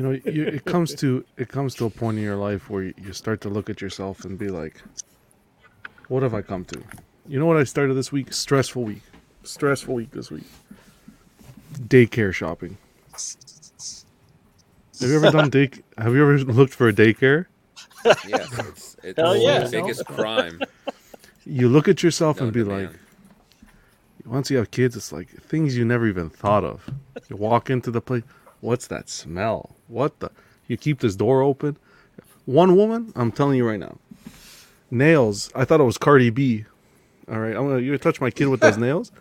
You know, you, it comes to it comes to a point in your life where you, you start to look at yourself and be like, "What have I come to?" You know what I started this week? Stressful week. Stressful week this week. Daycare shopping. Have you ever done day? Have you ever looked for a daycare? Yes, it's, it's Hell yeah. the biggest crime. You look at yourself known and be to like, once you have kids, it's like things you never even thought of. You walk into the place, what's that smell? What the? You keep this door open. One woman, I'm telling you right now, nails. I thought it was Cardi B. All right, I'm gonna you touch my kid with those nails.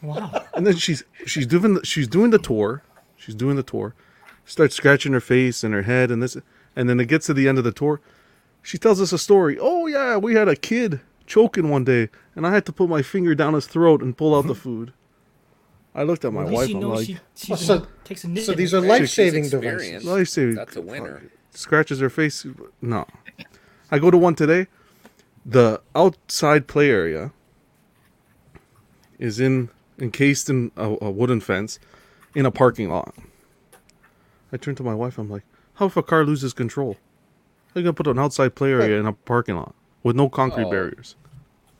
Wow. And then she's she's doing the, she's doing the tour. She's doing the tour. Starts scratching her face and her head and this, and then it gets to the end of the tour. She tells us a story. Oh yeah, we had a kid choking one day, and I had to put my finger down his throat and pull out the food. I looked at my At wife. she I'm like, she, she Well, so- takes a So these are life-saving experienced. devices. life saving. That's a winner. Scratches her face. No, I go to one today. The outside play area is in encased in a, a wooden fence in a parking lot. I turn to my wife. I'm like, "How if a car loses control? How you gonna put an outside play area in a parking lot with no concrete Oh. barriers?"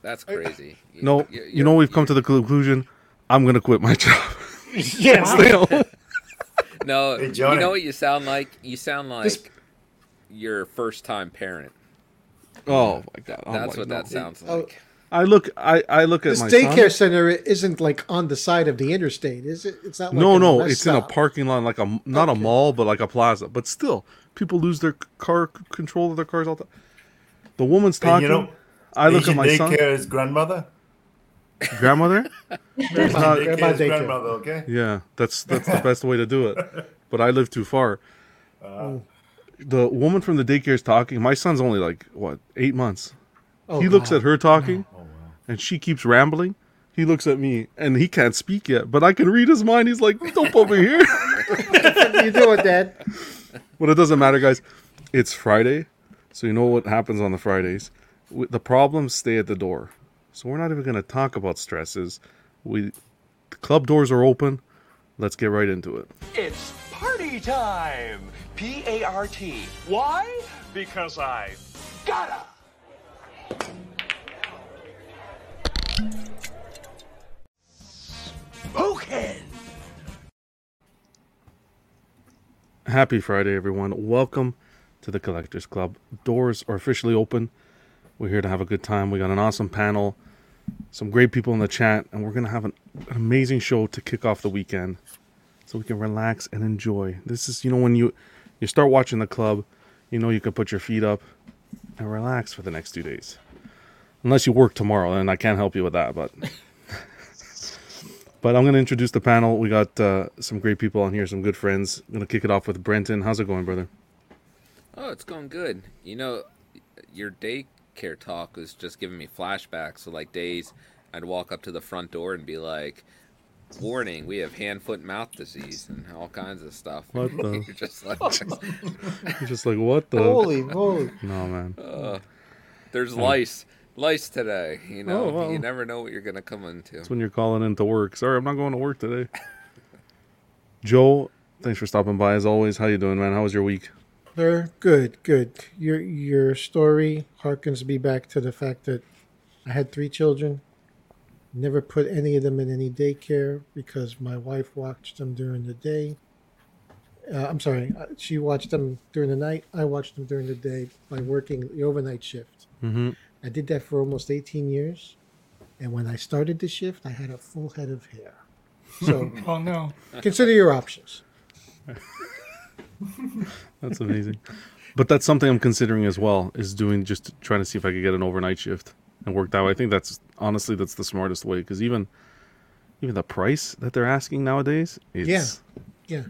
That's crazy. You- No, you- you know we've come to the conclusion. I'm gonna quit my job. Yeah. Stay home. No, Hey, you know what you sound like? You sound like This- your first time parent. Oh my god! I'm That's like, what no. that sounds Oh, like. I look. I I look at This my daycare son. center isn't like on the side of the interstate, is it? It's not. Like no, no, rest it's in a parking lot, like a not a mall, but like a plaza. But still, people lose their car control of their cars all the time. The woman's Hey, talking. you know, I look Asian at my son, daycare's grandmother. Grandmother. Grandma, not- Daycare's grandma grandmother, okay? Yeah, that's that's the best way to do it. But I live too far. Uh-huh. The woman from the daycare is talking. My son's only like what eight months. Oh, he looks at her talking, oh, and she keeps rambling. He looks at me, and he can't speak yet, but I can read his mind. He's like, "Don't put me here." What are you doing, Dad? But it doesn't matter, guys. It's Friday, so you know what happens on the Fridays. The problems stay at the door, so we're not even going to talk about stresses. We, the club doors are open. Let's get right into it. It's party time! P A R T. Why? Because I gotta! Spoken! Happy Friday, everyone. Welcome to the Collectors Club. Doors are officially open. We're here to have a good time. We got an awesome panel, some great people in the chat, and we're to have an, an amazing show to kick off the weekend so we can relax and enjoy. This is, you know, when you you start watching the club, you know you can put your feet up and relax for the next two days. Unless you work tomorrow, and I can't help you with that, but But I'm going to introduce the panel. We got uh, some great people on here, some good friends. I'm going to kick it off with Brenton. How's it going, brother? Oh, it's going good. You know, your daycare talk was just giving me flashbacks. So, like days, I'd walk up to the front door and be like, "Warning: We have hand, foot, and mouth disease and all kinds of stuff." What the- You're just like, You're just like, what the? Holy moly! No, man. uh, "There's lice, lice today." You know, Oh, well. you never know what you're gonna come into. That's when you're calling in to work. Sorry, I'm not going to work today. Joe, thanks for stopping by as always. How you doing, man? How was your week? They're good, good. Your your story harkens me back to the fact that I had three children. Never put any of them in any daycare because my wife watched them during the day. Uh, I'm sorry, uh, she watched them during the night. I watched them during the day by working the overnight shift. Mm-hmm. I did that for almost 18 years. And when I started the shift, I had a full head of hair. So Oh no. consider your options. That's amazing. but that's something I'm considering as well. Is doing just trying to see if I could get an overnight shift and work that way. I think that's honestly that's the smartest way because even even the price that they're asking nowadays is Yeah. Yeah,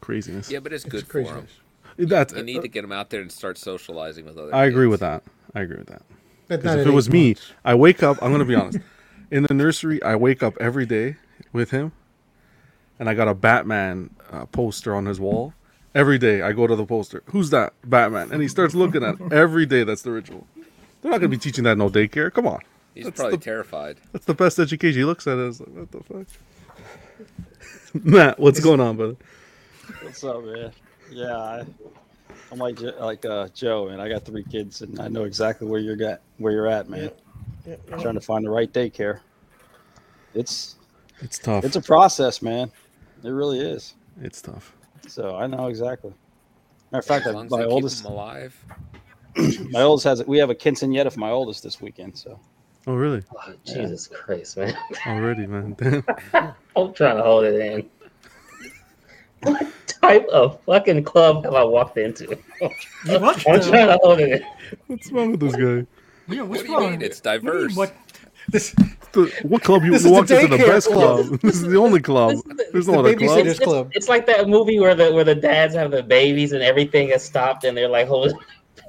craziness. Yeah, but it's good it's for craziness. them. That's You need to get them out there and start socializing with other. I agree with that. I agree with that. But Because if it was eight me. I wake up. I'm gonna be honest. In the nursery, I wake up every day with him, and I got a Batman uh, poster on his wall. Every day, I go to the poster. Who's that? Batman, and he starts looking at it. every day. That's the ritual. They're not gonna be teaching that in no daycare. Come on, He's That's probably the- terrified. that's the best education. He looks at it. It's like, what the fuck? Matt, what's going on, brother? What's up, man? Yeah, I, I'm like like uh, Joe, and I got three kids, and I know exactly where you're at. Where you're at, man. Yeah, yeah. Trying to find the right daycare. It's It's tough. it's a process, man. It really is. it's tough. So I know exactly. Matter of fact, As I- long my they oldest, them alive. my oldest has we have a quinceanera for my oldest this weekend. So Oh, really? Oh, Jesus Christ, man. Already, man. Damn. I'm trying to hold it in. What type of fucking club have I walked into? You? I'm trying to hold it in. What's wrong with this guy? Yeah, What what's do you wrong? mean? It's What do you mean, diverse. What? This, The, what club you This is the walked into the daycare best club? club. this is the only club. This is the- There's the no other club. It's, club. it's, it's like that movie where the where the dads have the babies and everything has stopped and they're like holding.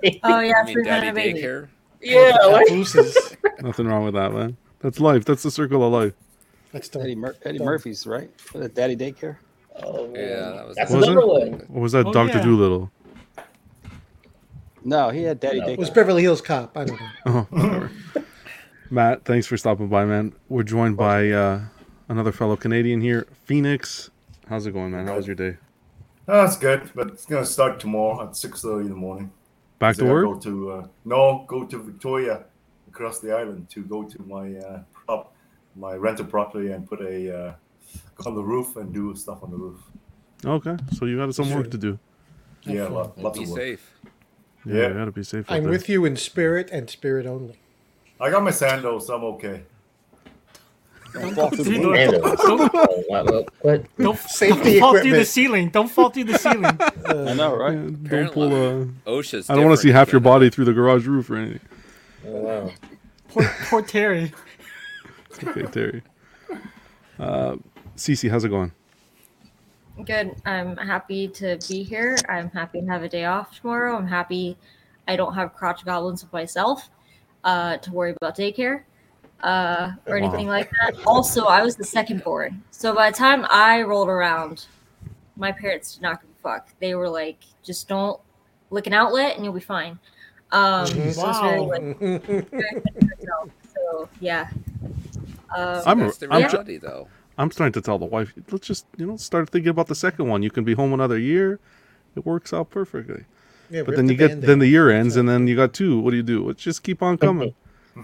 baby. Oh yeah, I mean, daddy baby. daycare. yeah, like, Nothing wrong with that, man. That's life. That's the circle of life. That's Eddie, the Mur- Eddie Murphy's right. What is Daddy daycare. oh. Yeah, that was that's Was another it? one. Or was that Oh, Doctor yeah. Dolittle? No, he had Daddy No. daycare. it was Beverly Hills Cop. I don't know. Oh, whatever. Matt, thanks for stopping by, man. We're joined by uh, another fellow Canadian here, Phoenix. How's it going, man? How was your day? Oh, that's good, but it's gonna start tomorrow at six thirty in the morning. Back to work? Go to uh, no, go to Victoria, across the island to go to my uh, prop, my rental property and put a uh, on the roof and do stuff on the roof. Okay, so you got some work to do. Yeah, lot, Well, lots be of work. safe. Yeah, Yeah. you gotta be safe. I'm there. with you in spirit and spirit only. I got my sandals, so I'm okay. Don't fall through the Don't- roof. Sandals. don't, Oh, what, what, what? don't, Safety don't fall through the equipment. ceiling. Don't fall through the ceiling. I know, right? Yeah, don't pull a. OSHA's. I don't want to see half your body through the garage roof or anything. Oh, wow. Poor, poor Terry. Okay, Terry. Uh, Cece, how's it going? Good. I'm happy to be here. I'm happy to have a day off tomorrow. I'm happy I don't have crotch goblins with myself uh, to worry about daycare uh, or anything like that. Also, I was the second born. So by the time I rolled around, my parents did not give a fuck. They were like, just don't lick an outlet and you'll be fine. Um, so it's very, Wow. like, very good for yourself. So yeah. Um, I'm, That's the I'm, reality, though. I'm starting to tell the wife, let's just, you know, start thinking about the second one. You can be home another year. It works out perfectly. Yeah, But then the you get, Band-Aid. then the year ends, and then you got two. What do you do? Let's just keep on coming.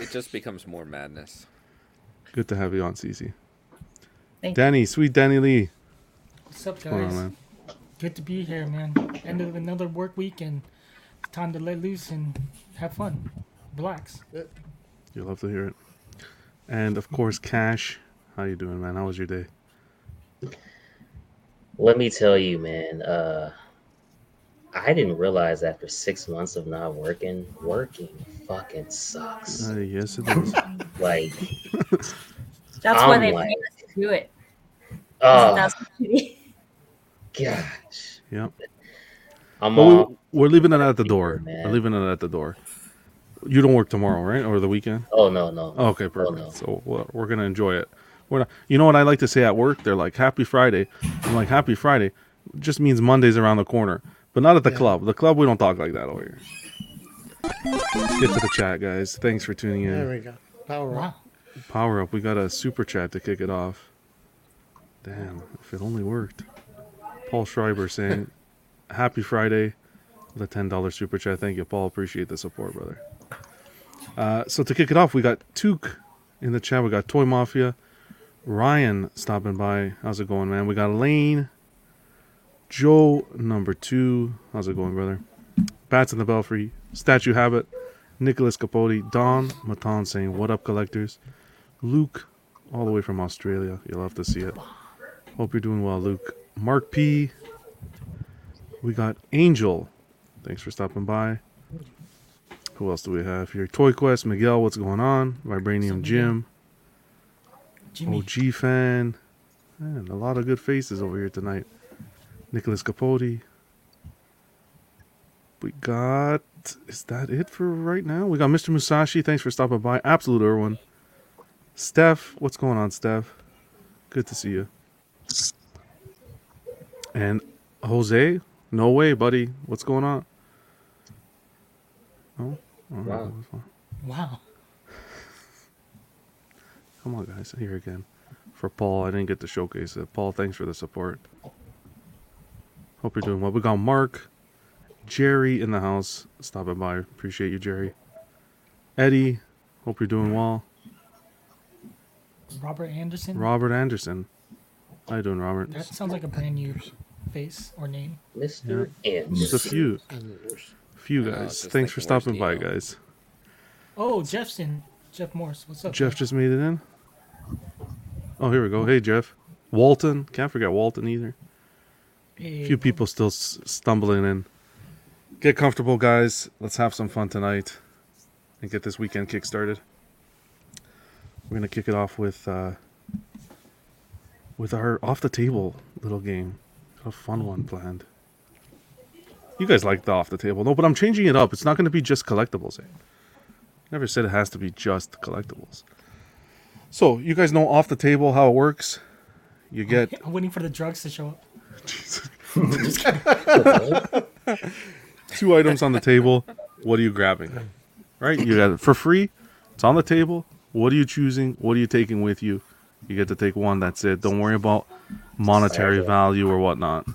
It just becomes more madness. Good to have you on, Cece. Thank you. Danny, sweet Danny Lee. What's up, What's on, guys? man? Good to be here, man. End of another work week and it's time to let loose and have fun. Relax. You love to hear it. And of course, Cash. How you doing, man? How was your day? Let me tell you, man. Uh, I didn't realize after six months of not working, working fucking sucks. Uh, yes, it is. Like, That's why I'm they like- made us do it. oh That's gosh, Yep. I'm all. we, we're leaving it at the door. Man. We're leaving it at the door. You don't work tomorrow, right? Or the weekend? Oh no, no. Okay, perfect. no. So we're, we're gonna enjoy it. We're not, you know what I like to say at work? They're like Happy Friday. I'm like Happy Friday. Just means Monday's around the corner, but not at the club. The club we don't talk like that over here. Let's get to the chat, guys. Thanks for tuning in. There we go. Power Wow. up. Power up. We got a super chat to kick it off. Damn, if it only worked. Paul Schreiber saying, Happy Friday. The $10 super chat. Thank you, Paul. Appreciate the support, brother. Uh, so to kick it off, we got Took in the chat. We got Toy Mafia. Ryan stopping by. How's it going, man? We got Lane. Joe, number two. How's it going, brother? Bats in the Belfry. Statue Habit. Nicholas Capote. Don Matan saying, What up, collectors? Luke, all the way from Australia. You'll have to see it. Hope you're doing well, Luke. Mark P. We got Angel. Thanks for stopping by. Who else do we have here? Toy Quest, Miguel, what's going on? Vibranium Jim, Jimmy. OG fan. Man, a lot of good faces over here tonight. Nicholas Capote. We got. Is that it for right now? We got Mr. Musashi. Thanks for stopping by. Absolute Irwin. Steph, what's going on, Steph? Good to see you. And Jose, no way, buddy. What's going on? Oh, all right, Wow. Wow. Come on, guys. Here again. For Paul, I didn't get to showcase it. Paul, thanks for the support. Hope you're doing well. We got Mark, Jerry in the house stopping by. Appreciate you, Jerry. Eddie, hope you're doing well. Robert Anderson. Robert Anderson. How you doing, Robert? That sounds like a brand new face or name. Mr. Anderson. Just a few, few oh, guys. just Thanks for like the stopping by, email. guys. Oh, Jeff's in. Jeff Morse. What's up? Jeff just made it in. Oh, here we go. Hey, Jeff. Walton. Can't forget Walton either. A few people still s- stumbling in. Get comfortable, guys. Let's have some fun tonight and get this weekend kick started. We're gonna kick it off with uh, with our off the table little game. Got a fun one planned. You guys like the off the table, no? But I'm changing it up. It's not gonna be just collectibles. Eh? Never said it has to be just collectibles. So you guys know off the table how it works. You get I'm waiting for the drugs to show up. two items on the table. What are you grabbing? Right? You got it for free. It's on the table. What are you choosing? What are you taking with you? You get to take one. That's it. Don't worry about monetary value or whatnot.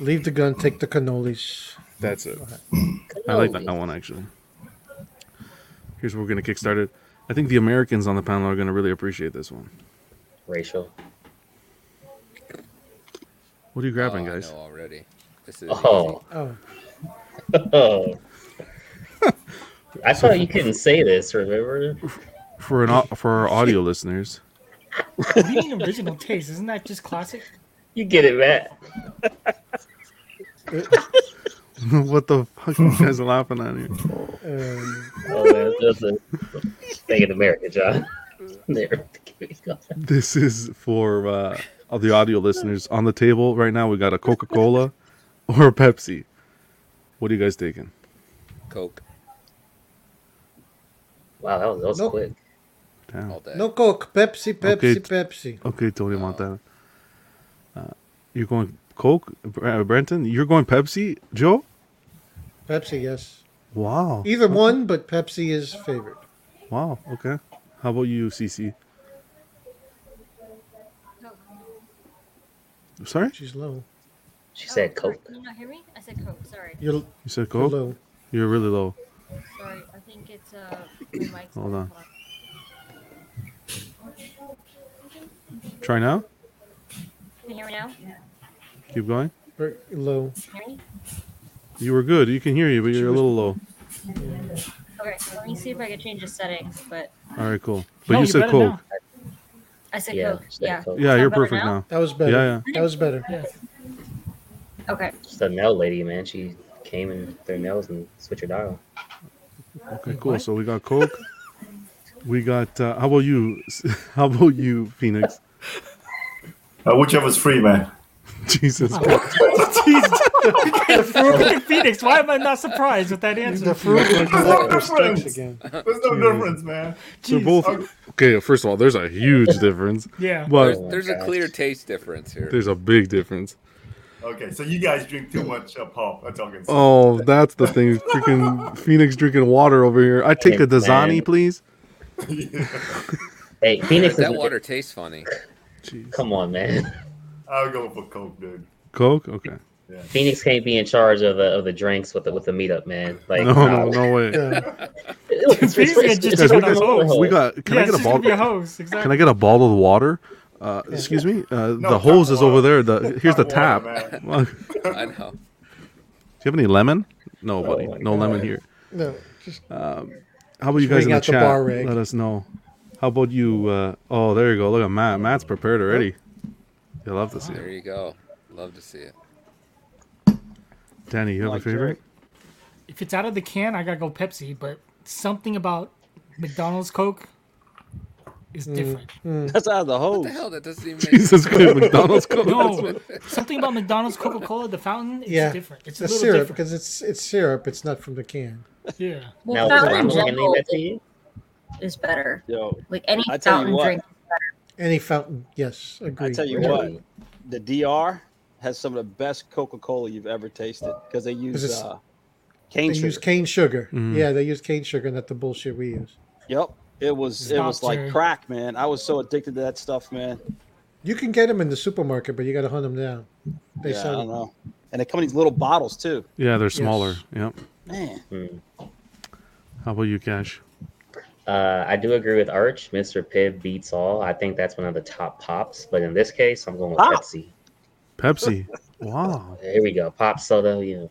Leave the gun, take the cannolis. That's it. I like that one actually. Here's where we're gonna kickstart it. I think the Americans on the panel are gonna really appreciate this one. Racial. What are you grabbing, Oh, guys? I know already. This is Oh. Oh, Oh. I thought you couldn't say this, remember? For an au- for our audio listeners, What do you mean original taste? Isn't that just classic? You get it, Matt. what the fuck are you guys are laughing at here? um, Oh, man, that's a thing in America, John. There. This is for uh, all the audio listeners. On the table right now, we got a Coca Cola or a Pepsi. What are you guys taking? Coke Wow, that was, that was Nope. quick. Damn. all day. no Coke, Pepsi, Pepsi, Okay. Pepsi. Okay, Tony Montana. Uh, you're going Coke, uh, Brenton. You're going Pepsi, Joe. Pepsi, yes. Wow. Either one, but Pepsi is favorite. Wow. Okay. How about you, CC? Sorry, She's low. She said Oh, sorry, Coke. Can you not hear me? I said Coke. Sorry. You're, you said you're low. You're really low. Sorry. I think it's uh my mic's Hold on. on. Try now. Can you hear me now? Keep going. Very low. Can you hear me? You were good. You can hear you, but you're a little low. Okay. Let me see if I can change the settings. But All right, cool. But No, you you're said better Coke. now. I said Yeah, Coke. Yeah. Coke. Yeah, you're perfect now? now. That was better. Yeah, That was better. Yeah. Okay. Just a nail lady, man. She came in their nails and switched her dial. Okay, cool. So we got Coke. We got. Uh, how about you? How about you, Phoenix? Uh, whichever's free, man. Jesus. Jeez. Phoenix, why am I not surprised with that answer? The fruit and collector Difference. strikes again. There's no difference, man. They're Jeez. both okay. First of all, there's a huge difference, Yeah. but There's, Oh there's a gosh. clear taste difference here. there's a big difference. Okay, so you guys drink too much uh, pop. That's all I can say. Oh, that's the thing. Freaking Phoenix drinking water over here. I take a Hey, Dasani, man. please. Hey, Phoenix that is water tastes funny. Jeez. Come on, man. I'll go for Coke, dude. Coke. Okay. Phoenix can't be in charge of the of the drinks with the with the meetup, man. Like, No, nah. no, no way. Yeah. It's- Phoenix it's- can just it's be like a a. We got. Can yeah, I get a just gonna bottle? host. Exactly. Can I get a bottle of water? Uh, excuse me. Uh, the hose is over there. The here's the tap. Water, know. Do you have any lemon? No, buddy. No God. lemon here. No, just How about you guys in the out the chat? bar. Let us know. How about you? Uh, oh, there you go. Look at Matt. Matt's prepared already. You love to see it. There you go. Love to see it. Danny, you have Like a favorite? if it's out of the can, I gotta go Pepsi. But something about McDonald's Coke is mm, different. Mm. That's out of the What hose. the hell? That doesn't even make Jesus Christ, McDonald's Coke. No, something about McDonald's Coca Cola, the fountain, is yeah. different. It's a the little syrup different. because it's it's syrup. It's not from the can. Yeah. Well, Now, fountain in general that to you. is better. Yo, Like any I tell you fountain what. drink. Any fountain, yes, agree. I tell you Really? what, the DR has some of the best Coca Cola you've ever tasted because they use uh, cane they sugar. use cane sugar. Mhm. Yeah, they use cane sugar, not the bullshit we use. Yep, it was it was Stop, like Jerry. crack, man. I was so addicted to that stuff, man. You can get them in the supermarket, but you got to hunt them down. They yeah, I don't them. know. and they come in these little bottles too. Yeah, they're smaller. Yep. Man, Mm. How about you, Cash? Uh, I do agree with Arch. Mr. Pibb beats all. I think that's one of the top pops. But in this case, I'm going with Pop. Pepsi. Pepsi. Wow. Here we go. Pop soda. You know.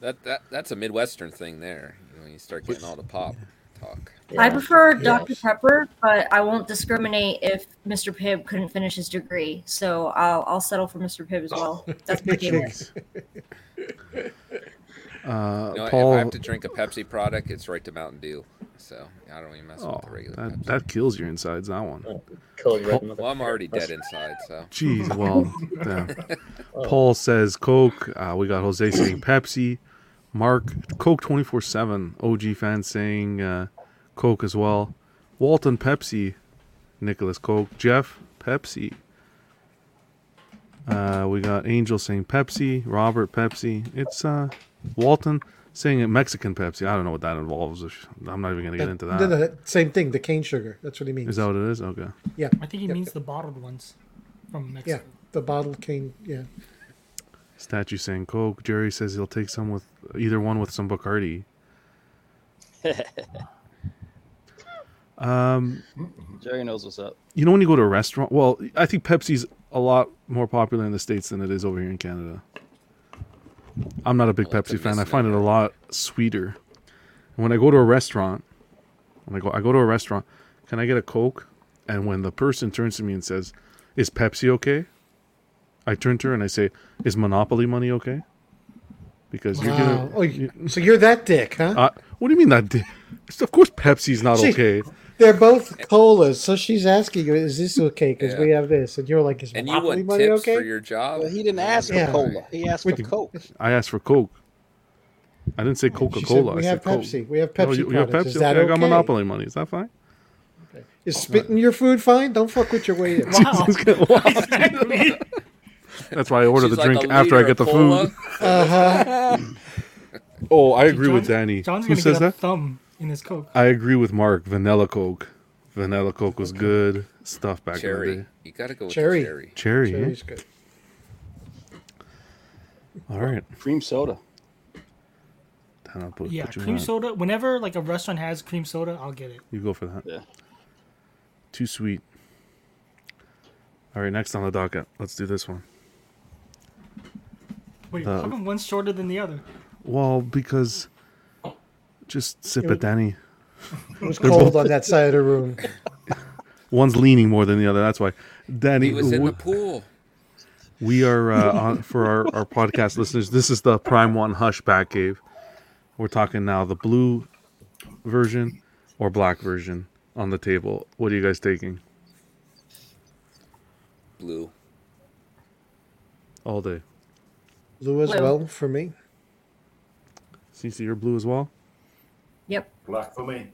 That that that's a Midwestern thing there. You know, you start getting all the pop talk. I Yeah. prefer Yeah. Dr. Pepper, but I won't discriminate if Mr. Pibb couldn't finish his degree. So I'll I'll settle for Mr. Pibb as well. That's my favorite. Uh, You know, Paul. if I have to drink a Pepsi product, it's right to Mountain Dew. So I don't even mess oh, with the regular that, Pepsi. that kills your insides. That one. Cool, you read Well, I'm already dead inside, so Jeez. Well, damn. Paul says Coke. Uh, we got Jose saying Pepsi. Mark Coke twenty four seven. OG fan saying uh, Coke as well. Walton Pepsi. Nicholas Coke. Jeff Pepsi. Uh, we got Angel saying Pepsi. Robert Pepsi. It's uh, Walton saying it Mexican Pepsi. I don't know what that involves. I'm not even gonna get into No, that. same thing. The cane sugar. That's what he means. Is that what it is? Okay. yeah, I think he means the bottled ones from Mexico. yeah. Mexico. The bottled cane. Yeah. Statue saying Coke. Jerry says he'll take some with either one with some Bacardi. Um, Jerry knows what's up. you know when you go to a restaurant, well, I think Pepsi's a lot more popular in the states than it is over here in Canada. I'm not a big Well, Pepsi fan. I find it a lot sweeter. And when I go to a restaurant, when I go, I go to a restaurant. Can I get a Coke? And when the person turns to me and says, "Is Pepsi okay?" I turn to her and I say, "Is Monopoly money okay?" Because you're gonna. Oh, you, so you're that dick, huh? Uh, what do you mean that? dick? of course, Pepsi's not Gee. okay. They're both colas, so she's asking you, "Is this okay?" Because Yeah. we have this, and you're like, "Is and you Monopoly want money tips okay?" for your job? Well, he didn't ask Yeah. for cola. He asked Wait, for the- Coke. I asked for Coke. I didn't say Coca She Cola. said, we have said Coke. Pepsi. We have Pepsi you, you have products. Pepsi. Is that okay, I got okay? Monopoly money. Is that fine? Is spitting your food fine? Don't fuck with your waiter. Wow. Wow. exactly. That's why I order She's the like drink a after I liter get the of cola. food. Uh huh. Oh, I agree with Danny. John's Who gonna says get a that? thumb in his coke. I agree with Mark. Vanilla Coke. Vanilla Coke was good stuff back in the Cherry. day. You gotta go with Cherry. the cherry. Cherry. Cherry's good. All right. Cream soda. Put, Yeah, put cream on. soda. Whenever like a restaurant has cream soda, I'll get it. You go for that. Yeah. Too sweet. All right, next on the docket. Let's do this one. Wait, Uh, how come one's shorter than the other? Well, because just sip It it, Danny. It was They're cold both- on that side of the room. One's leaning more than the other. That's why. Danny, He was in we, the pool. we are uh, on for our, our podcast listeners. This is the Prime One Hush Batcave. We're talking now the blue version or black version on the table. What are you guys taking Blue. all day? Blue as Blue. well for me. CC, you're blue as well. Yep. Black for me.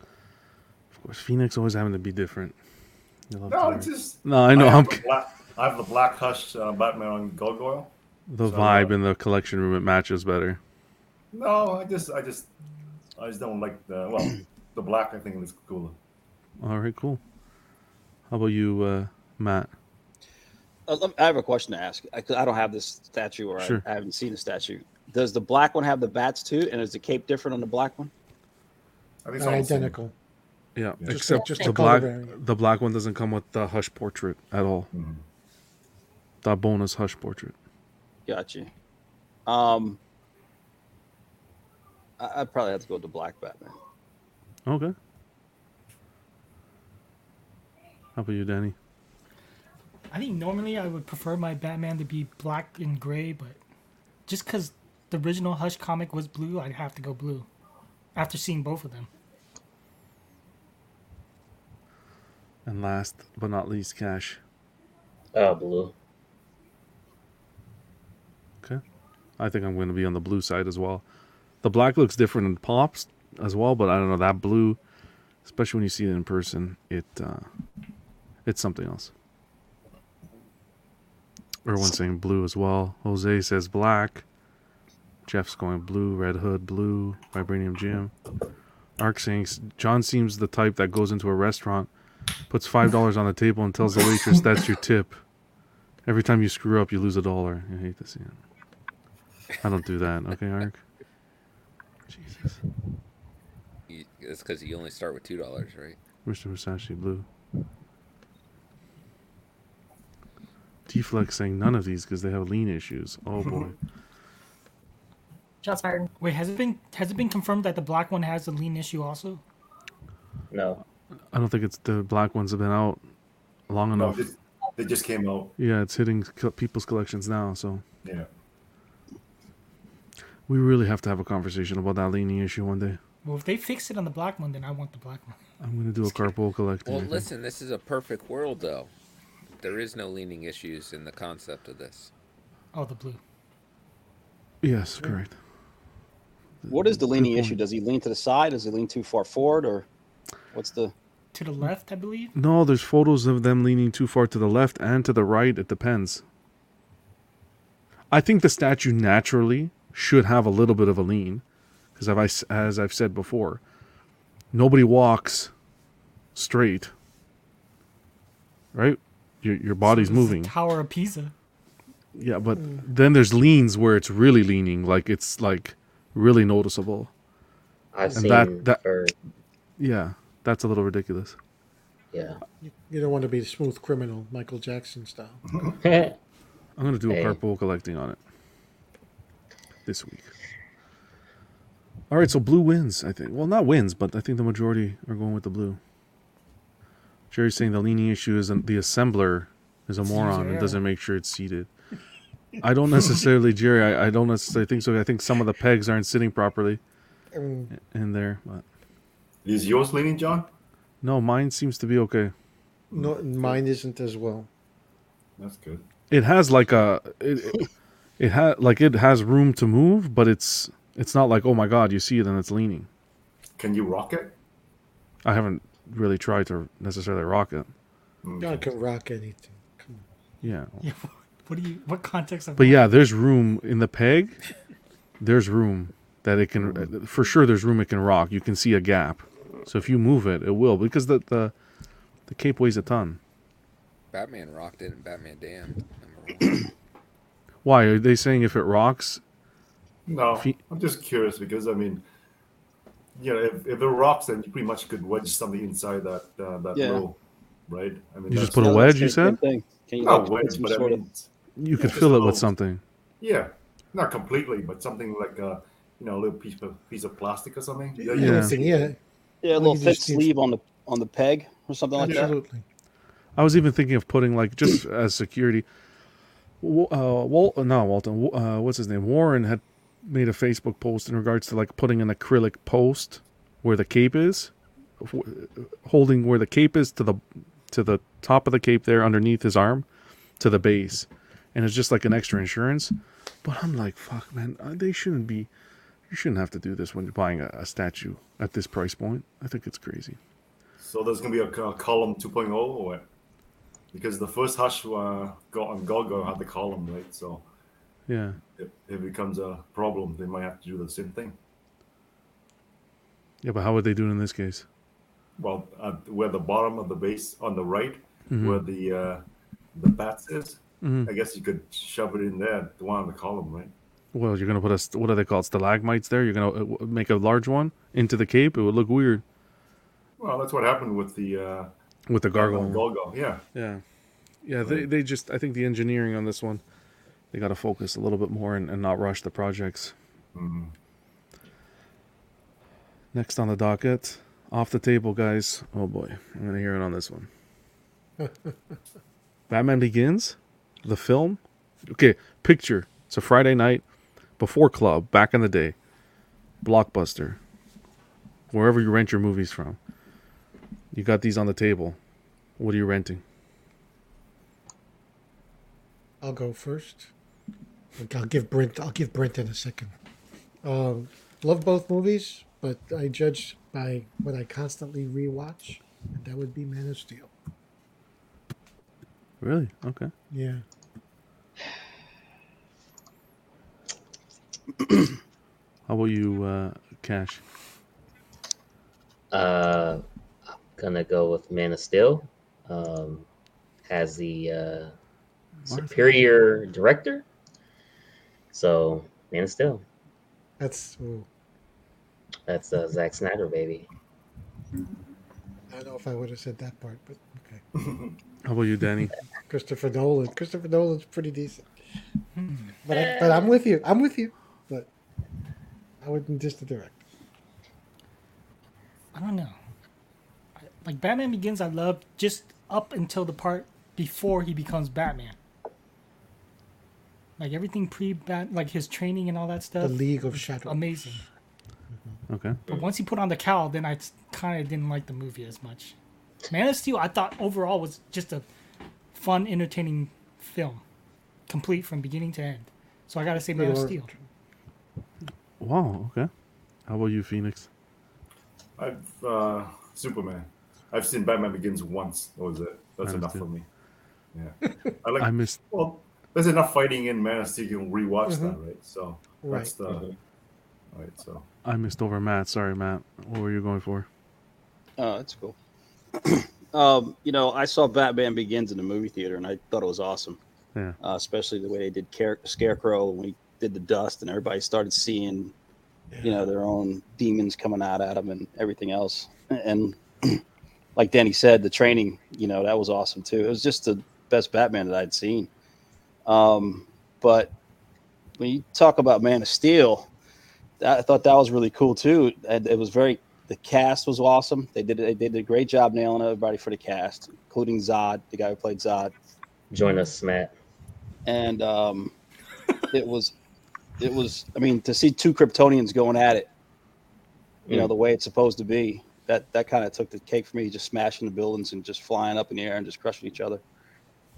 Of course, Phoenix always having to be different. You love to No, wear- it's just. no, I know. have I'm the black, I have the black hush uh, Batman on gargoyle. the So, vibe uh, in the collection room. It matches better. No, I just, I just, I just don't like the well, the black. I think looks cooler. All right, cool. How about you, uh, Matt? Uh, I have a question to ask. I, 'cause I don't have this statue, or I- I, haven't seen the statue. Does the black one have the bats too? And is the cape different on the black one? I think it's They're same. identical. Yeah, Just except the- just the the black. variant. The black one doesn't come with the hush portrait at all. Mhm. That bonus hush portrait. Got you. Um, I, I'd probably have to go with the black Batman. Okay. How about you, Danny? I think normally I would prefer my Batman to be black and gray, but just because the original Hush comic was blue, I'd have to go blue. After seeing both of them, And last but not least, Cash. Oh, blue. Okay. I think I'm going to be on the blue side as well. The black looks different in pops as well, but I don't know that blue, especially when you see it in person, it uh, it's something else. Erwin's saying blue as well. Jose says black. Jeff's going blue, Red Hood, blue, Vibranium Jim. Ark saying John seems the type that goes into a restaurant, puts five dollars on the table, and tells the waitress that's your tip. Every time you screw up, you lose a dollar. I hate to see it. I don't do that. Okay, Ark. Jesus. You, it's because you only start with two dollars, right? Mr. Versace Blue. T-Flex saying none of these because they have lean issues. Oh boy. Shots fired. Wait, has it been has it been confirmed that the black one has a lean issue also? No. I don't think it's the black ones have been out long No, enough. just, they just came out. Yeah, it's hitting co- people's collections now. So Yeah. we really have to have a conversation about that leaning issue one day. Well, if they fix it on the black one, then I want the black one. I'm gonna do a carpool collecting. I Well, think. listen, this is a perfect world, though. There is no leaning issues in the concept of this. Oh, the blue. Yes, correct. What is the leaning issue? Does he lean to the side? Does he lean too far forward, or what's the? To the left, I believe. No, there's photos of them leaning too far to the left and to the right. It depends. I think the statue naturally should have a little bit of a lean, because as, I s- as I've said before, nobody walks straight. Right, your your body's So this is the moving. Tower of Pisa. Yeah, but hmm. then there's leans where it's really leaning, like it's like really noticeable. I've And seen that- that- for Yeah, that's a little ridiculous. yeah. You don't want to be a smooth criminal, Michael Jackson style. I'm gonna do a Hey. carpool collecting on it this week. All right, so blue wins. I think. Well, not wins, but I think the majority are going with the blue. Jerry's saying the leaning issue is the assembler is a moron and doesn't make sure it's seated. I don't necessarily, Jerry. I, I don't necessarily think so. I think some of the pegs aren't sitting properly Um, in there. But Is yours leaning, John? no, mine seems to be okay. no, mine isn't as well. That's good. It has like a it, it, it has like it has room to move, but it's it's not like oh my god, you see it and it's leaning. Can you rock it? I haven't really tried to necessarily rock it. God can rock anything. Come on. Yeah. Yeah. What do you? What context of? But that? yeah, there's room in the peg. There's room that it can for sure there's room it can rock. You can see a gap. So if you move it, it will because the the, the cape weighs a ton. Batman rocked it and Batman damned. Why are they saying if it rocks? No, he- I'm just curious because I mean, you know, if, if it rocks, then you pretty much could wedge something inside that uh, that Yeah. low, right? I mean, You just put a wedge, you said? thing. Can you not like, wedge, some but I sort of- mean, You could fill it a with something. yeah, not completely, but something like a you know a little piece of piece of plastic or something. Yeah. you know, Anything, yeah, yeah, a little thick sleeve on the on the peg or something like that. absolutely. I was even thinking of putting like just as security. Wa- Uh, Wal- no, Walton. Uh, what's his name? Warren had made a Facebook post in regards to like putting an acrylic post where the cape is, holding where the cape is to the to the top of the cape there underneath his arm, to the base, and it's just like an extra insurance. But I'm like, fuck, man, uh, they shouldn't be. You shouldn't have to do this when you're buying a, a statue at this price point. I think it's crazy. So there's gonna be a co- column 2.0 or what? Because the first Hush uh, got on Gogo had the column, right? So Yeah. if if it becomes a problem, they might have to do the same thing. Yeah, but how would they do it in this case? Well, where the bottom of the base on the right, Mhm. where the uh, the bats is, Mhm. I guess you could shove it in there, the one on the column, right? Well, you're gonna put a what are they called stalagmites there? You're gonna uh, make a large one into the cape. It would look weird Well, that's what happened with the uh, with the gargoyle. Gogo. Yeah, Yeah, yeah. They they just I think the engineering on this one, they got to focus a little bit more and, and not rush the projects. Mhm. Next on the docket, off the table, guys. Oh boy, I'm gonna hear it on this one. Batman Begins, the film. Okay, picture. It's a Friday night before club back in the day. Blockbuster. Wherever you rent your movies from. You got these on the table. What are you renting? I'll go first. I'll give Brent. I'll give Brenton a second. Um, love both movies, but I judge by what I constantly rewatch, and that would be Man of Steel. Really? Okay. Yeah. How about you, uh, Cash? Uh, I'm gonna go with Man of Steel. Um, has the uh, superior director, so Man of Steel. That's. Ooh, That's uh, Zack Snyder, baby. I don't know if I would have said that part, but okay. How about you, Danny? Christopher Nolan. Christopher Nolan's pretty decent. Hmm. But I, but I'm with you. I'm with you. But I wouldn't just the director. I don't know. I- Like Batman Begins, I loved just up until the part before he becomes Batman. Like everything pre Bat, like his training and all that stuff. The. League of Shadows. Amazing. Mm-hmm. Okay. But once he put on the cowl, then I kind of didn't like the movie as much. Man of Steel, I thought overall was just a fun, entertaining film, complete from beginning to end. So I gotta say Man of Steel. Wow. Okay. How about you, Phoenix? I've uh, Superman. I've seen Batman Begins once. That was it. That's Man of enough for me. Yeah, I like. I missed. well, there's enough fighting in Man of Steel. You can rewatch Mhm. that, right? So that's Right. the right. So I missed over Matt. Sorry, Matt. What were you going for? Oh, that's cool. um, you know, I saw Batman Begins in the movie theater, and I thought it was awesome. Yeah. Uh, especially the way they did Care- Scarecrow when we did the dust, and everybody started seeing, you know, their own demons coming out at them and everything else. And like Danny said, the training, you know, that was awesome too. It was just the best Batman that I'd seen. Um, but when you talk about Man of Steel, I thought that was really cool too. And it was very the cast was awesome. They did they did a great job nailing everybody for the cast, including Zod, the guy who played Zod. Join us, Matt. And um, it was it was I mean to see two Kryptonians going at it, you know Mm. the way it's supposed to be. That that kind of took the cake for me, just smashing the buildings and just flying up in the air and just crushing each other.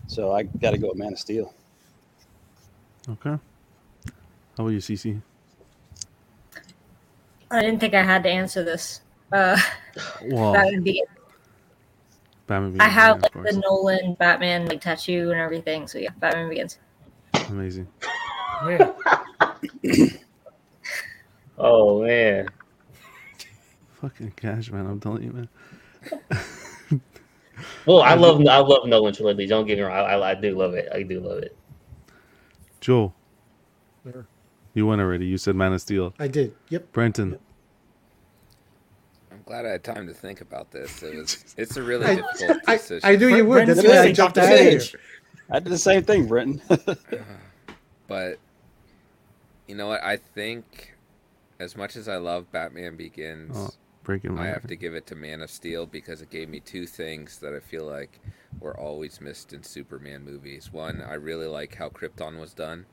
So I got to go with Man of Steel. Okay. How about you, CC? I didn't think I had to answer this. Uh, Well, Batman Begins. Batman. I have yeah, like the. Nolan Batman like tattoo and everything. So yeah, Batman Begins. Amazing. Where? Oh man. Fucking cash, man. I'm telling you, man. Well, I love I love Nolan trilogy. Don't get me wrong. I, I, I do love it. I do love it. Joe, Sure. you went already. You said Man of Steel. I did. Yep. Brenton, I'm glad I had time to think about this. It was it's a really I- difficult I, decision. I knew you would. That's why I jumped Dr. ahead of you. I did the same thing, Brenton. Uh, but you know what? I think as much as I love Batman Begins, Oh, breaking I have to give it to Man of Steel because it gave me two things that I feel like were always missed in Superman movies. One, I really like how Krypton was done.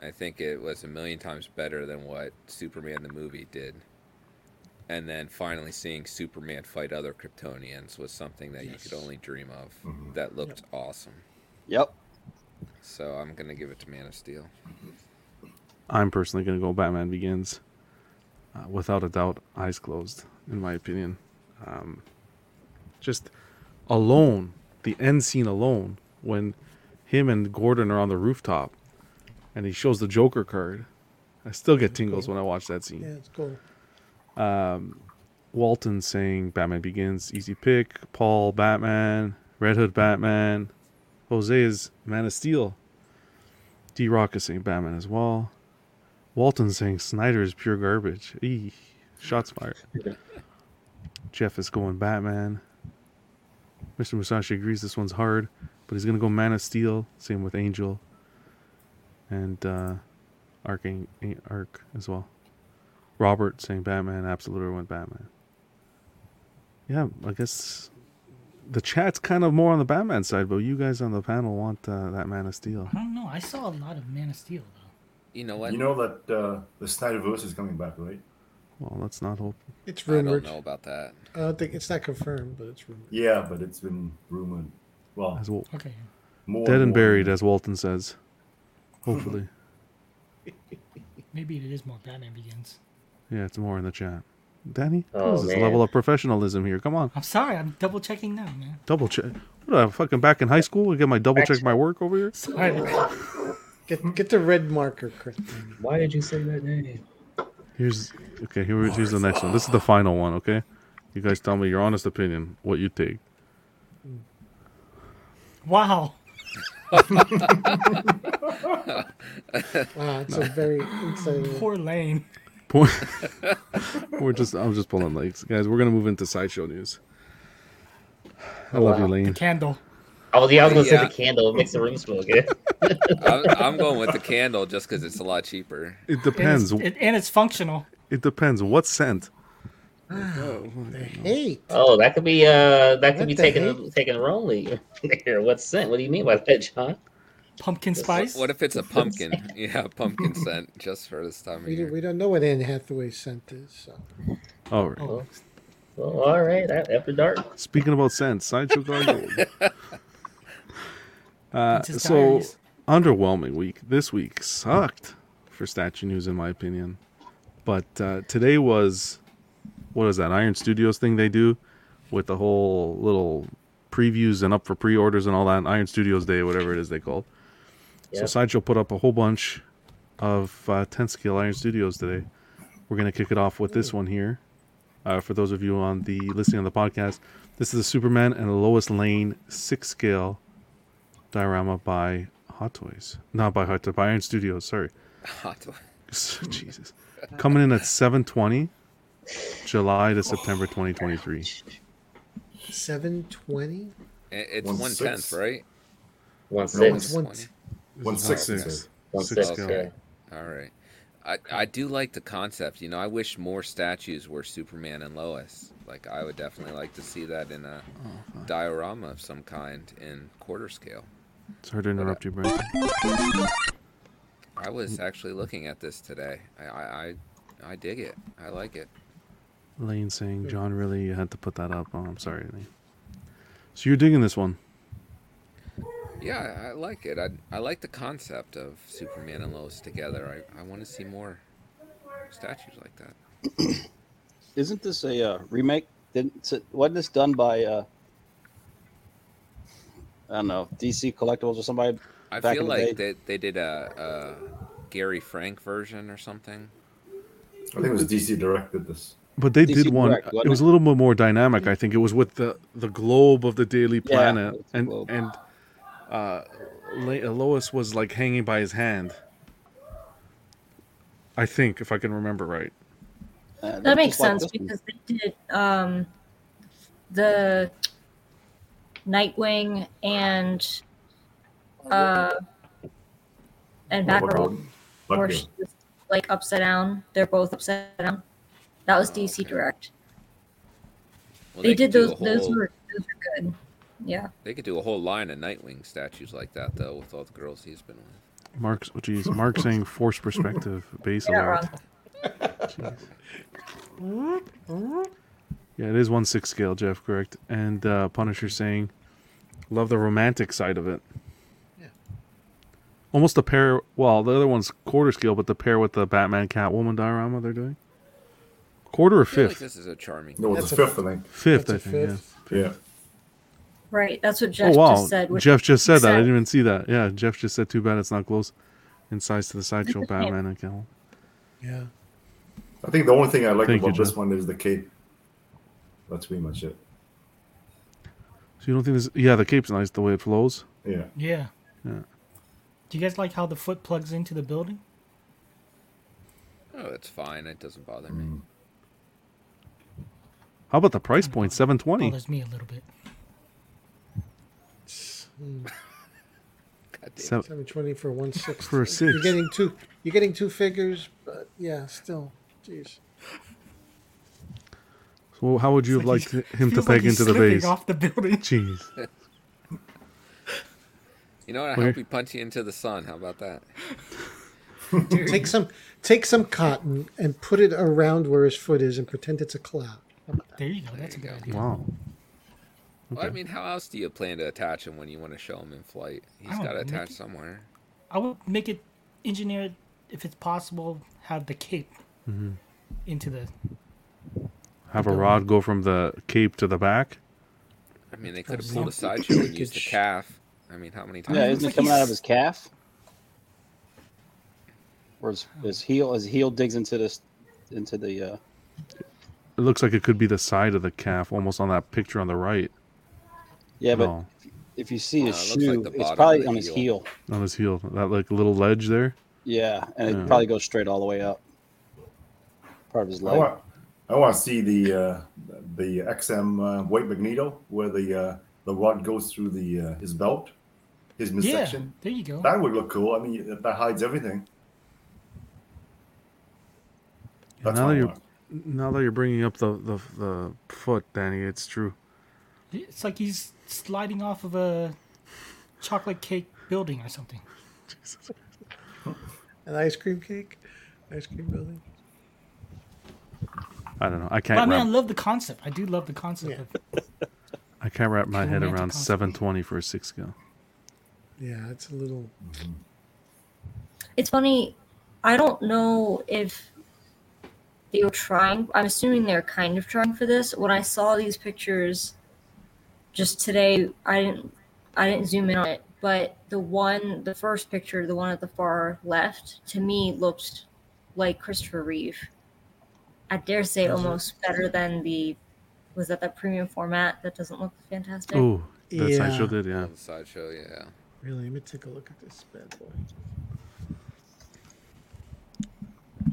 I think it was a million times better than what Superman the movie did. And then finally seeing Superman fight other Kryptonians was something that you could only dream of. That looked awesome. yep. So I'm gonna give it to Man of Steel. I'm personally going to go Batman Begins. Uh, without a doubt, eyes closed, in my opinion. Um, just alone, the end scene alone, when him and Gordon are on the rooftop and he shows the Joker card. I still get tingles when I watch that scene. Yeah, it's cool. Um, Walton saying Batman Begins, easy pick. Paul, Batman. Red Hood, Batman. Jose is Man of Steel. D Rock is saying Batman as well. Walton saying Snyder is pure garbage. Eee, shots fired. Jeff is going Batman. Mr. Musashi agrees this one's hard, but he's gonna go Man of Steel. Same with Angel. And uh, Arc, Arc as well. Robert saying Batman. absolutely went Batman. Yeah, I guess the chat's kind of more on the Batman side, but you guys on the panel want uh, that Man of Steel. I don't know. I saw a lot of Man of Steel though. You know what? you know that uh, the Snyderverse is coming back, right? Well, let's not hope. It's rumored. I don't rumored. know about that. I don't think it's not confirmed, but it's rumored. Yeah, but it's been rumored. Well, As well, Okay. more dead and more buried, as Walton says. Hopefully, Maybe it is more Batman Begins. Yeah, it's more in the chat. Danny, Oh, this is man. level of professionalism here. Come on, I'm sorry. I'm double checking now, man. double check. What, am I fucking back in high school? I get my double check my work over here. Sorry. Get get the red marker, Chris. Why did you say that name? Here's okay. Here, here's the next one. This is the final one. Okay, you guys tell me your honest opinion. What you take? Wow. Wow, it's a very it's a, Poor Lane. Point. we're just. I'm just pulling legs, guys. We're gonna move into sideshow news. I love you, Wow. Lane. Candle. Oh, yeah, I was gonna Yeah. say the candle. It makes the room smell good. I'm, I'm going with the candle just because it's a lot cheaper. It And depends. it's, it, and it's functional. It depends. What scent? the hate. Oh, that could be uh, that What could be taken heck? taken wrongly. Here, what scent? What do you mean by that, John? Pumpkin spice. What if it's a pumpkin? Yeah, pumpkin scent just for this time of We, do, year. we don't know what Anne Hathaway's scent is. So. All right. Oh, Well, all right, after dark. Speaking about scents, sideshow Guard Gold. Uh, so Diaries. underwhelming week. This week sucked for statue news, in my opinion. But uh, today was what is that Iron Studios thing they do with the whole little previews and up for pre-orders and all that Iron Studios Day, whatever it is they call. So Yep. Sideshow put up a whole bunch of uh, 10 scale Iron Studios today. We're gonna kick it off with this one here. Uh, for those of you on the listening on the podcast, this is a Superman and a Lois Lane six scale diorama by Hot Toys, not by Hot Toys, by Iron Studios. Sorry, Hot one. Jesus, coming in at seven twenty, July to September twenty twenty three. Seven twenty. It's One one six. tenth, right? One No, six. one- Twenty. One six. it says. One six six. Okay. All right. I, I do like the concept. You know, I wish more statues were Superman and Lois. Like, I would definitely like to see that in a oh, diorama of some kind in quarter scale. Sorry to uh, interrupt you, Brent. I was actually looking at this today. I, I, I, I dig it. I like it. Lane saying John really you had to put that up. Oh, I'm sorry, Lane. So you're digging this one? Yeah, I, I like it. I, I like the concept of Superman and Lois together. I, I want to see more statues like that. Isn't this a uh, remake? Didn't it- wasn't this done by uh, I don't know DC Collectibles or somebody? I Back feel in the like day. they, they did a, a Gary Frank version or something. I think it was DC directed this. But they DC did one. Direct, it wasn't a little bit more dynamic. I think it was with the the globe of the Daily Planet, it's the and globe. and uh, Lois was like hanging by his hand. I think, if I can remember right. Uh, That makes just like sense because they did um, the Nightwing and uh, and What about Batgirl, where Batgirl? she was like upside down. They're both upside down. That was DC. Direct. Well, they, could did those. a Those were those were good. Yeah. They could do a whole line of Nightwing statues like that, though, with all the girls he's been with. Mark's, oh, geez, Mark saying force perspective base You're not wrong. Yeah, it is one six scale, Jeff. Correct. And uh, Punisher saying, "Love the romantic side of it." Yeah. Almost a pair. Well, the other one's quarter scale, but the pair with the Batman Catwoman diorama they're doing. Quarter or I feel like fifth? this is a charming. No, it's a a- fifth, I think. Fifth, I That's a think. fifth. Yeah. Right. That's what Jeff oh wow, just said. Jeff just said that. I didn't even see that. Yeah, Jeff just said. Too bad it's not close in size to the sideshow It's a shame. Batman and Catwoman. Yeah. I think the only thing I like Thank you, about this Jeff. one is the cape. That's pretty much it. So you don't think this? Yeah, the cape's nice the way it flows. Yeah. Yeah. Yeah. Do you guys like how the foot plugs into the building? Oh, that's fine. It doesn't bother me. Mm. How about the price point? Hmm. Seven twenty. Bothers me a little bit. Mm, God. Seven. Seven twenty for one six. For a six. You're getting two. You're getting two figures, but yeah, still. Jeez. So how would you have It's liked him to Feels like peg into the base? off the building. Jeez. You know what? I Where- hope he punch you into the sun. How about that? Take some. Take some cotton and put it around where his foot is, and pretend it's a cloud. There you go. That's a you good go. idea. Wow. Well, I mean, how else do you plan to attach him when you want to show him in flight? He's got to attach maybe- somewhere. I would make it engineered if it's possible. Have the cape Mm-hmm. into the. Have a rod go from the cape to the back. I mean, they could have pulled a not. sideshow and used the calf. I mean, how many times? Yeah, isn't it coming out of his calf? Or his, his heel, his heel digs into this, into the. Uh, It looks like it could be the side of the calf, almost on that picture on the right. Yeah, but No. if you see his Uh, it looks like shoe, it's probably on his heel. heel. On his heel, that like little ledge there. Yeah, and it probably goes straight all the way up. Part of his I want, I want to see the uh, the XM uh, weight magneto where the uh, the rod goes through the uh, his belt, his Yeah, midsection. there you go. That would look cool. I mean, that- that hides everything. That's now that you're want. now that you're bringing up the, the the foot, Danny, it's true. It's like he's sliding off of a chocolate cake building or something. An ice cream cake, ice cream building. I don't know. I can't I mean, I love the concept. I do love the concept Yeah. of I can't wrap my head around concept. 720 for a six scale. Yeah, it's a little. It's funny. I don't know if they were trying. I'm assuming they're kind of trying for this. When I saw these pictures just today, I didn't. I didn't zoom in on it, but the one, the first picture, the one at the far left, to me looked like Christopher Reeve. I dare say Does it? almost better than the. Was that that premium format that doesn't look fantastic? Oh, that Yeah. sideshow did, yeah. The sideshow, yeah. Really, let me take a look at this bad boy.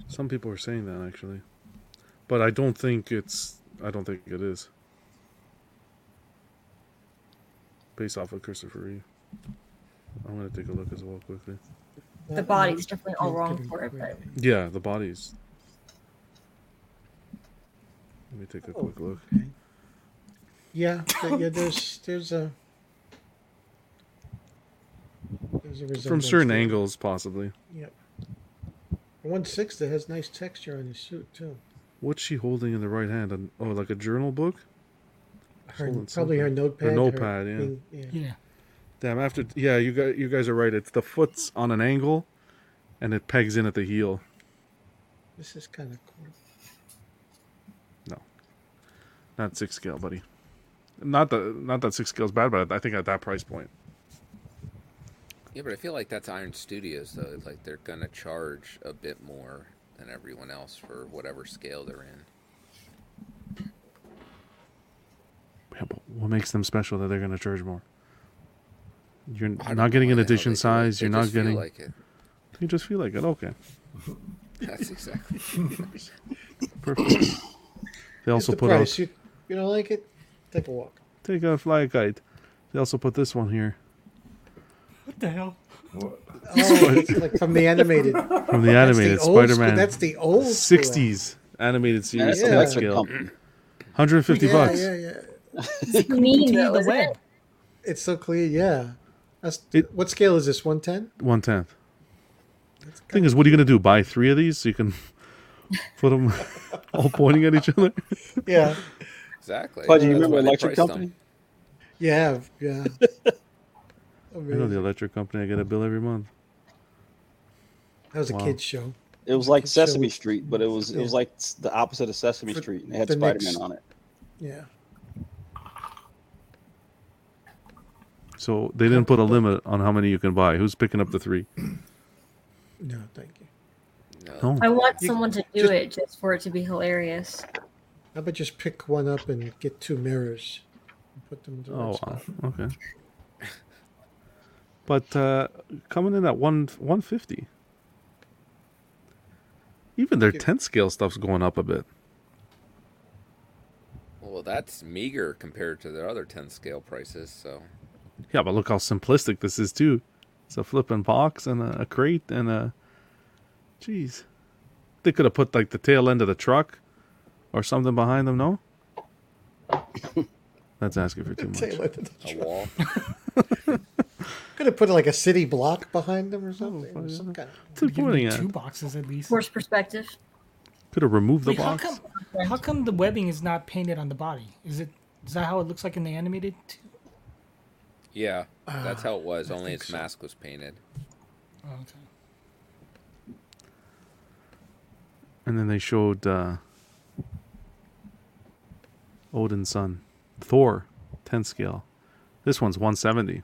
Some people are saying that actually, but I don't think it's. I don't think it is. Based off of Christopher Reeve. I'm gonna take a look as well quickly. the body's definitely all wrong for it, but Yeah, the bodies. Let me take a Oh, quick look. okay. Yeah, th- yeah. There's there's a there's a From resemblance certain there. angles, possibly. Yep. One six that has nice texture on his suit too. What's she holding in the right hand? An- Oh, like a journal book? Her, Holding probably her something. notepad. notepad, yeah. being- yeah. yeah. Damn. After yeah, you guys, you guys are right. It's the foot's on an angle, and it pegs in at the heel. This is kind of cool. No, not six scale, buddy. Not that not that six scale is bad, but I think at that price point. Yeah, but I feel like that's Iron Studios though. It's Like they're gonna charge a bit more than everyone else for whatever scale they're in. Yeah, but what makes them special that they're going to charge more? You're don't getting an why the hell they edition size. They You're not just feel getting. like it. You just feel like it. Okay, That's exactly. perfect. they also the put price. out You, you don't like it? Take a walk. take a fly guide. They also put this one here What the hell? What- Oh, it's like from the animated. from the That's the animated old school- Spider-Man. That's the old '60s animated series, Yeah. 10 scale, 150 yeah, bucks. Yeah, yeah. It's mean To though, the isn't web. it? It's so clear. Yeah. That's It- what scale is this? One ten. One tenth. Thing is, what are you gonna do? Buy three of these so you can put them all pointing at each other? Yeah. Exactly. Pudgy, you That's remember why Electric Company? them. Yeah. Yeah. I know the electric company. I get a bill every month. That was a Wow. kids show. It was like Kids show Sesame Street, but it was it was Yeah. like the opposite of Sesame For Street, and it had the Spider Man on it. Yeah. So they didn't put a limit on how many you can buy. Who's picking up the three? No, thank you. No. No. I want You- someone to do just- it just for it to be hilarious. How about just pick one up and get two mirrors and put them in the Oh, wow. spot? okay. But uh, coming in at one one fifty. Even their ten scale stuff's going up a bit. Well, that's meager compared to their other 10 scale prices. So Yeah, but look how simplistic this is too. It's a flipping box and a, a crate and a. Jeez, they could have put like the tail end of the truck, or something behind them. No. That's asking for too much. Tail end of the a truck. wall. Could have put like a city block behind them or oh, something. or some kind of- What's it Give me pointing at? two boxes at least. Horse perspective. Could have removed the Wait, how box. come? How come the webbing is not painted on the body? Is it? Is that how it looks like in the animated? Too? Yeah, that's Ah, how it was. I Only think its so. mask was painted. Oh, okay. And then they showed uh, Odin's son, Thor, 10 scale. This one's 170.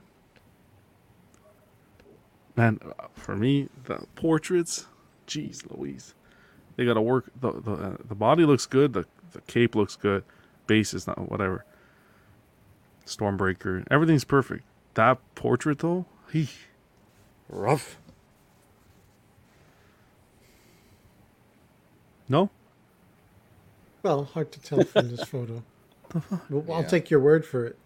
Man, uh, for me, the portraits, jeez Louise. They got to work. The the, uh, the body looks good. The, the cape looks good. Base is not whatever. Stormbreaker. Everything's perfect. that portrait though, he rough. No, Well, hard to tell from this photo. Well, I'll Yeah. take your word for it.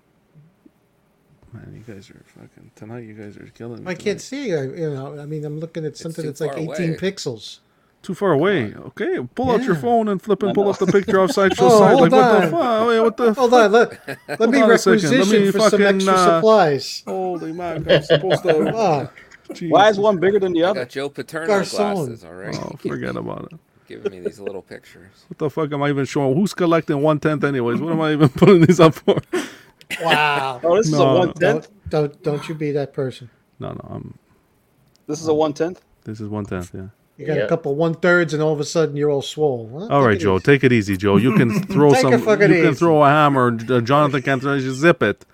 man, you guys are fucking tonight. You guys are killing me. I tonight. can't see. I, you know, I mean, I'm looking at something that's like 18 away. pixels. Too far away. Okay, pull out your phone and flip and pull up the picture off Sideshow Oh, side. hold Like what the on. fuck? Wait, what the? Hold on, let, let me on a second, let requisition me for some fucking, extra uh, supplies. Holy man, I'm supposed to. Ah, Why is one bigger than the I other? got Joe Paterno Garcon. glasses, all right? Oh, forget about it. Giving me these little pictures. What the fuck am I even showing? Who's collecting one tenth anyways? What am I even putting these up for? wow. Oh, this is a one tenth. Don't, don't don't you be that person. No, no, I'm. This is a one tenth. This is one tenth. Yeah. You got a couple one thirds, and all of a sudden you're all swole. Well, All take right, it Joe. easy. Take it easy, Joe. You can throw some. You fucking can throw a hammer. Uh, Jonathan can throw- just zip it.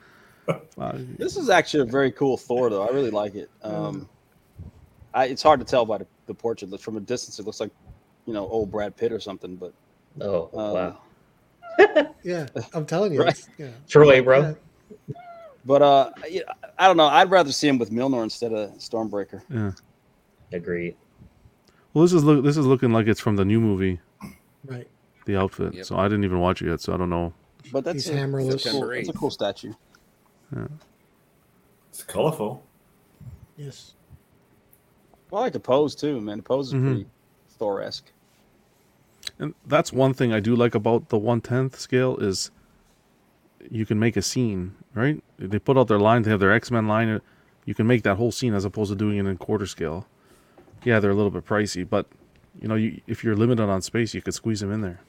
Uh, This is actually a very cool Thor, though. I really like it. Um, I, it's hard to tell by the, the portrait. From a distance, it looks like, you know, old Brad Pitt or something. But Oh um, wow, Yeah, I'm telling you. Right. Yeah. Troy, bro. but uh, I, I don't know. I'd rather see him with Mjolnir instead of Stormbreaker. yeah. Agreed. Well, this is look. This is looking like it's from the new movie, Right. the outfit. Yep. So I didn't even watch it yet. So I don't know. But that's He's a, hammerless. That's a, cool, that's a cool statue. It's colorful. Yes. Well, I like the pose too, man. The pose is Mhm. pretty Thor-esque. And that's one thing I do like about the one tenth scale is you can make a scene, right? They put out their line, they have their X Men line. You can make that whole scene as opposed to doing it in quarter scale. Yeah, they're a little bit pricey, but you know, you, if you're limited on space, you could squeeze them in there.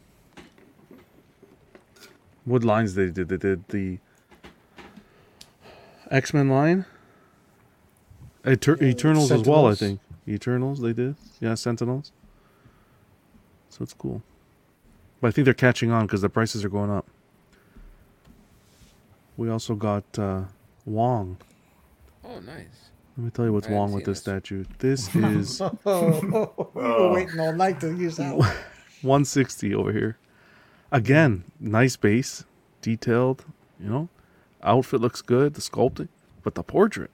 What lines they did? They did the X Men line, Eter- Eternals as well. I think Eternals they did. Yeah, Sentinels. So it's cool. But I think they're catching on because the prices are going up. We also got uh, Wong. Oh, nice. Let me tell you what's I wrong with seen this statue. This is Oh, oh, oh, we were waiting all night to use that one. 160 over here. Again, nice base, detailed, you know. Outfit looks good, the sculpting, but the portrait.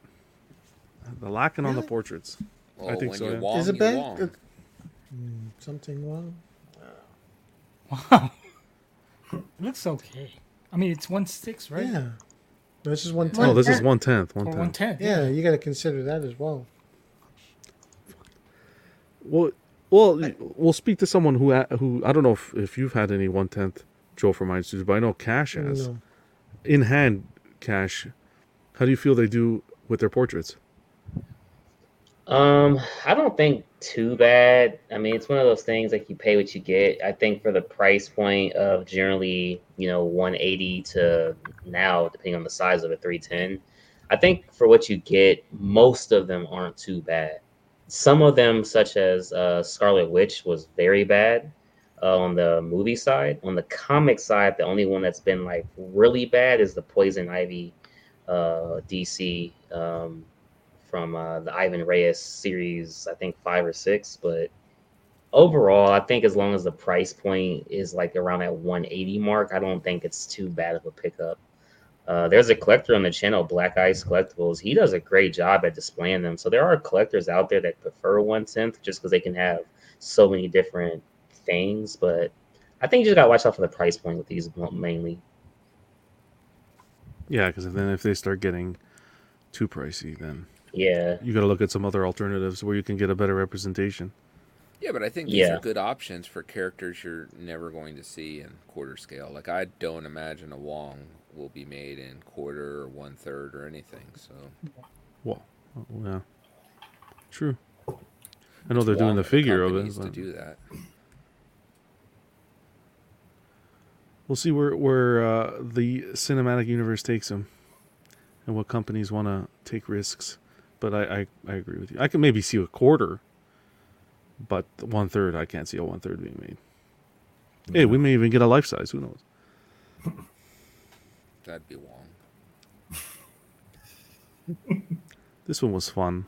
The lacking on the portraits. Well, think so, yeah. Wong, Is it bad? Uh, something wrong? Wow. It looks okay. I mean, it's one six, right? Yeah. This is one Oh, ten. this is one tenth. One Or one tenth. ten. Yeah, you got to consider that as well. Well, well, we'll speak to someone who who I don't know if, if you've had any one tenth Joe from Mind Studios, but I know Cash has No. in hand. Cash, how do you feel they do with their portraits? Um, I don't think too bad. I mean, it's one of those things like you pay what you get. I think for the price point of generally, you know, 180 to now, depending on the size of a 310. I think for what you get, most of them aren't too bad. Some of them, such as uh, Scarlet Witch, was very bad uh, on the movie side. On the comic side, the only one that's been like really bad is the Poison Ivy uh, DC. Um, from uh, the Ivan Reis series, I think five or six. But overall, I think as long as the price point is like around that 180 mark, I don't think it's too bad of a pickup. Uh, there's a collector on the channel, Black Ice Collectibles. He does a great job at displaying them. So there are collectors out there that prefer one tenth just because they can have so many different things. But I think you just gotta watch out for the price point with these mainly. Yeah, because then if they start getting too pricey, then Yeah, you got to look at some other alternatives where you can get a better representation. Yeah, but I think these Yeah. are good options for characters you're never going to see in quarter scale. Like I don't imagine a Wong will be made in quarter or one third or anything. So Well, oh, yeah, true. I know they're Wong doing the figure of it. companies to do that. We'll see where where uh, the cinematic universe takes them, and what companies want to take risks. But I, I I agree with you. I can maybe see a quarter, but one third I can't see a one third being made. Hey, we may even get a life size. Who knows? That'd be Wong. This one was fun.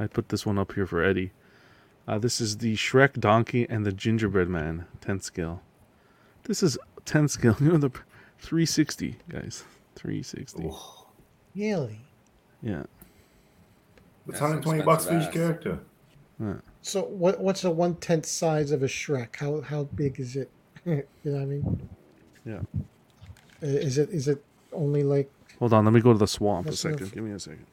I put this one up here for Eddie. Uh, this is the Shrek Donkey and the Gingerbread Man 10 scale. This is 10 scale. You know the 360 guys. 360. Really? Yeah. It's That's 120 bucks for each expensive character. So what what's a one tenth size of a Shrek? How how big is it? you know what I mean? Yeah. Uh, Is it is it only like Hold on, let me go to the swamp a second. Give me a second.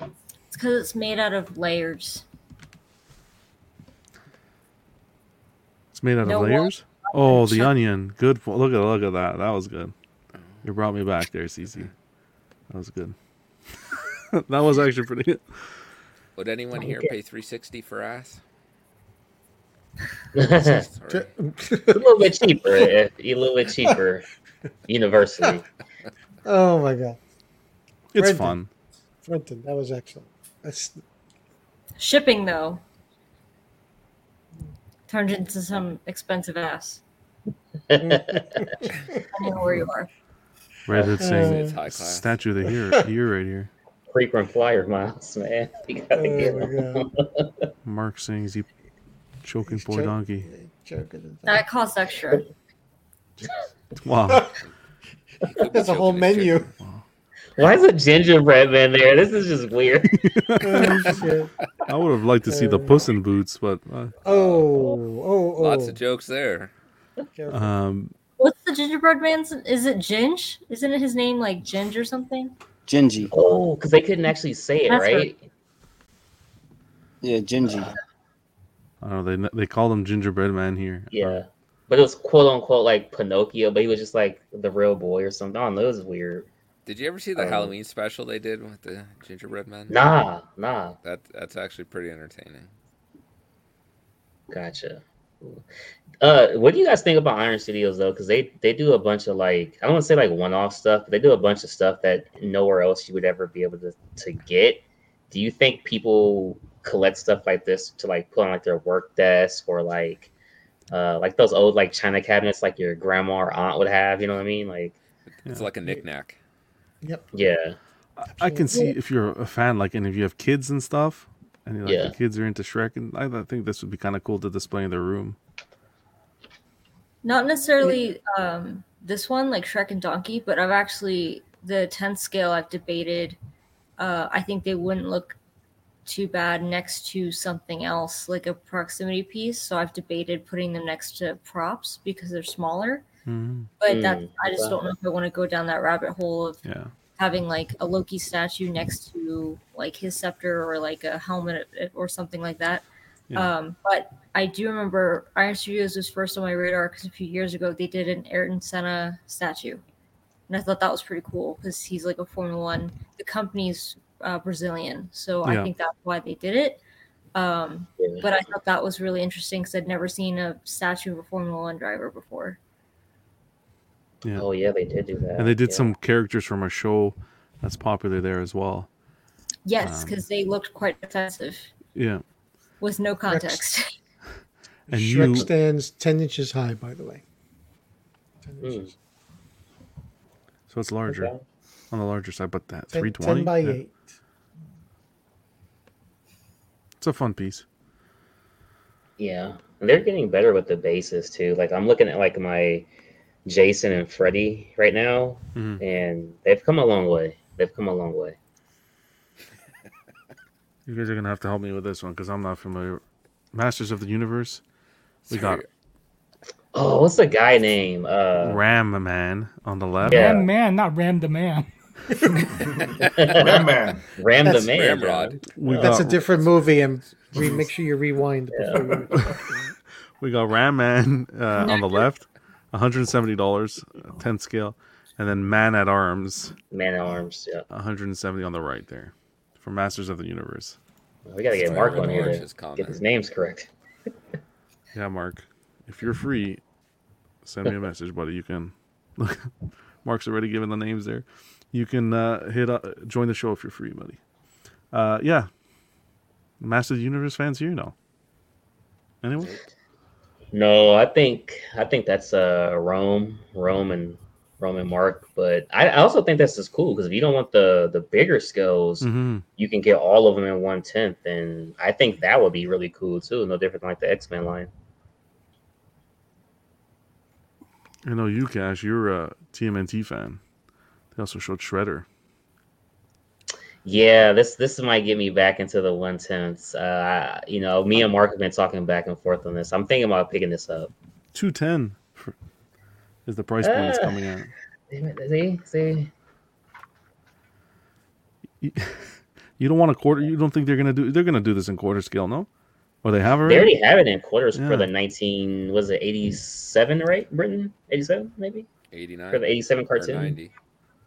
It's because it's made out of layers. It's made out of No, well, layers. Oh, the Chuck- onion. Good. Look at look at that. That was good. You brought me back there, Cece. That was good. that was actually pretty good. Would anyone here Okay. pay 360 for ass? a little bit cheaper, a little bit cheaper. University. Oh my god. It's Brendan. fun. Frenton, that was excellent. That's Shipping though turned into some expensive ass. Depending on where you are. Red Hood Uh, saying It's high class. statue of the year, year right here. Frequent flyer miles, man. You gotta Oh get them. Mark saying is he choking poor Choke- donkey. joking. That costs extra. Wow. That's a whole menu. Why is a gingerbread man there? This is just weird. oh shit. I would have liked to see the Puss in Boots, but uh, Oh, oh, oh. Lots of jokes there. Um, What's the gingerbread man's? Is it Ginge? Isn't it his name like Ginge or something? Gingy. Oh, because they couldn't actually say it, That's right? Yeah, Gingy. I don't know. They they call him Gingerbread Man here. Yeah. But it was quote unquote like Pinocchio, but he was just like the real boy or something. I don't know. It was weird. Did you ever see the Um, Halloween special they did with the gingerbread man? Nah, nah. That that's actually pretty entertaining. Gotcha. Uh, what do you guys think about Iron Studios though? Because they they do a bunch of like I don't want to say like one off stuff, but they do a bunch of stuff that nowhere else you would ever be able to to get. Do you think people collect stuff like this to like put on like their work desk or like uh like those old like china cabinets like your grandma or aunt would have? You know what I mean? Like It's Yeah. like a knickknack. Yep. Yeah, I, I can see if you're a fan, like, and if you have kids and stuff, and you're like, Yeah. the kids are into Shrek, and I, I think this would be kind of cool to display in their room. Not necessarily um, this one, like Shrek and Donkey, but I've actually the tenth scale I've debated. Uh, I think they wouldn't look too bad next to something else, like a proximity piece. So I've debated putting them next to props because they're smaller. hmm But that Mm, I just don't know if I want to go down that rabbit hole of Yeah. having like a Loki statue next to like his scepter or like a helmet or something like that. Yeah. Um, but I do remember Iron Studios was first on my radar because a few years ago they did an Ayrton Senna statue, and I thought that was pretty cool because he's like a Formula One. The company's uh, Brazilian, so Yeah. I think that's why they did it. Um, but I thought that was really interesting because I'd never seen a statue of a Formula One driver before. Yeah. Oh yeah, they did do that. And they did yeah. some characters from a show that's popular there as well. Yes, Um, because they looked quite offensive Yeah. With no context. And Shrek you- stands ten inches high, by the way. 10 Mm. inches. So it's larger Okay. on the larger side, but that 10, 320. 10 by yeah, eight. It's a fun piece. Yeah, they're getting better with the bases too. Like I'm looking at like my Jason and Freddy right now, Mhm. and they've come a long way. They've come a long way. You guys are gonna have to help me with this one because I'm not familiar. Masters of the Universe. We got Oh, what's the guy name? Uh, Ram Man on the left. Yeah. Ram man, not Ram the man. Man, man. Ram the That's- Man. Ramrod. We That's a got different movie, and re- make sure you rewind Yeah. before we got Ram Man uh, on the left, 170 dollars, 10 scale, and then Man at Arms, Man at Arms. Yeah, 170 on the right there, for Masters of the Universe. we gotta get That's Mark on here to comment. get his names correct. Yeah, Mark, if you're free, send me a message, buddy. You can. Look, Mark's already given the names there. You can uh, hit uh, join the show if you're free, buddy. Uh, yeah, Masters of the Universe fans here now. Anyone? No, I think I think that's uh Rome, Rome and Rome and Mark. But I, I also think that's just cool because if you don't want the the bigger skills, Mm-hmm. you can get all of them in one tenth, and I think that would be really cool too. No different than like the X Men line. I know you, Cash. You're a TMNT fan. They also showed Shredder. Yeah, this this might get me back into the one tenths. Uh, you know, me and Mark have been talking back and forth on this. I'm thinking about picking this up. Two ten is the price point it's Ah. coming at. See, see, You, you don't want a quarter. You don't think they're gonna do? They're gonna do this in quarter scale, no? Or they have they already? already have it in quarters Yeah. for the 19. Was it 87? Right, Britain 87 maybe 89 for the 87 or cartoon. 90.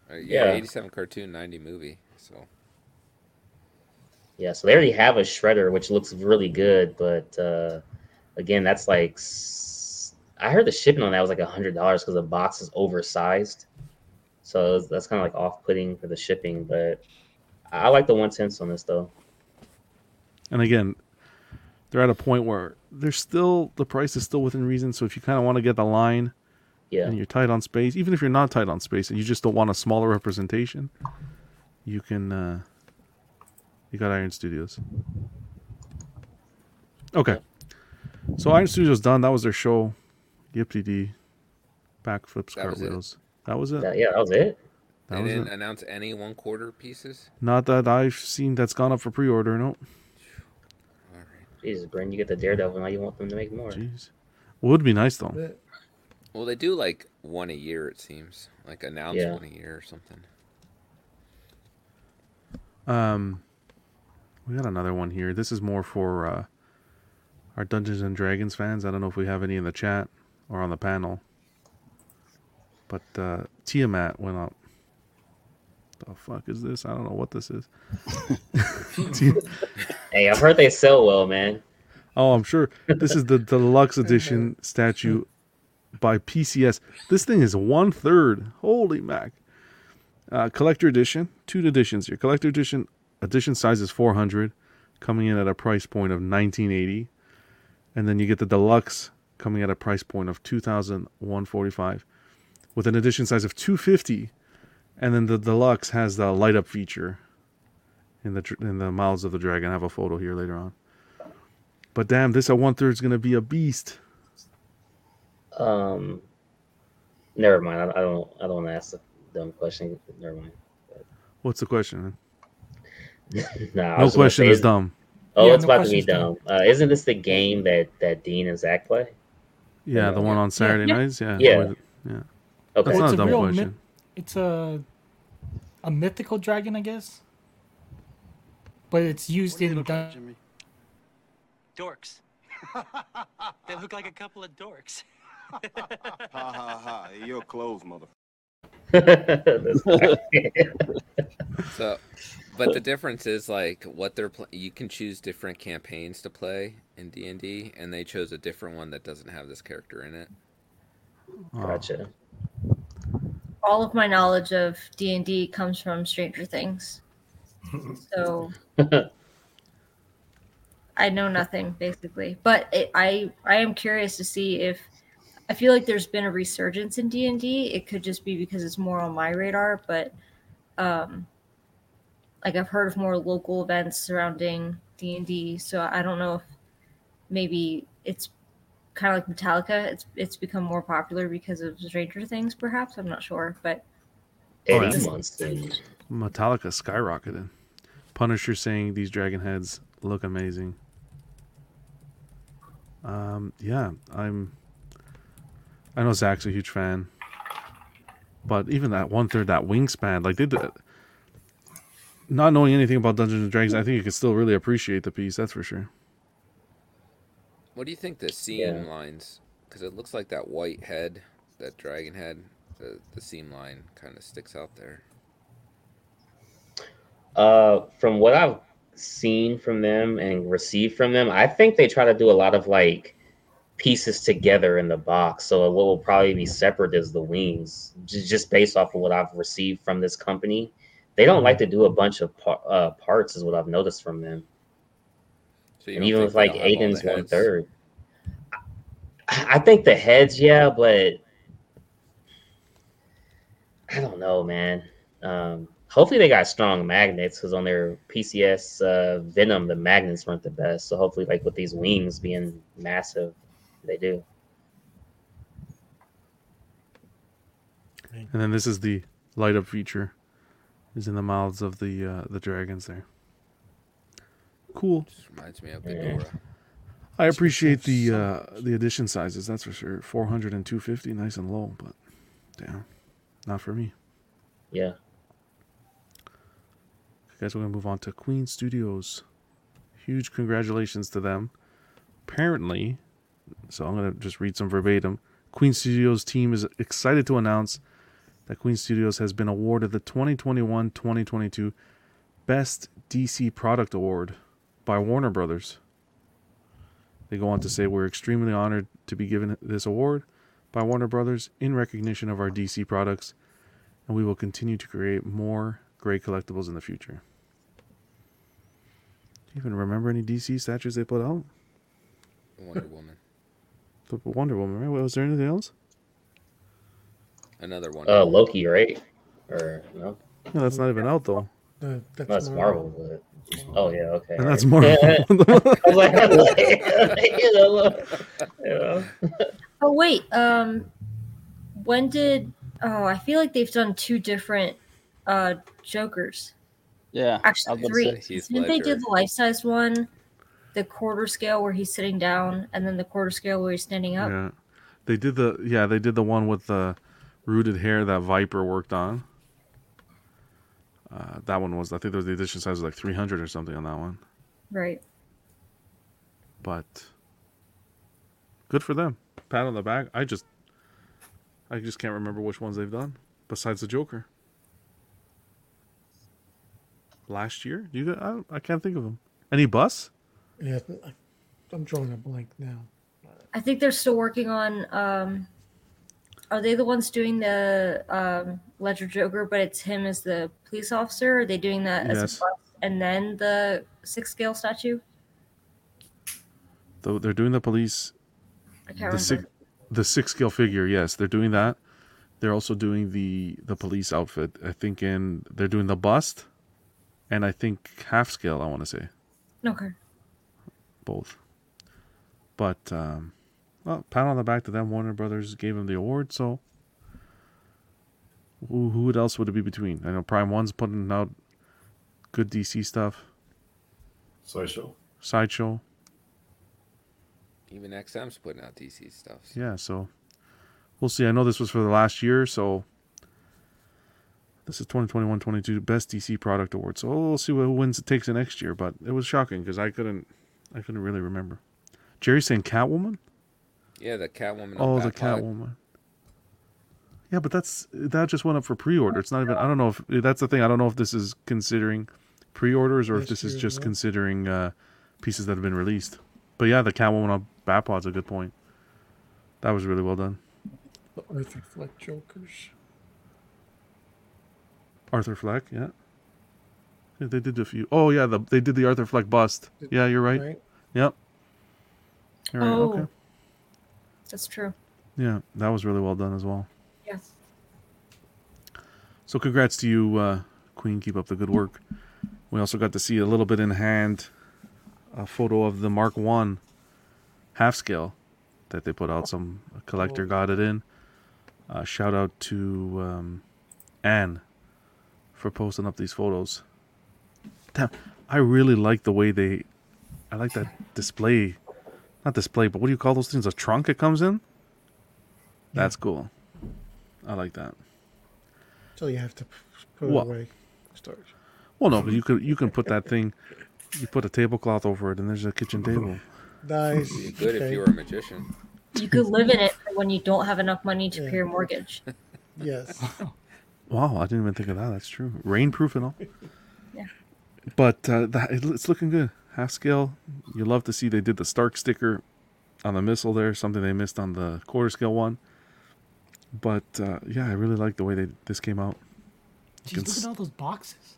Uh, yeah, Yeah. 87 cartoon, 90 movie. So Yeah, so they already have a shredder, which looks really good, but uh, again, that's like s- I heard the shipping on that was like a hundred dollars because the box is oversized. So that's kind of like off-putting for the shipping, but I like the one tenths on this though. And again, they're at a point where they're still the price is still within reason. So if you kind of want to get the line Yeah, and you're tight on space, even if you're not tight on space and you just don't want a smaller representation, you can. uh You got Iron Studios. Okay, so Iron Studios done. That was their show. Yip D, backflips, That it? cartwheels. That was it. That- yeah, that was it. That they was didn't it. announce any one quarter pieces. Not that I've seen that's gone up for pre-order. No, All right. Jesus, Brent, you get the Daredevil now. You want them to make more? jeez. Would be nice though. Well, they do like one a year. It seems like announce Yeah. one a year or something. Um, we got another one here. This is more for uh, our Dungeons and Dragons fans. I don't know if we have any in the chat or on the panel, but uh, Tiamat went up. The fuck is this? I don't know what this is. Hey, I've heard they sell well, man. oh, I'm sure this is the deluxe edition statue by PCS. This thing is one third. Holy mac! Uh, collector edition, two editions here. Collector edition, edition size is 400, coming in at a price point of 1980, and then you get the deluxe coming at a price point of 2145, with an edition size of 250, and then the deluxe has the light up feature. In the in the mouths of the dragon, I have a photo here later on. But damn, this at one third is gonna be a beast. Um, never mind. I, I don't. I don't want to ask a dumb question. Never mind. What's the question? Man? Nah, No question say, is dumb. Oh, Yeah, it's no about to be question's dumb. Uh, isn't this the game that that Dean and Zach play? Yeah, the one on Saturday Yeah. nights. Yeah, Yeah. With- yeah. Okay. That's It's not a a dumb question. myth- It's a a mythical dragon, I guess. But it's used What in looking dun- Jimmy? Dorks. they look like a couple of dorks. Ha ha ha. You're closed, mother. That's- So, but the difference is like what they're pl- you can choose different campaigns to play in D and D, and they chose a different one that doesn't have this character in it. Gotcha. All of my knowledge of D and D comes from Stranger Things, so I know nothing basically. But it, I I am curious to see if I feel like there's been a resurgence in D and D. It could just be because it's more on my radar, but um, like I've heard of more local events surrounding D and D. So I don't know if maybe it's kind of like Metallica. It's it's become more popular because of Stranger Things, perhaps. I'm not sure, but Oh, Eddie yeah. Metallica skyrocketed. Punisher saying these dragon heads look amazing. Um, yeah, I'm. I know Zach's a huge fan, but even that one third, that wingspan, like they did. Not knowing anything about Dungeons and Dragons, I think you could still really appreciate the piece. That's for sure. What do you think the seam Yeah. lines? Because it looks like that white head, that dragon head, the the seam line kind of sticks out there. Uh, from what I've seen from them and received from them, I think they try to do a lot of like pieces together in the box. So what will probably be separate is the wings, just based off of what I've received from this company. They don't like to do a bunch of par- uh, parts, is what I've noticed from them. So And even with like they'll have Aiden's one heads? third. I I think the heads, yeah, but I don't know, man. Um, hopefully they got strong magnets because on their PCS uh, Venom, the magnets weren't the best. So hopefully, like with these wings being massive, they do. And then this is the light up feature. Is in the mouths of the uh, the dragons there. Cool. Just reminds me of Ghidorah. I appreciate the uh, the edition sizes. That's for sure. 400 and 250, nice and low, but damn, not for me. Yeah. Guys, we're gonna move on to Queen Studios. Huge congratulations to them. Apparently, so I'm gonna just read some verbatim. Queen Studios team is excited to announce that Queen Studios has been awarded the 2021-2022 Best DC Product Award by Warner Brothers. They go on to say we're extremely honored to be given this award by Warner Brothers in recognition of our DC products, and we will continue to create more great collectibles in the future. Do you even remember any DC statues they put out? Wonder Woman. The Wonder Woman, right? Was there anything else? Another one. Uh, Loki, right? Or no? No, that's not even out though. Uh, that's, That's Marvel, but oh yeah, okay. And all that's right. Marvel. I was like, I was like, you know, you know. Oh wait, um, when did? Oh, I feel like they've done two different uh Jokers. Yeah, Actually, was three. Didn't they do the life-size one, the quarter scale where he's sitting down, and then the quarter scale where he's standing up? Yeah, they did the yeah they did the one with the rooted hair that Viper worked on. Uh, that one was I think there was the edition size was like 300 or something on that one, Right. but good for them. Pat on the back. I just I just can't remember which ones they've done besides the Joker. Last year, you got, I, I can't think of them. Any bus? Yeah, I'm drawing a blank now. I think they're still working on. um Are they the ones doing the um Ledger Joker, but it's him as the police officer? Are they doing that as Yes. a bust and then the six scale statue? Though they're doing the police I can't the six the six scale figure yes they're doing that they're also doing the the police outfit i think in they're doing the bust and i think half scale i want to say Okay. both but um well pat on the back to them. Warner brothers gave them the award so who, who else would it be between? I know prime one's putting out good dc stuff. Sideshow. sideshow. Even XM's putting out DC stuff. yeah so we'll see. I know this was for the last year so this is 2021-22 best dc product award. So we'll see who wins it takes it next year but it was shocking because i couldn't i couldn't really remember. Jerry saying catwoman Yeah, the Catwoman. oh the Batfleck. catwoman yeah but that's that just went up for pre-order it's not even i don't know if that's the thing i don't know if this is considering pre-orders or if Yes, this is just right. considering uh pieces that have been released but yeah the catwoman on batpod's a good point that was really well done The Arthur Fleck Jokers. Arthur Fleck, yeah. Yeah, they did a few. Oh yeah, the they did the Arthur Fleck bust. Yeah, you're right. Right? Yep. You're right. Oh. Okay. That's true. Yeah, that was really well done as well. Yes. So congrats to you, uh, Queen. Keep up the good work. We also got to see a little bit in hand a photo of the Mark One half scale that they put out. Some collector got it in. Uh, shout out to um, Anne for posting up these photos. Damn, I really like the way they. I like that display, not display, but what do you call those things? A trunk it comes in. That's cool. I like that. So you have to put What? it away. Storage. Well, no, but you could you can put that thing, you put a tablecloth over it, and there's a kitchen table. Nice. Be good if you were a magician. You could live in it when you don't have enough money to pay your mortgage. Yes. Wow, I didn't even think of that. That's true. Rainproof and all. Yeah. But uh, that, it- it's looking good. Half scale. You love to see they did the Stark sticker on the missile there. Something they missed on the quarter scale one. But uh, yeah, I really like the way they this came out. Jeez, can look s- at all those boxes.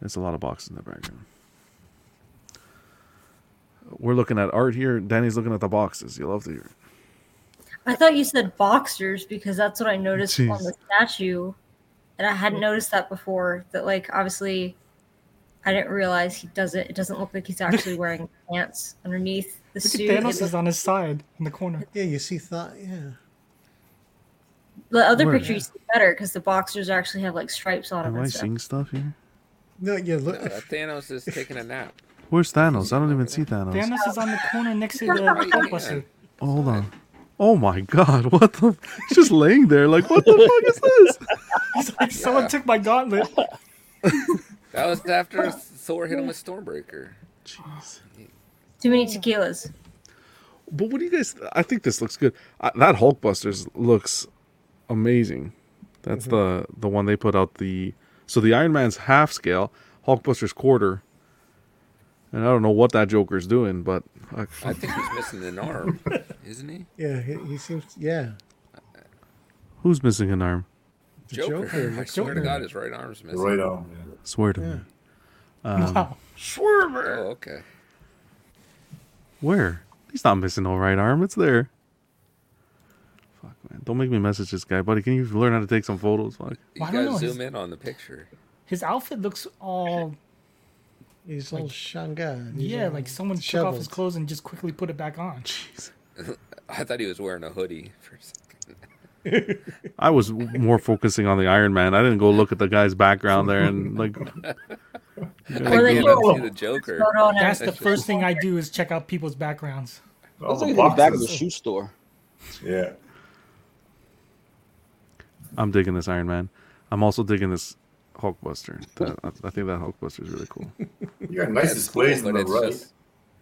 There's a lot of boxes in the background. We're looking at art here. Danny's looking at the boxes. You love to hear. it. I thought you said boxers because that's what I noticed on the statue, and I hadn't noticed that before. That like obviously, I didn't realize he does it. It doesn't look like he's actually wearing pants underneath the Look suit. at It Thanos is on his side in the corner. Yeah, you see thought. Yeah. The other Where? picture you see better because the boxers actually have like stripes on them. Am I and stuff. seeing stuff here? No, yeah, look. No, Thanos is taking a nap. Where's Thanos? I don't even see Thanos. Thanos is on the corner next to the Right Hulkbuster. Hold on. Oh my god, what the? He's just laying there like, what the fuck is this? He's like, someone took my gauntlet. That was after Thor hit him with Stormbreaker. Jeez. Too many tequilas. But what do you guys? I think this looks good. Uh, that Hulkbusters looks amazing. That's the the one they put out the. So the Iron Man's half scale, Hulkbusters quarter. And I don't know what that Joker's doing, but I, I think he's missing an arm, isn't he? Yeah, he, he seems. Yeah, who's missing an arm? the Joker. Joker. I looks swear to. God, his right arm's The missing. right arm. Yeah. Swear to Yeah. me. Um, Wow. Oh, okay. Where? He's not missing no right arm. It's there. Fuck man, don't make me message this guy, buddy. Can you learn how to take some photos? Fuck. You I don't gotta zoom his- in on the picture. His outfit looks all He's all Shanghai. He's yeah, all like someone took off his clothes and just quickly put it back on. Jeez. I thought he was wearing a hoodie for a second. I was more focusing on the Iron Man. I didn't go look at the guy's background there and like. I Or they can't see the Joker. Photo on That's the first thing I do is check out people's backgrounds. Oh, Looks the like in the back of the shoe store. Yeah. I'm digging this Iron Man. I'm also digging this Hulkbuster. That, I, I think that Hulkbuster is really cool. You got nice It's displays cool, on the it's right. just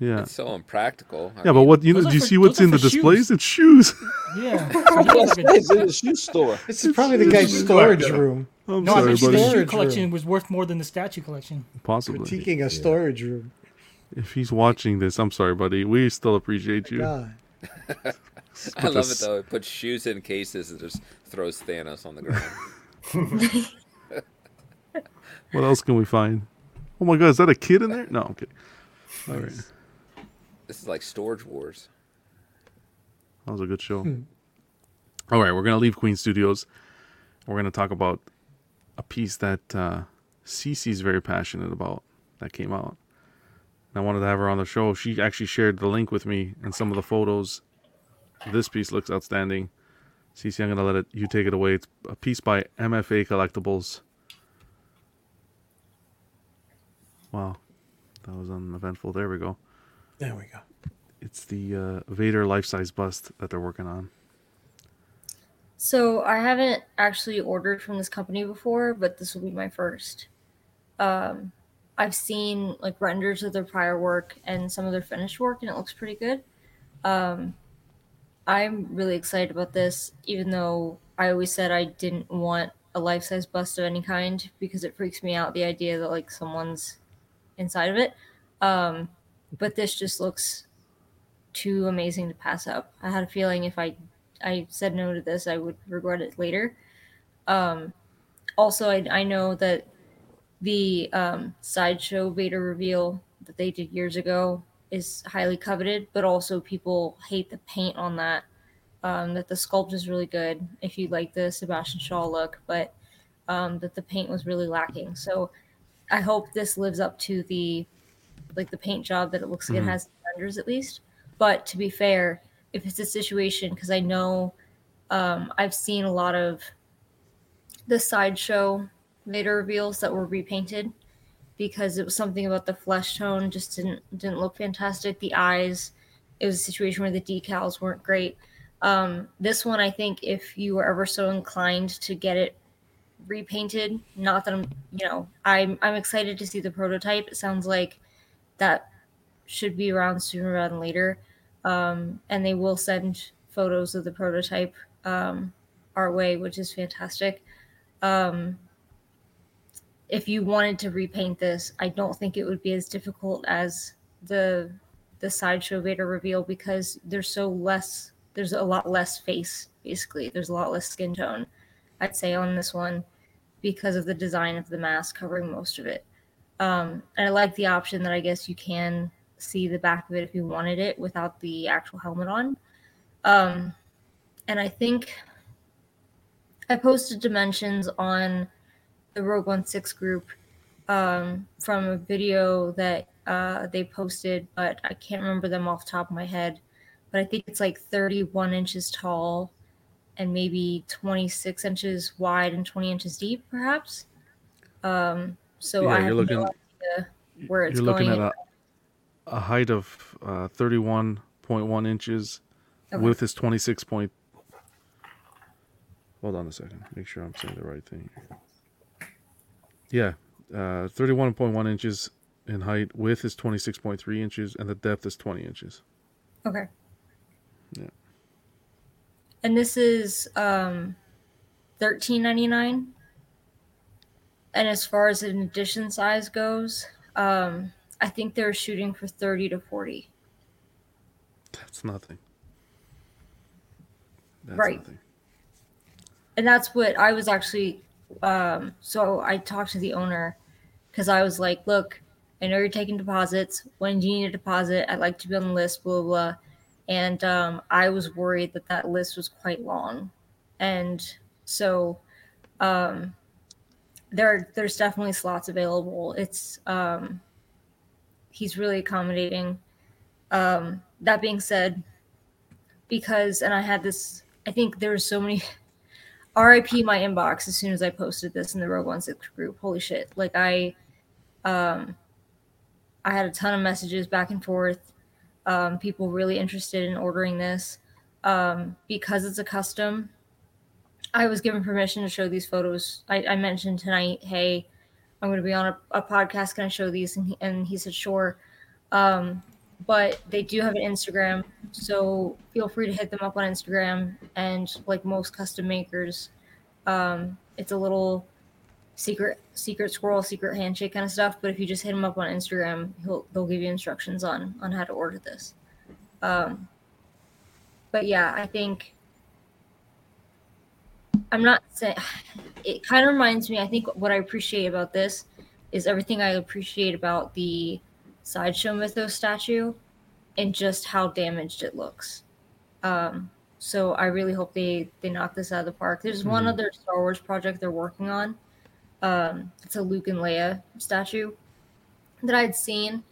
Yeah. it's so impractical. I Yeah, but what you know? Do you for- see what's in the for shoes. displays? It's shoes. Yeah. Yes, it's in the shoe store. This is probably the guy's storage like, room. I'm No, I sorry, bet you buddy. the shoe collection room. was worth more than the statue collection. Possibly. Critiquing a storage room. If he's watching this, I'm sorry, buddy. We still appreciate you. I love this- it though. It puts shoes in cases and just throws Thanos on the ground. What else can we find? Oh my god, is that a kid in there? No, I'm kidding. All right, this is like Storage Wars. that was a good show. All right, we're gonna leave Queen Studios. We're gonna talk about a piece that uh, Cece's very passionate about that came out. And I wanted to have her on the show. She actually shared the link with me and some of the photos. This piece looks outstanding. Cece, I'm gonna let it you take it away. It's a piece by MFA Collectibles. Wow, that was uneventful. There we go. There we go. It's the uh, Vader life-size bust that they're working on. So I haven't actually ordered from this company before, but this will be my first. Um, I've seen like renders of their prior work and some of their finished work, and it looks pretty good. Um, I'm really excited about this, even though I always said I didn't want a life size bust of any kind because it freaks me out the idea that like someone's inside of it. Um, but this just looks too amazing to pass up. I had a feeling if I I said no to this, I would regret it later. Um, also, I, I know that the um, sideshow Vader reveal that they did years ago is highly coveted, but also people hate the paint on that. Um, that the sculpt is really good if you like the Sebastian Shaw look, but um, that the paint was really lacking. So I hope this lives up to the like the paint job that it looks like Mhm. it has renders at least. But to be fair, if it's a situation because I know um, I've seen a lot of the sideshow Vader reveals that were repainted because it was something about the flesh tone just didn't didn't look fantastic. The eyes, it was a situation where the decals weren't great. Um, this one, I think, if you were ever so inclined to get it repainted, not that I'm, you know, I'm I'm excited to see the prototype. It sounds like that should be around sooner rather than later. Um, and they will send photos of the prototype um, our way, which is fantastic. Um, if you wanted to repaint this, I don't think it would be as difficult as the the sideshow Vader reveal because there's so less. There's a lot less face. Basically, there's a lot less skin tone. I'd say on this one because of the design of the mask covering most of it. Um, and I like the option that I guess you can see the back of it if you wanted it without the actual helmet on. Um, and I think I posted dimensions on the Rogue One Six group um, from a video that uh, they posted, but I can't remember them off the top of my head. But I think it's like 31 inches tall and maybe 26 inches wide and 20 inches deep, perhaps. Um, so Yeah, I you're looking- no where it's You're going. looking at a, a height of uh, 31.1 inches. Okay. Width is 26 point. Hold on a second. Make sure I'm saying the right thing. Yeah, uh, 31.1 inches in height. Width is 26.3 inches, and the depth is 20 inches. Okay. Yeah. And this is um, 13.99. And as far as an edition size goes, um, I think they're shooting for 30 to 40. That's nothing. That's Right. nothing. and that's what I was actually. Um, so I talked to the owner because I was like, "Look, I know you're taking deposits. When do you need a deposit? I'd like to be on the list." Blah blah. blah. And um, I was worried that that list was quite long, and so um, there there's definitely slots available. It's um, he's really accommodating. Um, that being said, because and I had this, I think there so many RIP my inbox as soon as I posted this in the Rogue One Six group. Holy shit! Like I, um, I had a ton of messages back and forth. Um, people really interested in ordering this um, because it's a custom. I was given permission to show these photos. I, I mentioned tonight, hey, I'm going to be on a, a podcast. Can I show these? And he, and he said, sure. Um, but they do have an Instagram, so feel free to hit them up on Instagram. And like most custom makers, um, it's a little secret, secret squirrel, secret handshake kind of stuff. But if you just hit them up on Instagram, he'll they'll give you instructions on on how to order this. Um, but yeah, I think I'm not saying it kind of reminds me. I think what I appreciate about this is everything I appreciate about the sideshow mythos statue and just how damaged it looks. Um, so I really hope they they knock this out of the park. There's one Mhm. other Star Wars project they're working on. Um, it's a Luke and Leia statue that I'd seen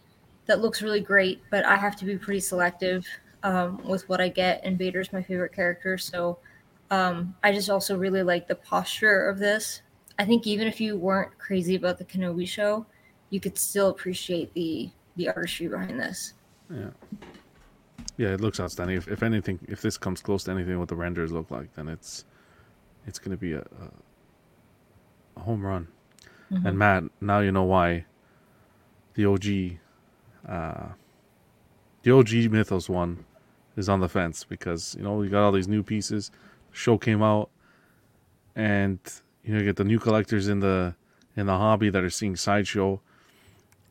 that looks really great, but I have to be pretty selective um, with what I get. And Vader's my favorite character, so um, I just also really like the posture of this. I think even if you weren't crazy about the Kenobi show, you could still appreciate the the artistry behind this. Yeah. Yeah, it looks outstanding. If, if anything, if this comes close to anything what the renders look like, then it's it's going to be a, a a home run. Mhm. And Matt, now you know why the OG uh the OG Mythos one is on the fence because you know you got all these new pieces. Show came out, and you know you get the new collectors in the in the hobby that are seeing sideshow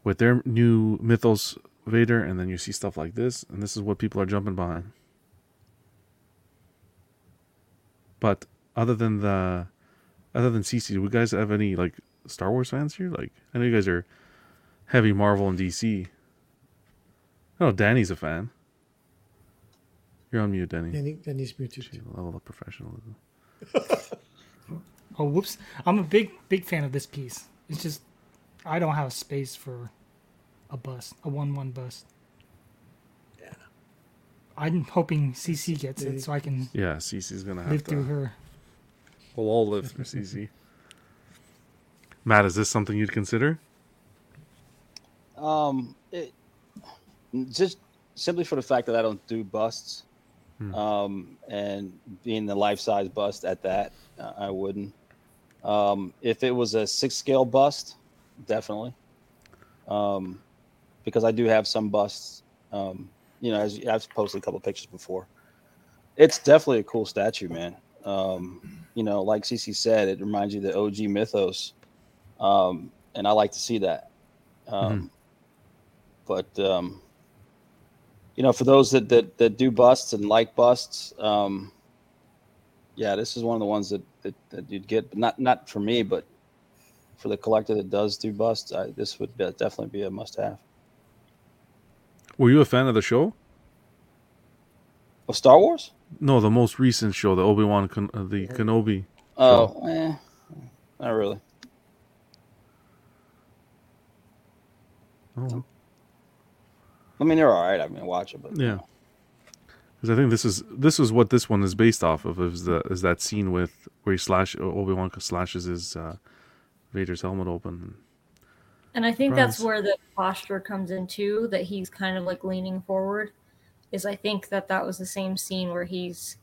with their new Mythos Vader, and then you see stuff like this, and this is what people are jumping behind. But other than the, other than CC, do you guys have any like Star Wars fans here? Like, I know you guys are heavy Marvel and DC. I know Danny's a fan. You're on mute, Danny. Danny, Danny's muted. Gee, level of professionalism. Oh, whoops! I'm a big, big fan of this piece. It's just I don't have space for a bust, a one-one bust. Yeah. I'm hoping CC gets it so I can Yeah, CC's gonna have live to. through her. We'll all live through CC. Matt, is this something you'd consider? Um, it, just simply for the fact that I don't do busts, Hmm. um, and being the life size bust at that, uh, I wouldn't. Um, if it was a six scale bust, definitely. Um, because I do have some busts. Um, you know, as I've posted a couple pictures before. It's definitely a cool statue, man. Um, you know, like CC said, it reminds you of the OG mythos, um, and I like to see that. Um, But um, you know, for those that, that that do busts and like busts, um, yeah, this is one of the ones that that, that you'd get, but not not for me, but for the collector that does do busts, I, this would be, definitely be a must-have. Were you a fan of the show? Of Star Wars? No, the most recent show, the Obi Wan, Ken- uh, the Kenobi. Oh, show. eh, not really. Oh. I mean, they're all right. I mean, watch it, but Yeah. Because I think this is this is what this one is based off of. Is the is that scene with where he slash Obi Wan slashes his uh, Vader's helmet open. And I think that's where the posture comes in too, that he's kind of like leaning forward. Is I think that that was the same scene where he's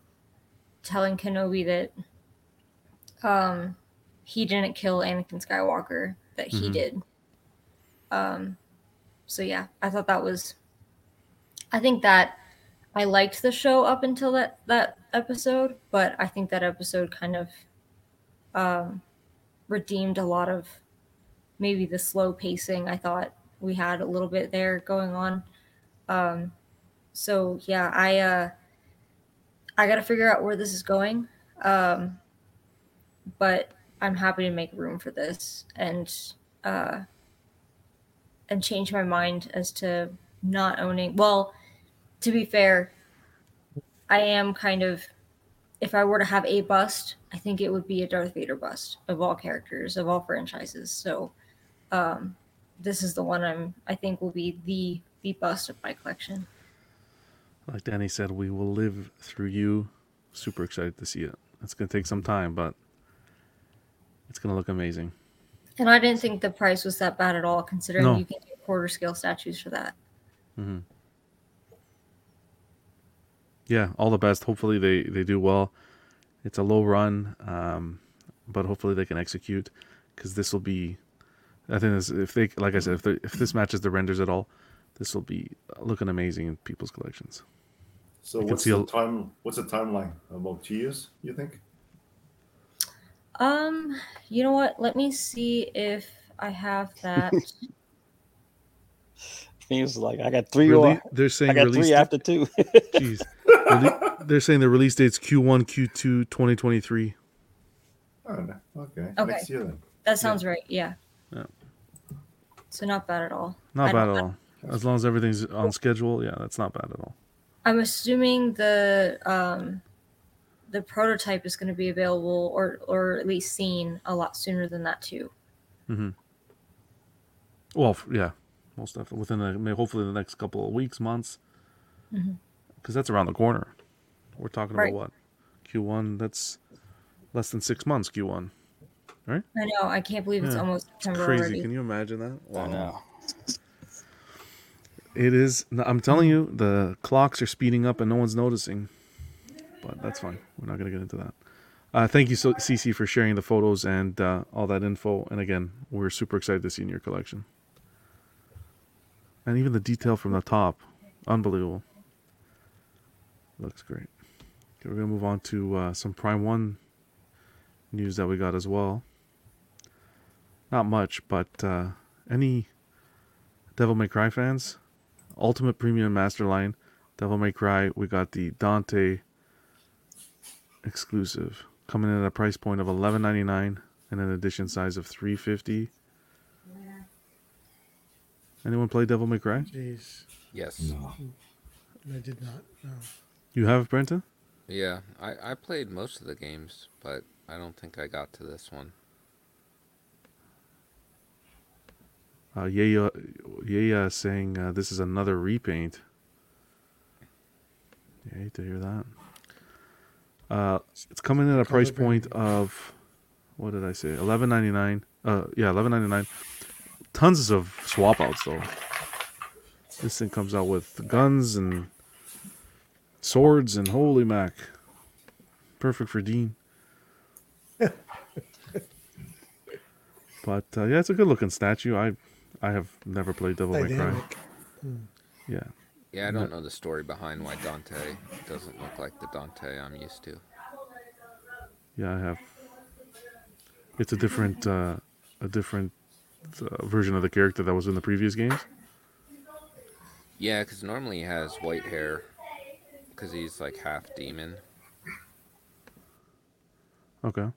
telling Kenobi that um, he didn't kill Anakin Skywalker, that he Mhm. did. Um, so yeah, I thought that was. I think that I liked the show up until that that episode, but I think that episode kind of um, redeemed a lot of maybe the slow pacing I thought we had a little bit there going on. Um, so yeah, I uh, I got to figure out where this is going, um, but I'm happy to make room for this and uh, and change my mind as to not owning. Well, to be fair, I am kind of. If I were to have a bust, I think it would be a Darth Vader bust of all characters, of all franchises. So, um, this is the one I'm. I think will be the the bust of my collection. Like Danny said, we will live through you. Super excited to see it. It's gonna take some time, but it's gonna look amazing. And I didn't think the price was that bad at all, considering No. you can get quarter scale statues for that. Mm hmm Yeah, all the best. Hopefully they they do well. It's a low run, um, but hopefully they can execute because this will be. I think this, if they like I said if they, if this matches the renders at all, this will be looking amazing in people's collections. So I can what's the a- time? What's the timeline? About two years, you think? Um, you know what? Let me see if I have that. He was like, I got three Rele- or they're saying I got release three date- after two. Jeez, Rele- they're saying the release date's Q1, Q2, 2023. Oh, no. okay. Okay. Next year then. That sounds right. Yeah. Yeah. So not bad at all. Not I bad at all. As long as everything's on schedule, yeah, that's not bad at all. I'm assuming the um, the prototype is going to be available, or or at least seen a lot sooner than that too. Mm-hmm. Well, yeah, most definitely within the may- hopefully the next couple of weeks, months, Mhm. Because that's around the corner. We're talking Right. about what Q1. That's less than six months. Q1, right? I know. I can't believe it's Yeah. almost It's crazy. already. Can you imagine that? I know. It is. I'm telling you, the clocks are speeding up and no one's noticing. But that's fine. We're not going to get into that. Uh, thank you, so, CC, for sharing the photos and uh, all that info. And again, we're super excited to see in your collection. And even the detail from the top, unbelievable. Looks great. Okay, we're going to move on to uh, some Prime 1 news that we got as well. Not much, but uh, any Devil May Cry fans? Ultimate Premium Master Line, Devil May Cry. We got the Dante exclusive coming in at a price point of eleven ninety nine and an edition size of three fifty. Anyone play Devil May Cry? Jeez, Yes. No. I did not. No. You have Brenton? Yeah, I, I played most of the games, but I don't think I got to this one. Uh, Yaya, Yaya saying uh, this is another repaint. Yeah, hate to hear that. Uh, it's coming at a price point of what did I say? Eleven ninety nine. Uh, yeah, eleven ninety nine. Tons of swap outs though. This thing comes out with guns and swords and holy mac. Perfect for Dean. But uh, yeah, it's a good looking statue. I I have never played Devil May Cry. Dynamic. Yeah. Yeah, I don't know the story behind why Dante doesn't look like the Dante I'm used to. Yeah, I have. It's a different, uh, a different uh, version of the character that was in the previous games. Yeah, because normally he has white hair, because he's like half demon, Okay.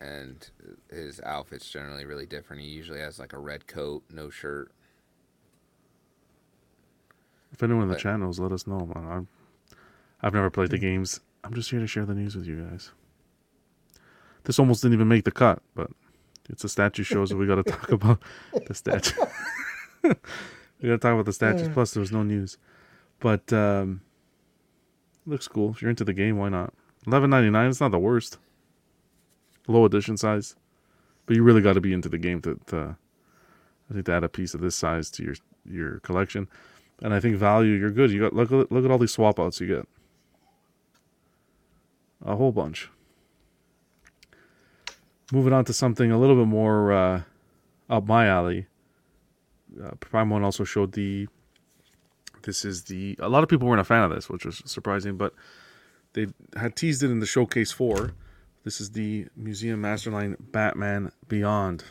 and his outfit's generally really different. He usually has like a red coat, no shirt. If anyone in the But- chat knows, let us know. man. I'm, I've never played the games. I'm just here to share the news with you guys. This almost didn't even make the cut, but it's a statue show, so we got to talk about the statue. we got to talk about the statues. Plus, there was no news, but um, looks cool. If you're into the game, why not? Eleven ninety nine. It's not the worst. Low edition size, but you really got to be into the game to, to. I think to add a piece of this size to your your collection, and I think value. You're good. You got look at look at all these swap outs you get. A whole bunch. Moving on to something a little bit more uh, up my alley. Uh, Prime One also showed the. This is the. A lot of people weren't a fan of this, which was surprising, but they had teased it in the showcase four. This is the Museum Masterline Batman Beyond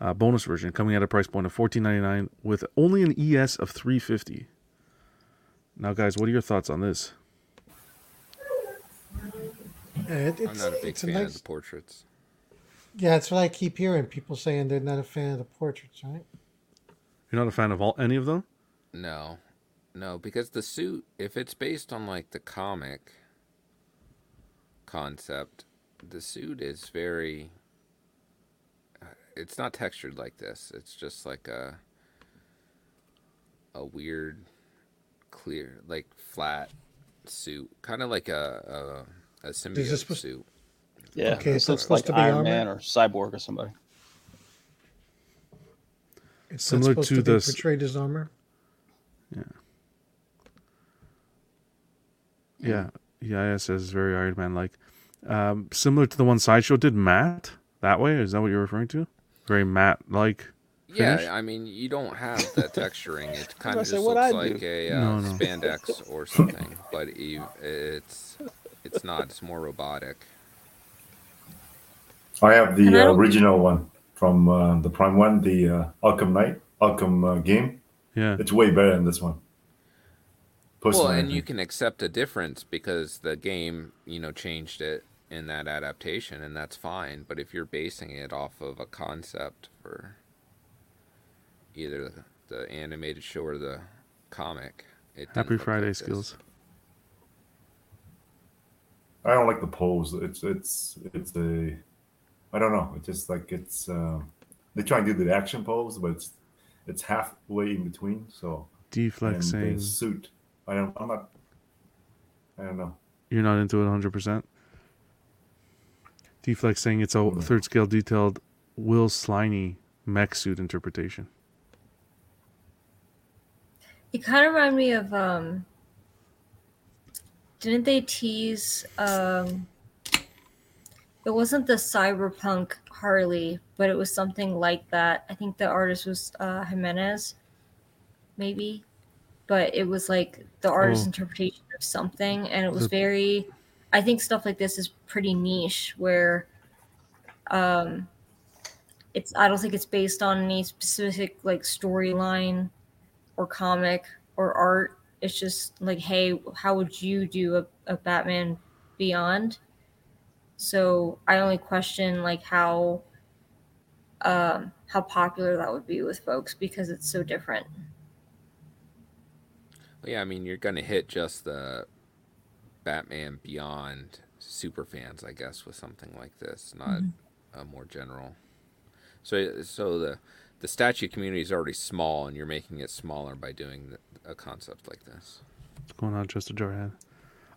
uh, bonus version, coming at a price point of fourteen ninety nine with only an ES of three fifty. Now, guys, what are your thoughts on this? Yeah, it- I'm it's, not a big it's a fan of the portraits. Yeah, that's what I keep hearing. People saying they're not a fan of the portraits, right? You're not a fan of all any of them? No, no, because the suit, if it's based on like the comic concept, the suit is very. uh, It's not textured like this. It's just like a a weird, clear, like flat suit, kind of like a a, a symbiote supposed- suit. Yeah, Okay, so it's like supposed to be Iron armor? Man or Cyborg or somebody. It's Similar to to, be portrayed as armor. Yeah, yeah, Yeah. Yeah. it says very Iron Man like. Um, similar to the one Sideshow did matte that way. Is that what you're referring to? Very matte like. Yeah, I mean, you don't have that texturing. It kind of just "What'd looks I do?" like a uh, No, no. spandex or something, but it's it's not. It's more robotic. I have the I uh, original one from uh, the Prime One, the uh, Arkham Knight, Arkham uh, game. Yeah, It's way better than this one. Well, Personally, I and you can accept a difference because the game, you know, changed it in that adaptation, and that's fine. But if you're basing it off of a concept for either the, the animated show or the comic, it Happy Friday like skills. I don't like the pose. It's it's it's a I don't know. It's just like it's uh, they try and do the action pose, but it's it's halfway in between. So Deflex and saying the suit. I don't. I'm not. I don't know. you're not into it 100. percent Deflex saying it's a Mm. third scale detailed Will Sliney mech suit interpretation. It kind of reminded me of um didn't they tease um it wasn't the cyberpunk Harley, but it was something like that. I think the artist was uh Jimenez, maybe. But it was like the artist's Oh. interpretation of something and it was very I think stuff like this is pretty niche where um it's I don't think it's based on any specific like storyline or comic or art. It's just like, hey, how would you do a, a Batman Beyond? So I only question like how um how popular that would be with folks because it's so different. Well, yeah, I mean, you're gonna hit just the Batman Beyond super fans, I guess, with something like this, not a more general. So, so the the statue community is already small, and you're making it smaller by doing the, a concept like this. What's going on, Just a Jarhead?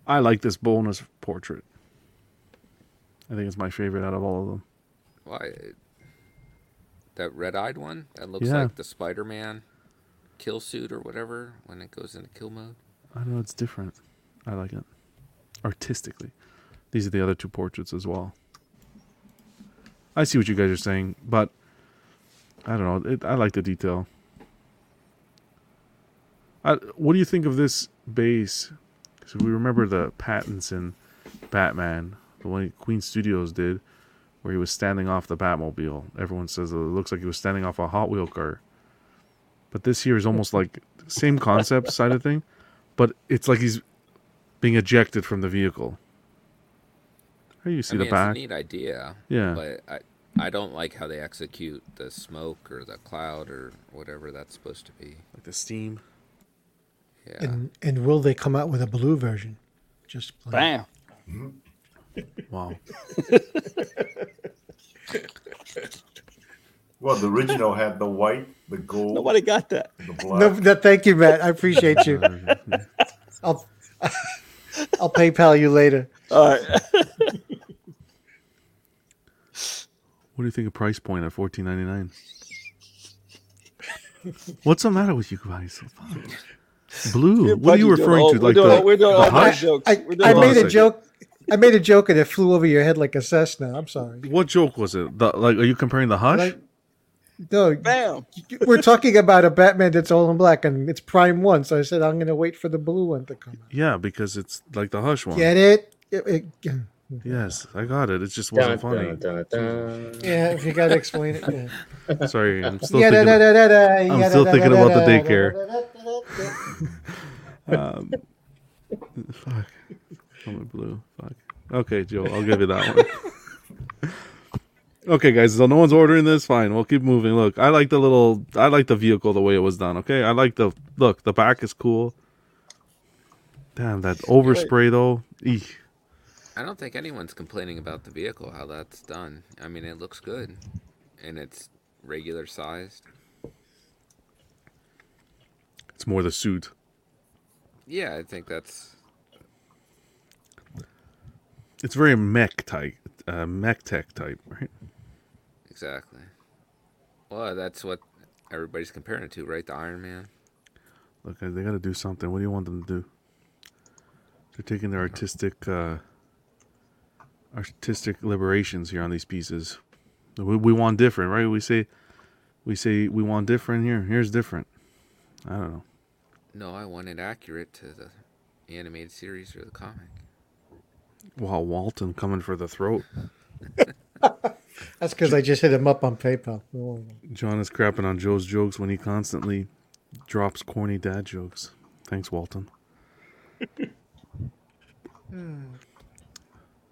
I like this bonus portrait. I think it's my favorite out of all of them. Why? That red-eyed one that looks Yeah. like the Spider-Man kill suit or whatever when it goes into kill mode. I know it's different. I like it artistically. These are the other two portraits as well. I see what you guys are saying, but I don't know. It, I like the detail. I, what do you think of this base? Because we remember the Pattinson Batman, the one Queen Studios did, where he was standing off the Batmobile. Everyone says oh, it looks like he was standing off a Hot Wheel car. But this here is almost like same concept side of thing, but it's like he's being ejected from the vehicle. Here you see I mean, the back. it's a neat idea. Yeah. But I, I don't like how they execute the smoke or the cloud or whatever that's supposed to be. Like the steam. Yeah. And and will they come out with a blue version? Just plain. Bam. Mm-hmm. Wow. Well, the original had the white, the gold, Nobody got that. the black. No, no, thank you, Matt. I appreciate you. I'll I'll PayPal you later. All right. What do you think of price point at fourteen ninety nine? What's the matter with you guys? Blue. You're What are you referring all- to? Like doing the, all- we're doing the all bad hush? jokes. I, I made a joke. I made a joke and it flew over your head like a Cessna. I'm sorry. What joke was it? The, like, are you comparing the hush? Like- No, Bam. we're talking about a Batman that's all in black and it's Prime One. So I said I'm going to wait for the blue one to come out. yeah, because it's like the hush one. Get it? It- it- Yes, I got it. It just wasn't funny. dun, dun, dun. yeah, if you got to explain it. Yeah. Sorry, I'm still Yeah, thinking. da, da, da, I'm yeah, still da, da, thinking da, about the da, da, daycare. da, da, da, da. Um, fuck. Color blue. Fuck. Okay, Joe, I'll give you that one. okay, guys, so no one's ordering this. Fine, we'll keep moving. Look, I like the little. I like the vehicle the way it was done. Okay, I like the look. The back is cool. Damn that overspray though. Eek. I don't think anyone's complaining about the vehicle, how that's done. I mean, it looks good. And it's regular sized. It's more the suit. Yeah, I think that's. It's very mech type, uh, mech tech type, right? Exactly. Well, that's what everybody's comparing it to, right? The Iron Man. Look, they got to do something. What do you want them to do? They're taking their artistic, uh, artistic liberations here on these pieces. We, we want different, right? We say, we say we want different here. Here's different. I don't know. No, I want it accurate to the animated series or the comic. Wow, Walton coming for the throat. That's because I just hit him up on PayPal. Oh, John is crapping on Joe's jokes when he constantly drops corny dad jokes. Thanks, Walton.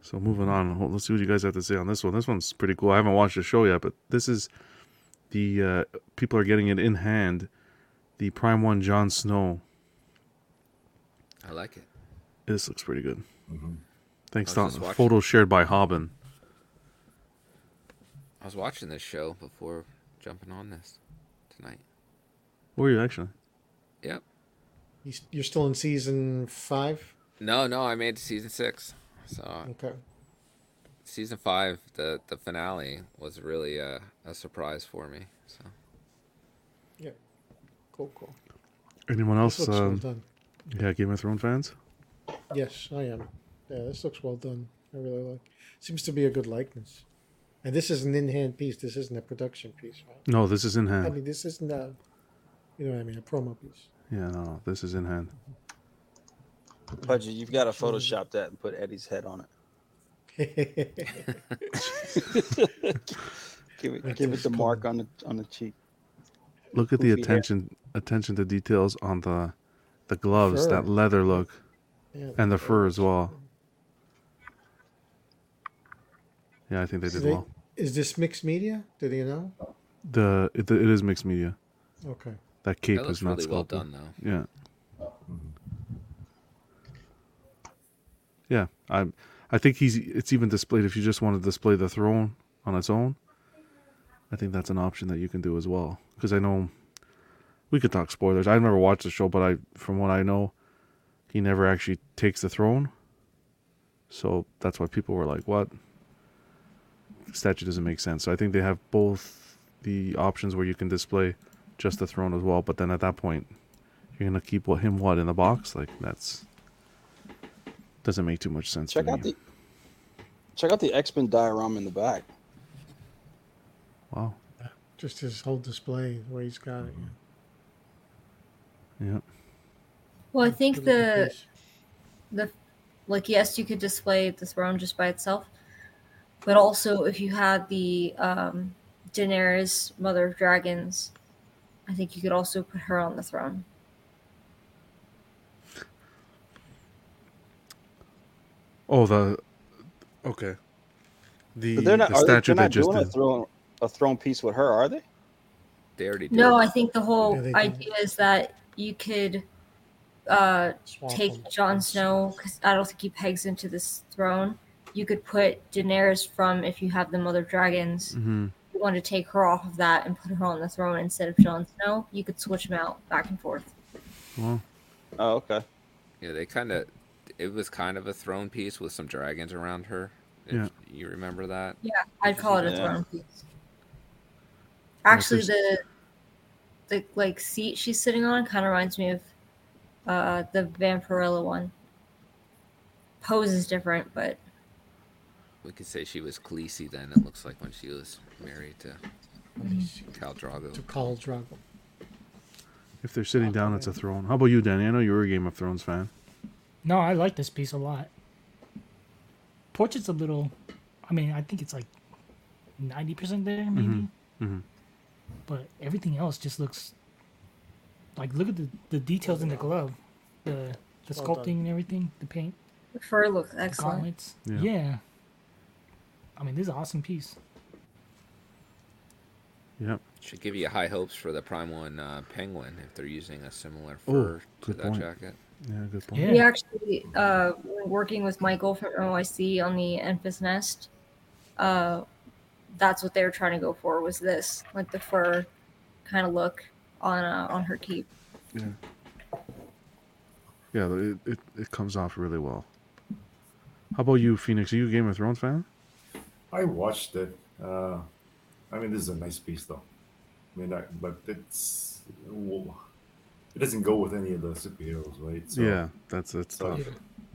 So moving on, let's see what you guys have to say on this one. This one's pretty cool. I haven't watched the show yet, but this is the uh, people are getting it in hand. The Prime One Jon Snow. I like it. This looks pretty good. Thanks, I was Don. Photo shared by Hobbin. I was watching this show before jumping on this tonight. Where are you actually? Yep. You- You're still in season five? No, no, I made season six. So Okay. season five, the the finale was really a, a surprise for me. So Yeah. Cool, cool. Anyone else? looks well Um, yeah, Game of Thrones fans. Yes, I am. Yeah, this looks well done. I really like. Seems to be a good likeness. And this is an in-hand piece. This isn't a production piece, right? No, this is in hand. I mean, this isn't a, you know what I mean, a promo piece. Yeah, no, no, this is in hand. Mm-hmm. Pudgy, you've got to Photoshop that and put Eddie's head on it. give it, give it the mark on the on the cheek. Look at the Goofy hair. attention attention to details on the the gloves, Fur. that leather look, Yeah, and the fur as well. Yeah, I think they So did they- well. Is this mixed media? Did you know? The it, it is mixed media. Okay. That cape That looks is not really well done, though. Yeah. Yeah, I I think he's it's even displayed if you just want to display the throne on its own. I think that's an option that you can do as well because I know we could talk spoilers. I've never watched the show, but I from what I know, he never actually takes the throne. So that's why people were like, "What?" Statue doesn't make sense. So I think they have both the options where you can display just the throne as well, but then at that point, you're gonna keep what him what in the box? Like that's doesn't make too much sense. Check out me. the check out the X Men diorama in the back. wow. Just his whole display, where he's got it. Yeah. Well, I think the the like yes, you could display the throne just by itself, but also if you had the um, Daenerys, Mother of Dragons, I think you could also put her on the throne. Oh, the okay. The, But they're not, the are they, statue they're they not just doing a throne a throne piece with her, are they? They already did. No, I think the whole Yeah, idea is that you could uh, take. Jon Snow because I don't think he pegs into this throne. You could put Daenerys from if you have the Mother of Dragons. hmm You want to take her off of that and put her on the throne instead of Jon Snow. You could switch them out back and forth. Well, Oh, okay. Yeah, they kind of it was kind of a throne piece with some dragons around her. If Yeah. you remember that. Yeah, I'd call it a Yeah. throne piece. Actually, the the like seat she's sitting on kind of reminds me of uh, the Vampirella one. Pose is different, but We could say she was Khaleesi then. It looks like when she was married to Khal Drogo. to Khal Drago. If they're sitting down, it's a throne. How about you, Danny? I know you were a Game of Thrones fan. No, I like this piece a lot. Portrait's a little. I mean, I think it's like ninety percent there, maybe. Mhm. But everything else just looks like look at the, the details in the glove, the the Well sculpting done. and everything, the paint, the fur looks the excellent. gauntlets. Yeah. Yeah. I mean, this is an awesome piece. Yep. Should give you high hopes for the Prime One uh, Penguin if they're using a similar fur to that point. jacket. Yeah, good point. Yeah. We actually, uh, working with Michael from NYC on the Enfys Nest, uh, that's what they were trying to go for was this, like the fur kind of look on uh, on her cape. Yeah. Yeah, it, it, it comes off really well. How about you, Phoenix? Are you a Game of Thrones fan? I watched it. Uh, I mean, this is a nice piece, though. I mean, I, but it's it doesn't go with any of the superheroes, right? So, yeah, that's that's so, tough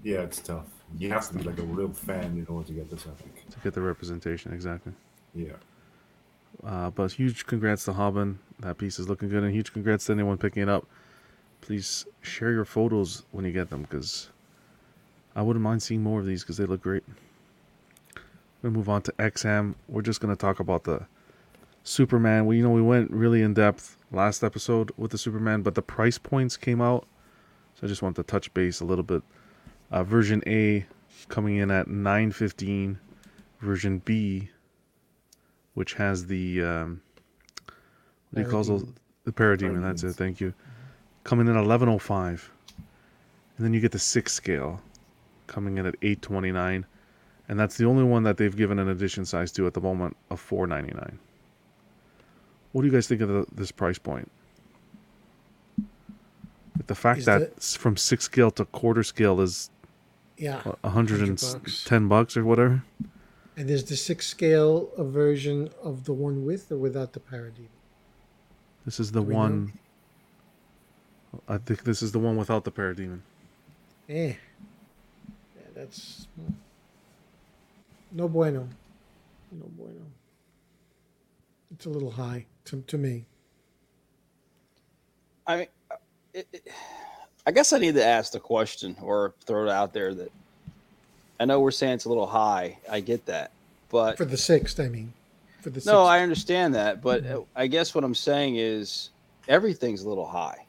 yeah, it's tough. You have to be like a real fan in order to get this. I think. to get the representation exactly. Yeah. Uh, but huge congrats to Hobbin. That piece is looking good, and huge congrats to anyone picking it up. Please share your photos when you get them, because I wouldn't mind seeing more of these because they look great. We're move on to XM. We're just gonna talk about the Superman. We you know we went really in depth last episode with the Superman, but the price points came out, so I just want to touch base a little bit. Uh, version A coming in at nine fifteen. Version B which has the um, what do you call those? The parademon. That's it. Thank you. Coming in at eleven oh five, and then you get the six scale, coming in at eight twenty nine, and that's the only one that they've given an edition size to at the moment of four ninety nine. What do you guys think of the, this price point? The fact Is that from six scale to quarter scale is Yeah. a hundred and bucks. bucks or whatever. And is the six scale a version of the one with or without the parademon? This is the know? one. I think this is the one without the parademon. Eh. Yeah, that's no bueno. No bueno. It's a little high to, to me. I mean, uh, it, it, I guess I need to ask the question or throw it out there that I know we're saying it's a little high. I get that, but For the sixth, I mean. For the no, sixth. I understand that. But uh, I guess what I'm saying is everything's a little high.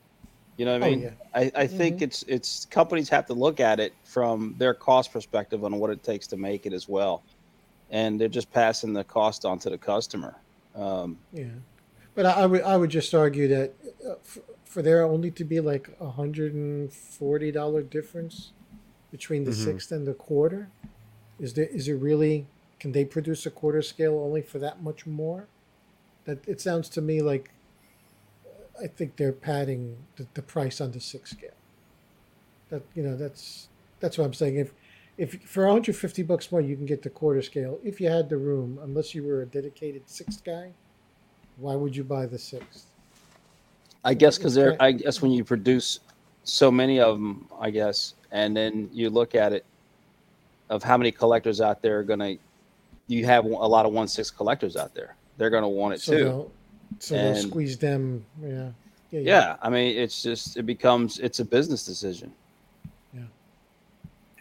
You know what I Oh, mean? yeah. I, I think Mhm. it's it's companies have to look at it from their cost perspective on what it takes to make it as well, and they're just passing the cost on to the customer. Um, Yeah, but I, I would I would just argue that uh, for, for there only to be like a hundred and forty dollar difference between the Mhm. sixth and the quarter, is there is it really? Can they produce a quarter scale only for that much more? That it sounds to me like I think they're padding the, the price on the six scale. That you know that's that's what I'm saying. If if for 150 bucks more you can get the quarter scale if you had the room, unless you were a dedicated sixth guy, why would you buy the sixth? I guess because they're. I guess when you produce so many of them, I guess, and then you look at it of how many collectors out there are gonna. You have a lot of one six collectors out there. They're gonna want it So too. They'll, so they'll squeeze them. Yeah. Yeah. Yeah, I mean, it's just it becomes it's a business decision. Yeah.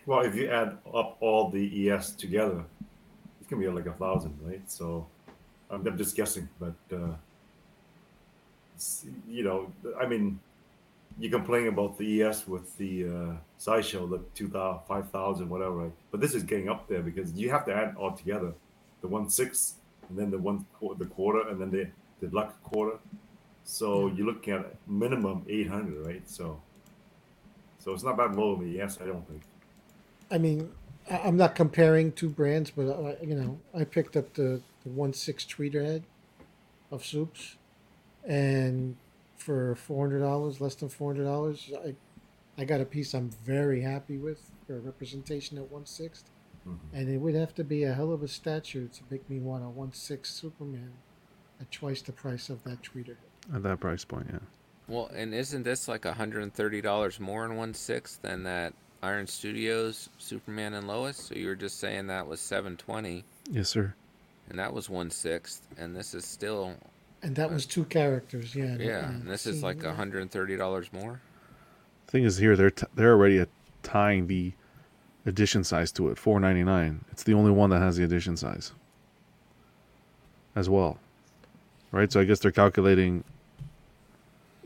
Well, if you add up all the ES together, it's gonna be like a thousand, right? So I'm, I'm just guessing, but uh, you know, I mean, you complain about the ES with the uh, sideshow, the 2,000, 5,000, whatever, right? But this is getting up there because you have to add all together the one six, and then the one qu- the quarter, and then the the luck quarter. So you're looking at minimum 800, right? So so it's not that low of the ES, I don't think. I mean, I- I'm not comparing two brands, but uh, you know, I picked up the, the one six Tweeterhead of soups, and for four hundred dollars, less than four hundred dollars, I I got a piece I'm very happy with for representation at one sixth, Mhm. and it would have to be a hell of a statue to make me want a one six Superman at twice the price of that tweeter. At that price point, yeah. Well, and isn't this like $130 more in one sixth than that Iron Studios Superman and Lois? So you were just saying that was 720 Yes, sir. and that was one sixth, and this is still And that was two characters, yeah. that- yeah, and this is like $130 more. thing is here they're t- they're already at tying the edition size to it 499 it's the only one that has the edition size as well right so i guess they're calculating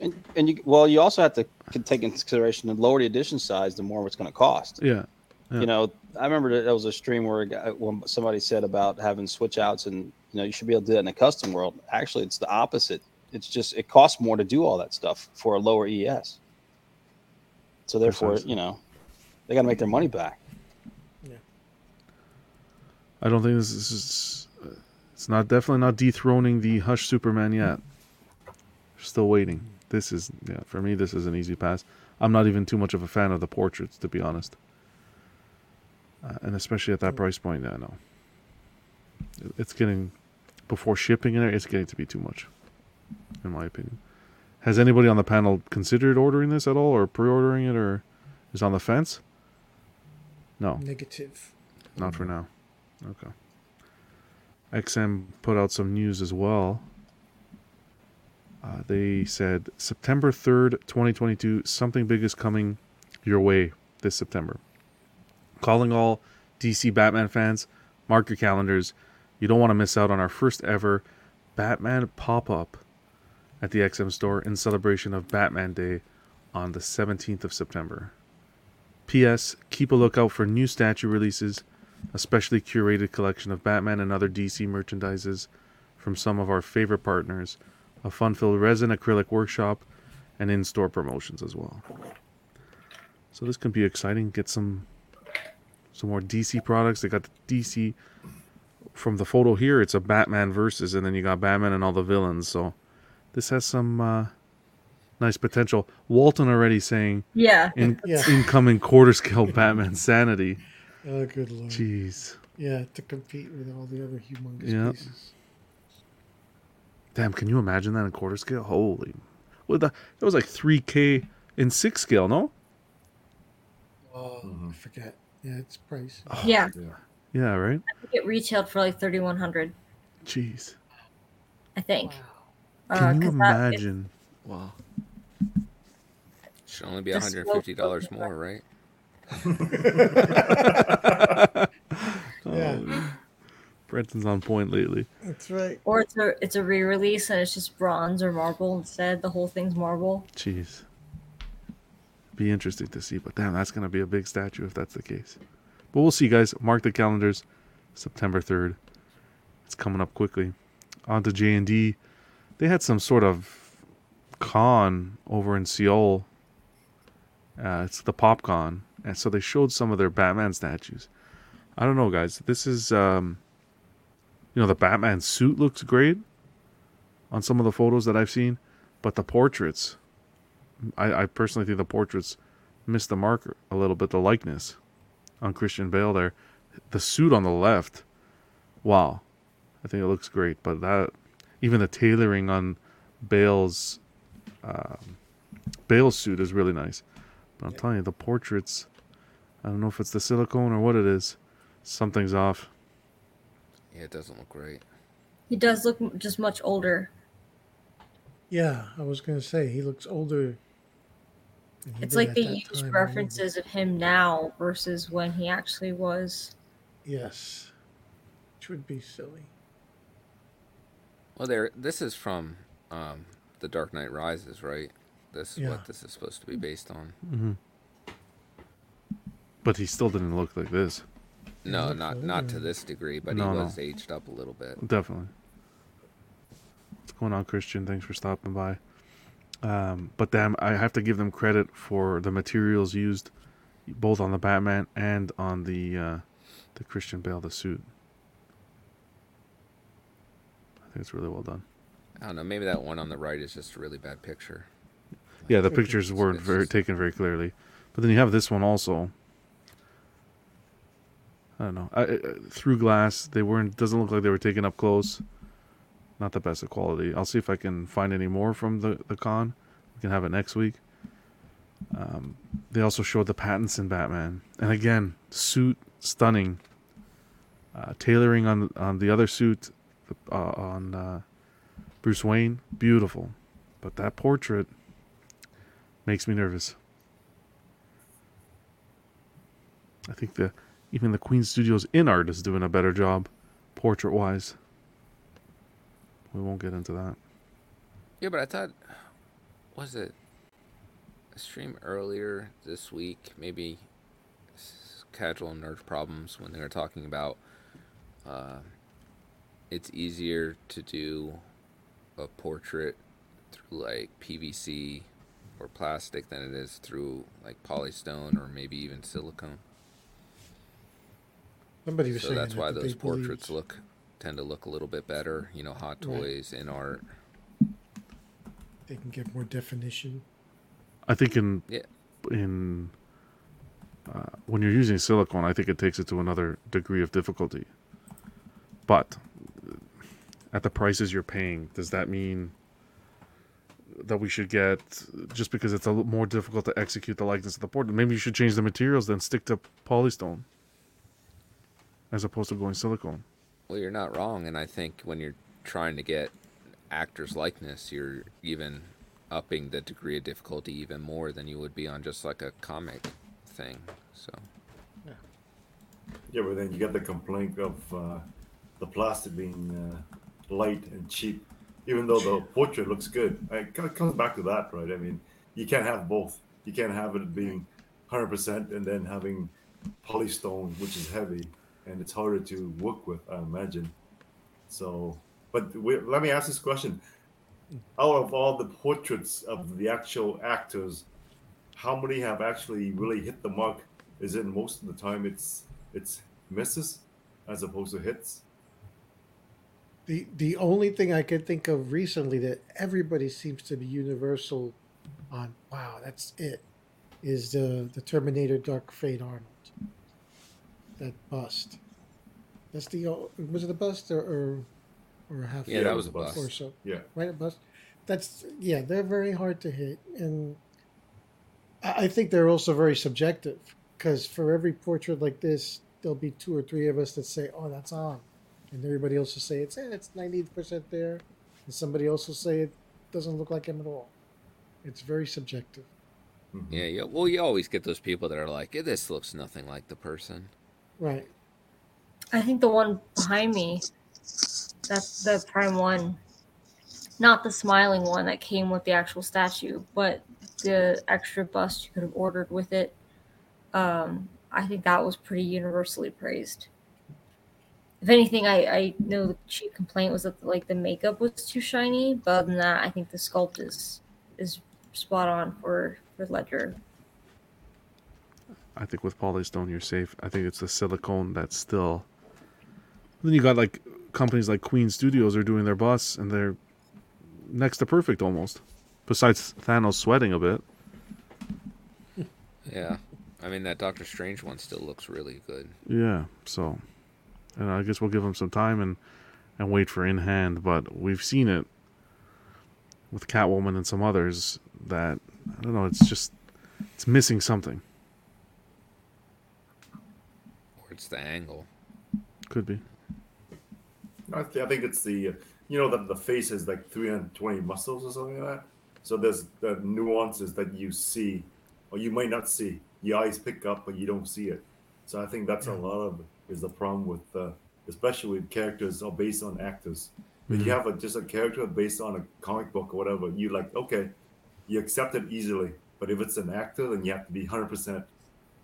And, and you well, you also have to take into consideration the lower the edition size, the more it's going to cost. yeah Yeah. You know, I remember that there was a stream where guy, when somebody said about having switch outs, and you know, you should be able to do that in a custom world. Actually, it's the opposite. It's just it costs more to do all that stuff for a lower ES. So therefore, Precisely. you know, they got to make their money back. Yeah. I don't think this is it's not definitely not dethroning the hush superman yet. Still waiting. This is yeah for me this is an easy pass. I'm not even too much of a fan of the portraits to be honest. Uh, and especially at that price point yeah no It- it's getting before shipping in there it's getting to be too much in my opinion. Has anybody on the panel considered ordering this at all or pre-ordering it or is on the fence? No. Negative. not for now. Okay. XM put out some news as well. Uh, they said September 3rd, 2022, something big is coming your way this September. Calling all DC Batman fans, mark your calendars. You don't want to miss out on our first ever Batman pop up at the XM store in celebration of Batman Day on the 17th of September. P.S. Keep a lookout for new statue releases, a specially curated collection of Batman and other DC merchandises from some of our favorite partners, a fun-filled resin acrylic workshop, and in-store promotions as well. So this can be exciting. Get some some more DC products. They got the DC from the photo here. It's a Batman versus, and then you got Batman and all the villains. So this has some uh, nice potential. Walton already saying Yeah. in, Yeah. incoming quarter scale Batman sanity. Oh, good lord. Jeez. Yeah, to compete with all the other humongous Yeah. pieces. Damn, can you imagine that in quarter scale? Holy. Well, that, that was like 3K in 6 scale, no? Oh, Mm-hmm. I forget. Yeah, it's price. Yeah. Yeah, right? I think it retailed for like thirty one hundred. Jeez. I think. Uh, Can you 'cause that is- imagine? Wow. Should only be $150 more, right? Yeah. Oh, Brenton's on point lately. That's right. Or it's a it's a re release and it's just bronze or marble instead. The whole thing's marble. Jeez. Be interesting to see, but damn, that's going to be a big statue if that's the case. But we'll see, guys. Mark the calendars. September 3rd. It's coming up quickly. On to J&D. They had some sort of con over in Seoul. Uh, it's the PopCon. And so they showed some of their Batman statues. I don't know, guys. This is, um, you know, the Batman suit looks great on some of the photos that I've seen, but the portraits, I, I personally think the portraits missed the mark a little bit. The likeness on Christian Bale there, the suit on the left, wow, I think it looks great. But that, even the tailoring on Bale's, um, Bale's suit is really nice. But I'm telling you, the portraits, I don't know if it's the silicone or what it is. Something's off. Yeah, it doesn't look great. He does look just much older. Yeah, I was gonna say he looks older. he It's like they that use references of him now versus when he actually was. Yes, which would be silly. Well, there. This is from um, The Dark Knight Rises, right? This is Yeah. what this is supposed to be based on. hmm But he still didn't look like this. No, not not to this degree, but No, he no. was aged up a little bit. Definitely. What's going on, Christian? Thanks for stopping by. Um, but damn, I have to give them credit for the materials used, both on the Batman and on the uh, the Christian Bale the suit. I think it's really well done. I don't know. Maybe that one on the right is just a really bad picture. Yeah, the pictures weren't very taken very clearly, But then you have this one also. I don't know. I, I, through glass, they weren't. Doesn't look like they were taken up close. Not the best of quality. I'll see if I can find any more from the the con. We can have it next week. Um, they also showed the Pattinson Batman, and again, suit stunning. Uh, tailoring on on the other suit, uh, on uh, Bruce Wayne, beautiful, but that portrait makes me nervous. I think the even the Queen Studios InArt is doing a better job, portrait wise. We won't get into that. Yeah, but I thought, was it a stream earlier this week? Maybe casual nerd problems when they were talking about uh, it's easier to do a portrait through like PVC or plastic than it is through like polystone or maybe even silicone. Somebody was so saying that's why that those they believe- portraits look tend to look a little bit better. You know, hot Right. toys InArt. They can get more definition. I think in Yeah. in uh, when you're using silicone, I think it takes it to another degree of difficulty. But uh, at the prices you're paying, does that mean that we should get just because it's a little more difficult to execute the likeness of the portrait? Maybe you should change the materials, then stick to polystone as opposed to going silicone. Well, you're not wrong, and I think when you're trying to get actors' likeness, you're even upping the degree of difficulty even more than you would be on just like a comic thing. So Yeah, Yeah, but then you get the complaint of uh, the plastic being uh, light and cheap, even though the portrait looks good. It kind of comes back to that, right? I mean, you can't have both. You can't have it being 100% and then having polystone, which is heavy and it's harder to work with, I imagine. So, but we, let me ask this question: Out of all the portraits of the actual actors, how many have actually really hit the mark? Is it most of the time it's it's misses as opposed to hits? The the only thing I could think of recently that everybody seems to be universal on wow, that's it, is the the Terminator Dark Fate Arnold. That bust. That's the o- was it a bust or or, or a half? Yeah, that was a bust. Or so. Yeah. Right, a bust. That's yeah, they're very hard to hit, and I I think they're also very subjective because for every portrait like this, there'll be two or three of us that say, "Oh, that's on," and everybody else will say it's eh, it's ninety percent there, and somebody else will say it doesn't look like him at all. It's very subjective. yeah, yeah. Well, you always get those people that are like, "Eh, "This looks nothing like the person." Right. I think the one behind me, that's the prime one, not the smiling one that came with the actual statue, but the extra bust you could have ordered with it. Um, I think that was pretty universally praised. If anything, I, I know the chief complaint was that like the makeup was too shiny, but other than that, I think the sculpt is is spot on for for Ledger. I think with polystone you're safe. I think it's the silicone that's still. Then you got like companies like Queen Studios are doing their busts and they're next to perfect almost. Besides Thanos sweating a bit. Yeah, I mean that Doctor Strange one still looks really good. Yeah, so and I guess we'll give them some time and and wait for in hand, but we've seen it with Catwoman and some others that I don't know, it's just it's missing something. Or it's the angle. Could be. I, th- I think it's the uh, you know that the face is like 320 muscles or something like that. So there's the nuances that you see, or you might not see. Your eyes pick up, but you don't see it. So I think that's a lot of is the problem with, uh, especially with characters or based on actors. If you Mhm. have a, just a character based on a comic book or whatever, you like okay, you accept it easily. But if it's an actor, then you have to be 100 percent,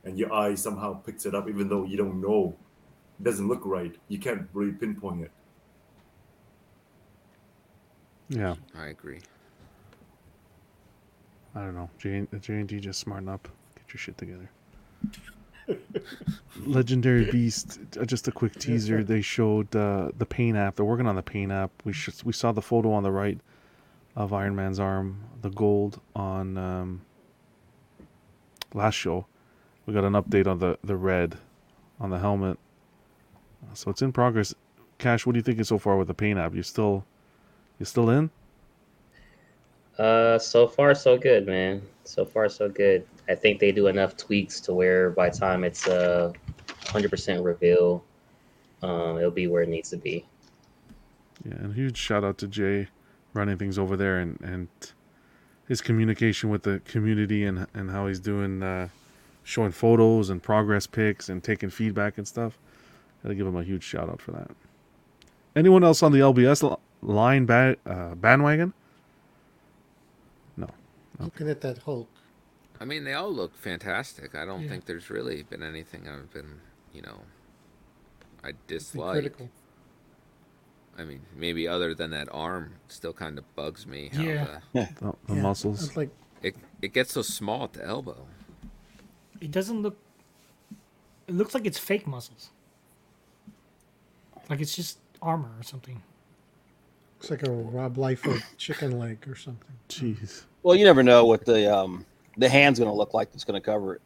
and your eye somehow picks it up, even though you don't know, it doesn't look right. You can't really pinpoint it. Yeah. I agree. I don't know. J J and D just smarten up. Get your shit together. Legendary Beast. uh, Just a quick teaser. They showed uh, the paint app. They're working on the paint app. We should, we saw the photo on the right of Iron Man's arm, the gold on um, last show, we got an update on the the red on the helmet. So it's in progress. Cash, what do you think so far with the paint app? You still you still in? Uh, so far so good, man. So far so good. I think they do enough tweaks to where by the time it's a hundred percent reveal, um, it'll be where it needs to be. Yeah, and huge shout out to Jay running things over there and and his communication with the community and and how he's doing uh, showing photos and progress pics and taking feedback and stuff. Gotta give him a huge shout out for that. Anyone else on the LBS line ba- uh, bandwagon? No. Looking at that Hulk. I mean, they all look fantastic. I don't Yeah. think there's really been anything I've been, you know, I dislike. critical. I mean, maybe other than that arm, still kind of bugs me. How Yeah. The, the Yeah, muscles. It's like it it gets so small at the elbow. It doesn't look. It looks like it's fake muscles. Like it's just armor or something. it's like a Rob Liefeld chicken leg or something. Jeez. Well, you never know what the um the hand's going to look like that's going to cover it.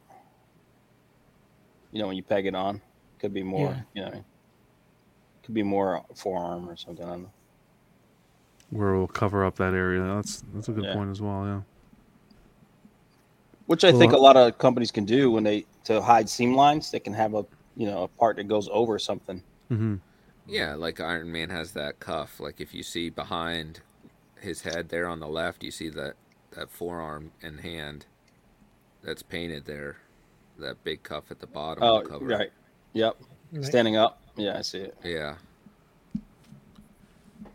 You know, when you peg it on, could be more. Yeah. You know, could be more forearm or something. I don't know. Where we'll cover up that area. That's that's a good Yeah. point as well. Yeah. Which I think a lot of companies can do when they to hide seam lines. They can have a you know a part that goes over something. Mm-hmm. Yeah, like Iron Man has that cuff. Like if you see behind his head there on the left, you see that that forearm and hand that's painted there. That big cuff at the bottom. Oh, to cover. right. Yep. Right. Standing up. Yeah, I see it. Yeah.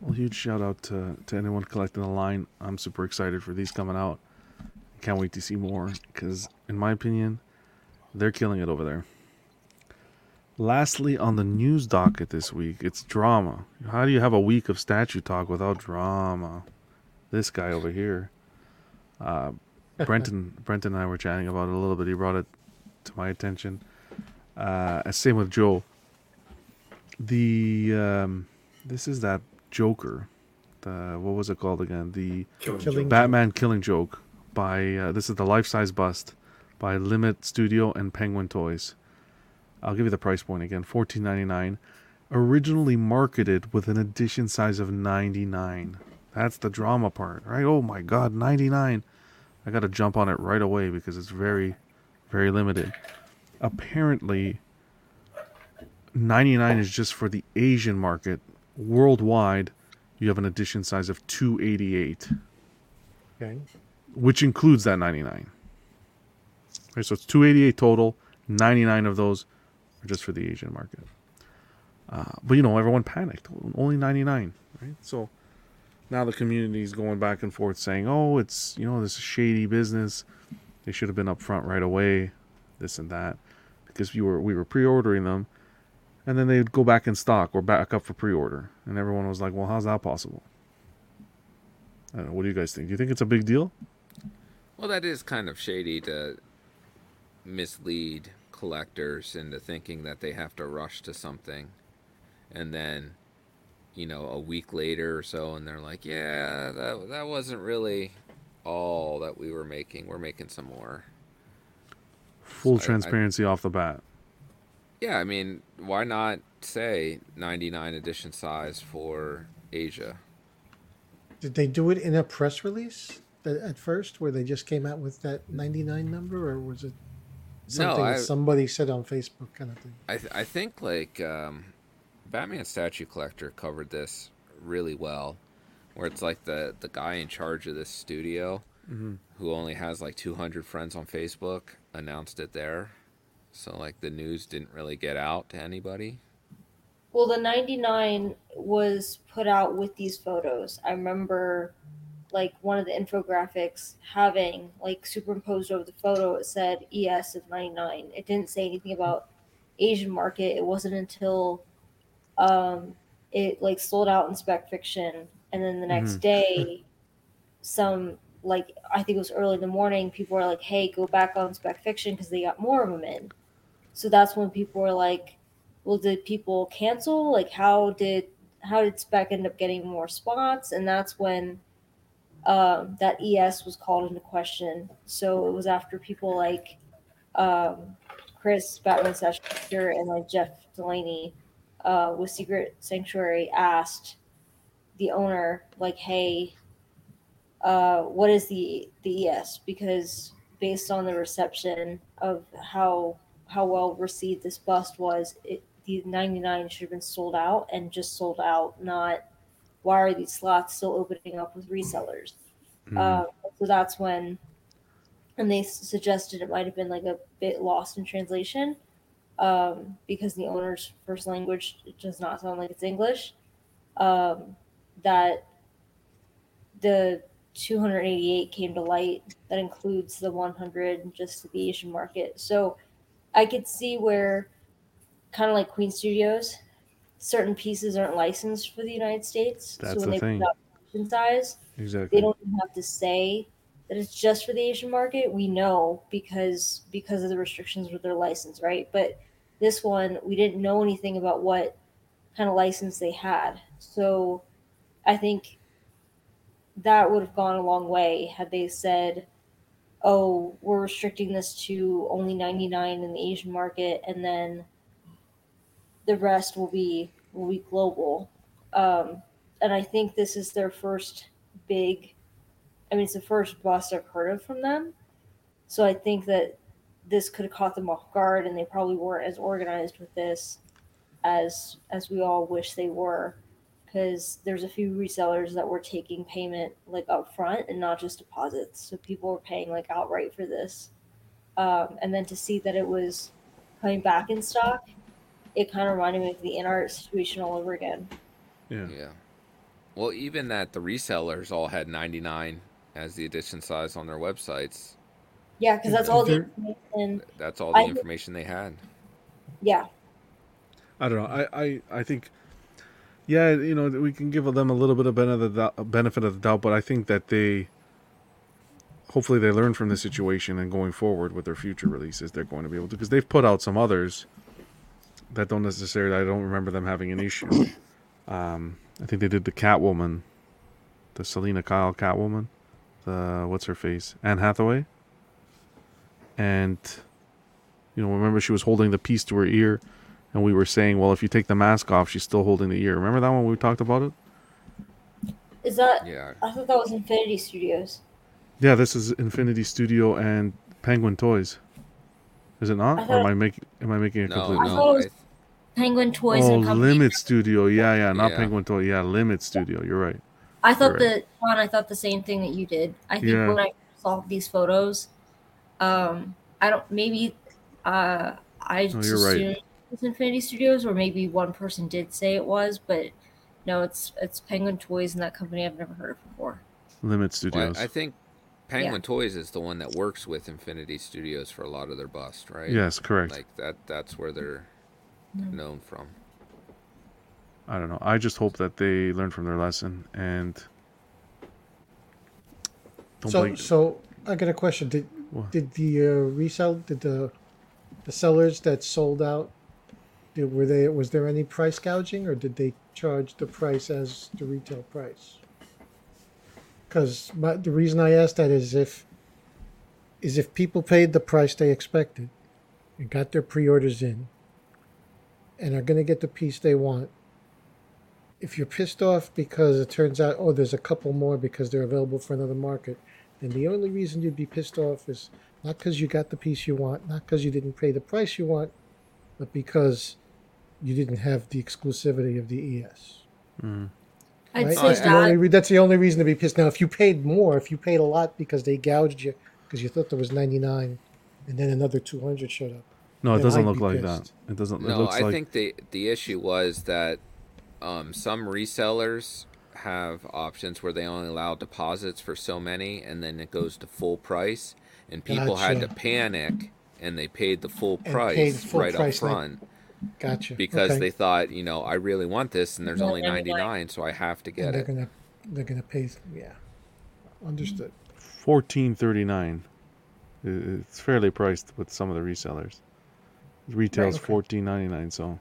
Well, huge shout out to, to anyone collecting the line. I'm super excited for these coming out. Can't wait to see more because, in my opinion, they're killing it over there. Lastly, on the news docket this week, it's drama. How do you have a week of statue talk without drama? This guy over here, uh, Brenton, Brenton and I were chatting about it a little bit. He brought it to my attention. Uh, same with Joe. The um, this is that Joker. The what was it called again? The Killing Killing Joke. Batman Killing Joke by uh, this is the life size bust by Limit Studio and Penguin Toys. I'll give you the price point again: fourteen ninety nine. Originally marketed with an edition size of ninety nine. That's the drama part, right? Oh my God, ninety nine! I got to jump on it right away because it's very, very limited. Apparently, ninety nine is just for the Asian market. Worldwide, you have an edition size of two eighty eight Okay. Which includes that 99. Okay, so it's 288 total. 99 of those are just for the Asian market. Uh, but you know, everyone panicked. Only 99, right? So now the community is going back and forth saying, "Oh, it's you know this is shady business. They should have been upfront right away, this and that, because we were we were pre-ordering them, and then they'd go back in stock or back up for pre-order, and everyone was like, "Well, how's that possible?" I don't know. What do you guys think? Do you think it's a big deal? Well, that is kind of shady to mislead collectors into thinking that they have to rush to something, and then, you know, a week later or so, and they're like, "Yeah, that that wasn't really all that we were making. We're making some more." Full So I- I- transparency off the bat. Yeah, I mean, why not say 99 edition size for Asia? Did they do it in a press release that, at first, where they just came out with that 99 number, or was it something I- that somebody said on Facebook kind of thing? I th- I think like um, Batman Statue Collector covered this really well, where it's like the the guy in charge of this studio, Mhm. who only has like 200 friends on Facebook, announced it there, so like the news didn't really get out to anybody. Well, the 99 was put out with these photos. I remember like one of the infographics having like superimposed over the photo it said ES of 99. It didn't say anything about Asian market. It wasn't until um it like sold out in spec fiction and then the next Mhm. day some like I think it was early in the morning people were like, "Hey, go back on spec fiction because they got more of them in." So that's when people were like, well did people cancel like how did how did spec end up getting more spots and that's when um, that es was called into question so it was after people like um, Chris Batman Sasher and like Jeff Delaney uh, with Secret Sanctuary asked the owner like, "Hey, uh, what is the the ES?" Because based on the reception of how how well received this bust was, it, the 99 should have been sold out and just sold out, not why are these slots still opening up with resellers? Mm. Uh, so that's when, and they suggested it might have been like a bit lost in translation um, because the owner's first language does not sound like it's English. Um, that the 288 came to light that includes the 100 just to the Asian market. So I could see where, kind of like Queen Studios, certain pieces aren't licensed for the United States. That's so when the they thing. put out size, Exactly. they don't even have to say that it's just for the Asian market. We know because because of the restrictions with their license, right? But this one, we didn't know anything about what kind of license they had. So I think that would have gone a long way had they said, "Oh, we're restricting this to only 99 in the Asian market, and then the rest will be will be global." Um, and I think this is their first big. I mean, it's the first bust I've heard of from them. So I think that this could have caught them off guard, and they probably weren't as organized with this as as we all wish they were because there's a few resellers that were taking payment like up front and not just deposits so people were paying like outright for this um, and then to see that it was coming back in stock it kind of reminded me of the inart situation all over again Yeah. Yeah. Well, even that the resellers all had 99 as the edition size on their websites. yeah because that's all the information That's all the I- information they had. yeah I don't know. I, I, I think, yeah, you know, we can give them a little bit of benefit of the benefit of the doubt, but I think that they, hopefully, they learn from the situation and going forward with their future releases, they're going to be able to because they've put out some others that don't necessarily. I don't remember them having an issue. Um, I think they did the Catwoman, the Selina Kyle Catwoman, the what's her face, Anne Hathaway, and you know, remember she was holding the piece to her ear and we were saying, well, if you take the mask off, she's still holding the ear. Remember that one we talked about it? is that Yeah. i thought that was infinity studios Yeah, this is Infinity Studio and Penguin Toys. Is it not? Or am I making am I making a No, complete? I no. thought it was I- penguin toys oh, and company Limit Studio. Yeah, yeah, not Yeah. Penguin Toy. Yeah, Limit Studio. You're right. I thought Right. that Juan, I thought the same thing that you did. I think Yeah. when I saw these photos, um, I don't maybe uh, I No, just you're right. assumed it was Infinity Studios, or maybe one person did say it was, but no, it's it's Penguin Toys and that company I've never heard of before. Limit Well, Studios. I I think Penguin Toys is the one that works with Infinity Studios for a lot of their bust, right? yes, correct. Like that. That's where they're known from. I don't know. I just hope that they learn from their lesson and don't so, blame. so I got a question. Did What? did the uh, resell did the the sellers that sold out did, were they was there any price gouging or did they charge the price as the retail price? Because the reason I asked that is if is if people paid the price they expected and got their pre-orders in and are going to get the piece they want if you're pissed off because it turns out oh there's a couple more because they're available for another market then the only reason you'd be pissed off is not because you got the piece you want not because you didn't pay the price you want but because you didn't have the exclusivity of the es Mm. I'd right? say that's, the that. only, re- that's the only reason to be pissed now if you paid more if you paid a lot because they gouged you because you thought there was 99 and then another 200 showed up No, it then doesn't look be like that. It doesn't. it No, looks I like think the the issue was that um, some resellers have options where they only allow deposits for so many, and then it goes to full price, and people had to panic, and they paid the full And price paid full right price, up not- front gotcha because okay. they thought, you know, I really want this, and there's only they're ninety like- nine, so I have to and get they're it. gonna they're gonna pay yeah understood fourteen thirty nine. It's fairly priced with some of the resellers. Retail's okay. fourteen ninety nine. So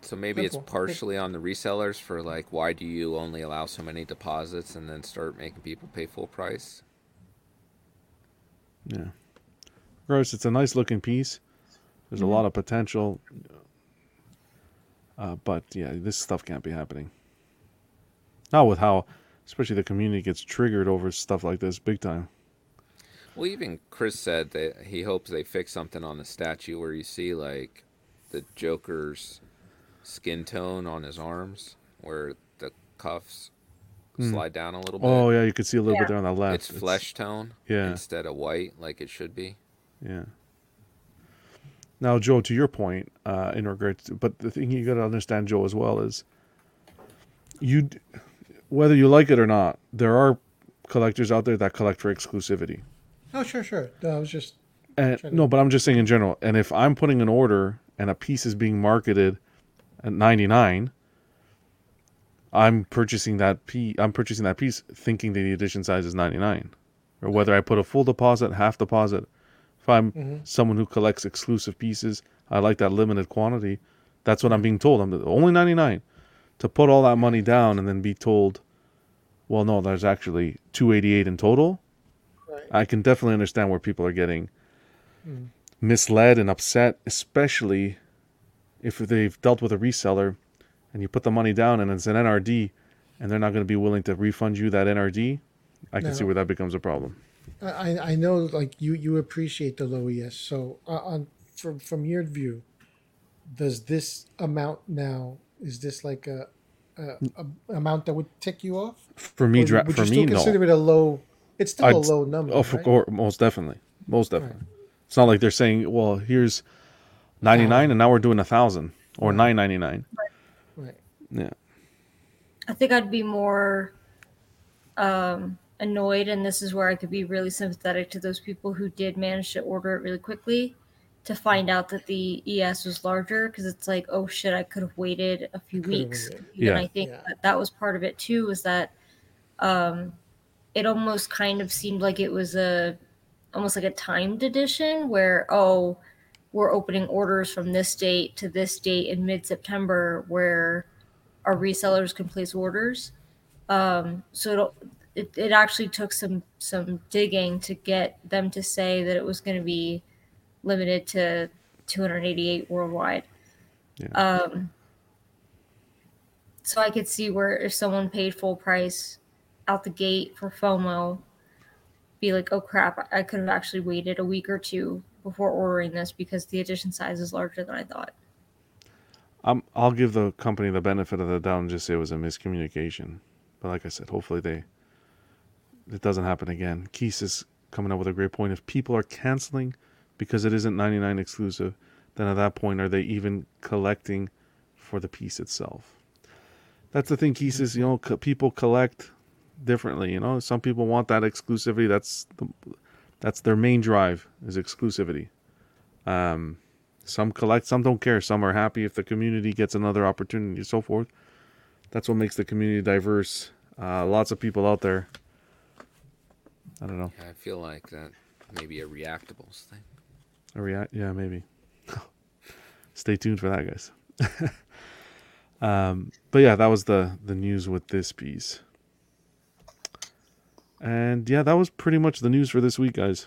So maybe it's Simple. partially on the resellers for like, why do you only allow so many deposits, and then start making people pay full price? yeah. Regardless, it's a nice looking piece. There's a lot of potential. Uh, but yeah, this stuff can't be happening. Not with how, especially the community gets triggered over stuff like this big time. Well, even Chris said that he hopes they fix something on the statue where you see like the Joker's skin tone on his arms, where the cuffs Hmm. slide down a little bit. Oh yeah, you can see a little Yeah. bit there on the left. It's flesh tone yeah. instead of white like it should be. Yeah. Now, Joe, to your point, uh, in regards, to, but the thing you got to understand, Joe, as well is, you, whether you like it or not, there are collectors out there that collect for exclusivity. Oh, sure, sure. No, I was just And to- no, but I'm just saying in general. And if I'm putting an order and a piece is being marketed at 99, I'm purchasing that piece. I'm purchasing that piece thinking that the edition size is 99, or whether I put a full deposit, half deposit. If I'm Mhm. someone who collects exclusive pieces, I like that limited quantity. That's what I'm being told. I'm only 99. To put all that money down and then be told, well, no, there's actually 288 in total. I can definitely understand where people are getting misled and upset, especially if they've dealt with a reseller and you put the money down and it's an NRD and they're not going to be willing to refund you that NRD. I can see where that becomes a problem. I, I- know like you you appreciate the low ES. So uh, on from from your view, does this amount now is this like a, a, a amount that would tick you off? For me, dra- would for you me, still no. consider it a low? It's still a I'd- low number. Oh, for right? course, most definitely, most definitely. It's not like they're saying, "Well, here's 99 and now we're doing a thousand or 999." Right. Yeah. I think I'd be more um, annoyed, and this is where I could be really sympathetic to those people who did manage to order it really quickly to find out that the ES was larger because it's like, oh shit, I could have waited a few Could weeks. waited. And I think Yeah. that, that was part of it too, was that um, it almost kind of seemed like it was a almost like a timed edition where, oh, we're opening orders from this date to this date in mid September where our resellers can place orders. Um, so it, it, it actually took some some digging to get them to say that it was going to be limited to 288 worldwide. Yeah. Um, so I could see where if someone paid full price out the gate for FOMO, be like, oh crap, I could have actually waited a week or two before ordering this because the edition size is larger than I thought. I'm, I'll give the company the benefit of the doubt and just say it was a miscommunication. But like I said, hopefully they it doesn't happen again. Keith is coming up with a great point. If people are canceling because it isn't 99 exclusive, then at that point are they even collecting for the piece itself? That's the thing, Keith is you know people collect differently. You know, some people want that exclusivity. That's the, that's their main drive is exclusivity. Um, some collect, some don't care. Some are happy if the community gets another opportunity, so forth. That's what makes the community diverse. Uh, lots of people out there. I don't know. Yeah, I feel like that maybe a reactables thing. A react? Yeah, maybe. Stay tuned for that, guys. um, but yeah, that was the the news with this piece. And yeah, that was pretty much the news for this week, guys.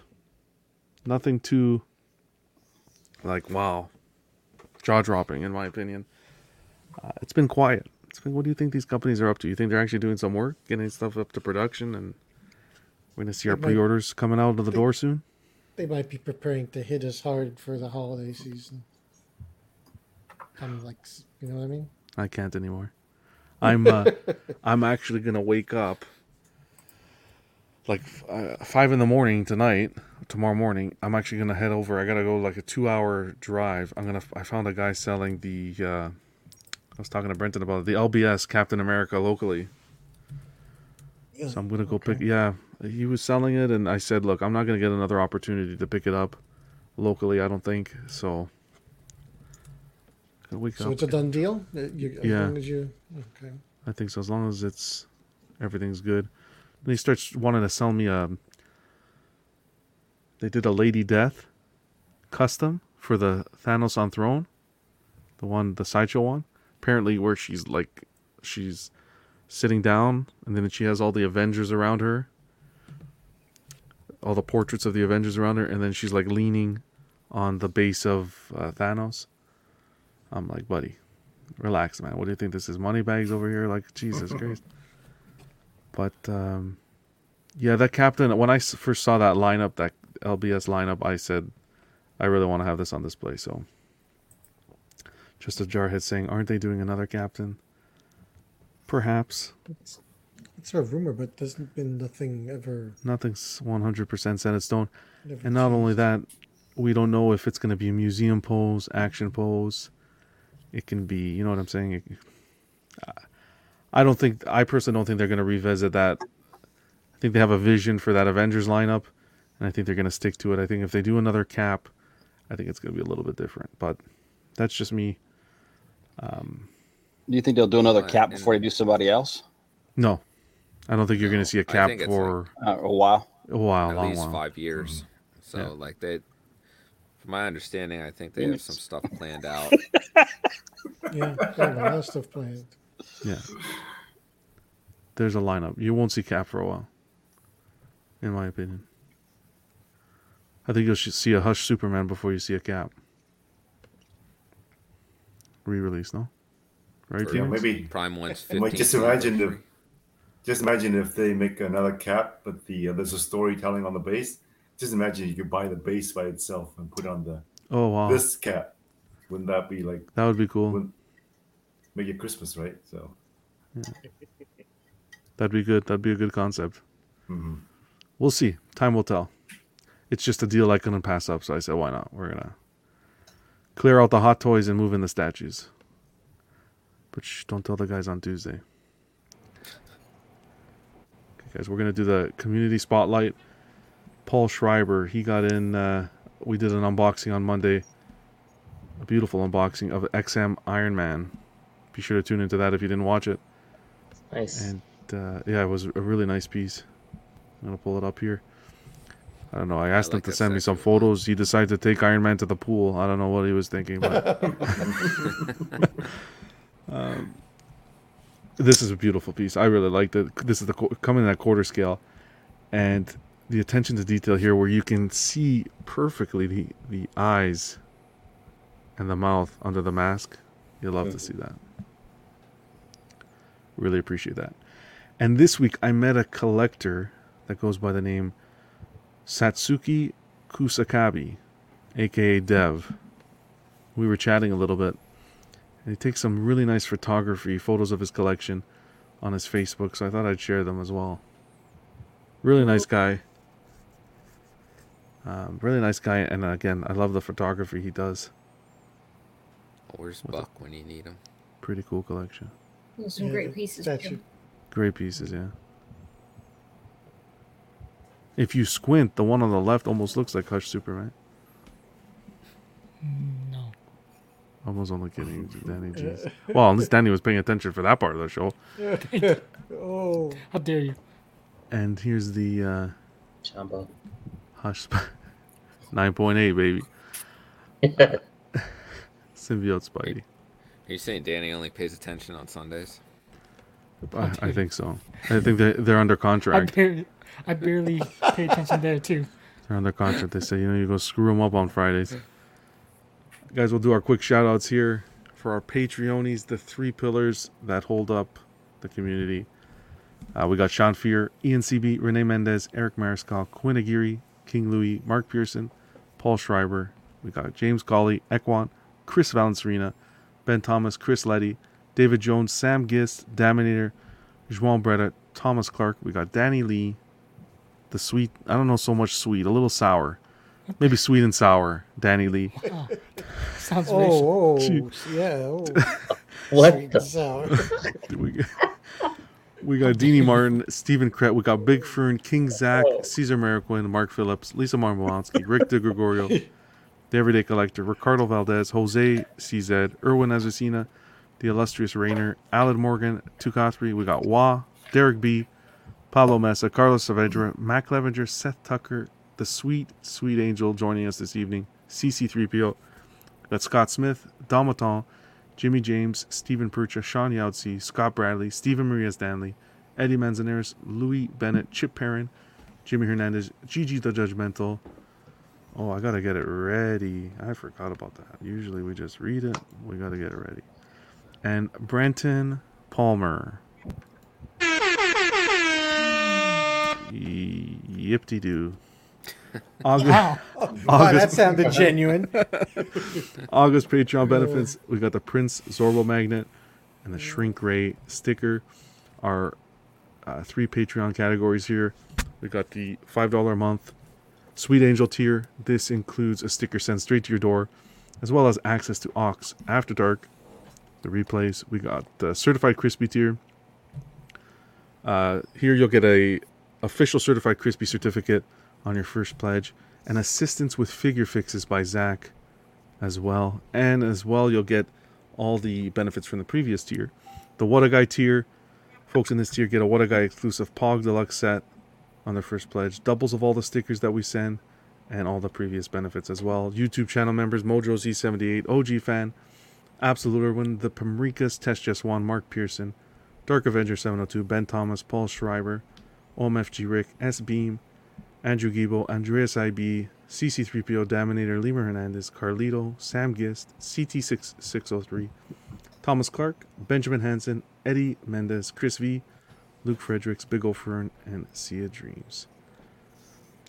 Nothing too like wow, jaw dropping in my opinion. Uh, it's been quiet. It's been. What do you think these companies are up to? You think they're actually doing some work, getting stuff up to production, and we're gonna see our might- pre-orders coming out of the door soon? They might be preparing to hit us hard for the holiday season. Kind of like, you know what I mean? I can't anymore. I'm uh, I'm actually gonna wake up like uh, five in the morning tonight. Tomorrow morning, I'm actually gonna head over. I gotta go like a two hour drive. I'm gonna. I found a guy selling the. Uh, I was talking to Brenton about it, the LBS Captain America locally. So I'm gonna go pick. Yeah, he was selling it, and I said, "Look, I'm not gonna get another opportunity to pick it up locally. I don't think so." So up. it's a done deal. Uh, You, Yeah. as you, okay. I think so. As long as it's everything's good. Then he starts wanting to sell me a. They did a Lady Death custom for the Thanos on Throne, the one, the sideshow one. Apparently, where she's like, she's sitting down, and then she has all the Avengers around her. all the portraits of the Avengers around her, and then she's like leaning on the base of uh, Thanos. I'm like, buddy, relax, man. What do you think this is? Money bags over here? Like, Jesus Christ. But um, yeah, that captain. When I first saw that lineup, that LBS lineup, I said, I really want to have this on display. So, just a jarhead saying, aren't they doing another captain? Perhaps. It's, it's a rumor, but there's been nothing ever. Nothing's 100% set in stone. And not only that, we don't know if it's going to be a museum pose, action pose. It can be, you know what I'm saying? It, I don't think, I personally don't think they're going to revisit that. I think they have a vision for that Avengers lineup, and I think they're going to stick to it. I think if they do another cap, I think it's going to be a little bit different. But that's just me. Um, Do you think they'll do another cap before they do somebody else? no, I don't think you're going to see a cap think it's for Uh, a while. a while, At long least while. five years. So Yeah. like they, from my understanding, I think they have some stuff planned out. Yeah, they have a lot of stuff planned. Yeah. There's a lineup. You won't see Cap for a while, in my opinion. I think you'll see a Hush Superman before you see a Cap. Re-release, no? Right? Yeah, maybe. Prime one's And like, just imagine if, just imagine if they make another cap, but the uh, there's a storytelling on the base. Just imagine you could buy the base by itself and put on the Oh wow, this cap. Wouldn't that be like that would be cool. Make it Christmas, right? So That'd be good. That'd be a good concept. mhm. We'll see. Time will tell. It's just a deal I couldn't pass up, so I said, why not? We're gonna clear out the hot toys and move in the statues. But shh, don't tell the guys on Tuesday. Okay, guys, we're gonna do the community spotlight. Paul Schreiber, he got in. Uh, we did an unboxing on Monday. A beautiful unboxing of XM Iron Man. Be sure to tune into that if you didn't watch it. Nice. And uh, yeah, it was a really nice piece. I'm gonna pull it up here. I don't know. I asked him like to that send me some photos. He decided to take Iron Man to the pool. I don't know what he was thinking, but um, this is a beautiful piece. I really liked it. This is the qu- coming in at quarter scale, and the attention to detail here, where you can see perfectly the the eyes and the mouth under the mask. You'll love to see that. Really appreciate that. And this week I met a collector that goes by the name Satsuki Kusakabe, aka Dev. We were chatting a little bit. And he takes some really nice photography, photos of his collection on his Facebook, so I thought I'd share them as well. Really nice guy. Um, really nice guy, and again, I love the photography he does. Where's Buck when you need him? Pretty cool collection. There's some Yeah, great pieces. statue. too. Great pieces, yeah. If you squint, the one on the left almost looks like Hush Superman. No. I was only kidding, Danny. Jeez. Well, at least Danny was paying attention for that part of the show. oh, How dare you? And here's the uh, Jumbo. Hush 9.8, baby. Symbiote Spidey. Are you saying Danny only pays attention on Sundays? I, I think so. I think they're, they're under I contract. barely, I barely pay attention there too. They're under contract. They say, you know, you go screw them up on Fridays. Guys, we'll do our quick shout outs here for our Patreonies, the three pillars that hold up the community. Uh, we got Sean Fear, Ian CB, Renee Mendez, Eric Mariscal, Quinn Aguirre, King Louis, Mark Pearson, Paul Schreiber. We got James Colley, Ekwan, Chris Valencerina, Ben Thomas, Chris Letty, David Jones, Sam Gist, Daminator, João Bretta, Thomas Clark. We got Danny Lee, the sweet, I don't know so much sweet, a little sour. Maybe sweet and sour, Danny Lee. Oh, sounds racial. oh, oh, yeah. Oh, What sweet the? and sour. we, we got Deanie Martin, Stephen Kret, we got Big Fern, King Zach, oh. Caesar Mariquin, Mark Phillips, Lisa Marmolowski, Rick DeGregorio, The Everyday Collector, Ricardo Valdez, Jose CZ, Erwin Azucena, The Illustrious Rainer, Alan Morgan, Tukathri, we got Wah, Derek B, Pablo Mesa, Carlos Saavedra, Mac Clevenger, Seth Tucker, The Sweet, Sweet Angel joining us this evening, CC3PO, we got Scott Smith, Domaton, Jimmy James, Stephen Percha, Sean Yautsy, Scott Bradley, Stephen Maria Stanley, Eddie Manzanares, Louis Bennett, Chip Perrin, Jimmy Hernandez, Gigi the Judgmental. Oh, I gotta get it ready. I forgot about that. Usually we just read it. We gotta get it ready. And Brenton Palmer. Yip de doo. August, Wow. Wow, that sounded genuine. August Patreon benefits. We got the Prince Zorbo magnet and the Shrink Ray sticker. Our uh, three Patreon categories here. We got the five dollar a month Sweet Angel tier. This includes a sticker sent straight to your door, as well as access to Ox After Dark, the replays. We got the certified crispy tier. Uh, here you'll get a official certified crispy certificate on your first pledge, and assistance with figure fixes by Zach as well. And as well, you'll get all the benefits from the previous tier. The What a Guy tier, folks in this tier get a What a Guy exclusive Pog Deluxe set on their first pledge, doubles of all the stickers that we send, and all the previous benefits as well. YouTube channel members Mojo Z78, OG fan, Absolute Irwin, The Pamrikas, Test Just One, Mark Pearson, Dark Avenger 702, Ben Thomas, Paul Schreiber, OMFG Rick, S Beam, Andrew Gibo, Andreas IB, CC3PO, Daminator, Lima Hernandez, Carlito, Sam Gist, CT6603, Thomas Clark, Benjamin Hansen, Eddie Mendez, Chris V, Luke Fredericks, Big O Fern, and Sia Dreams.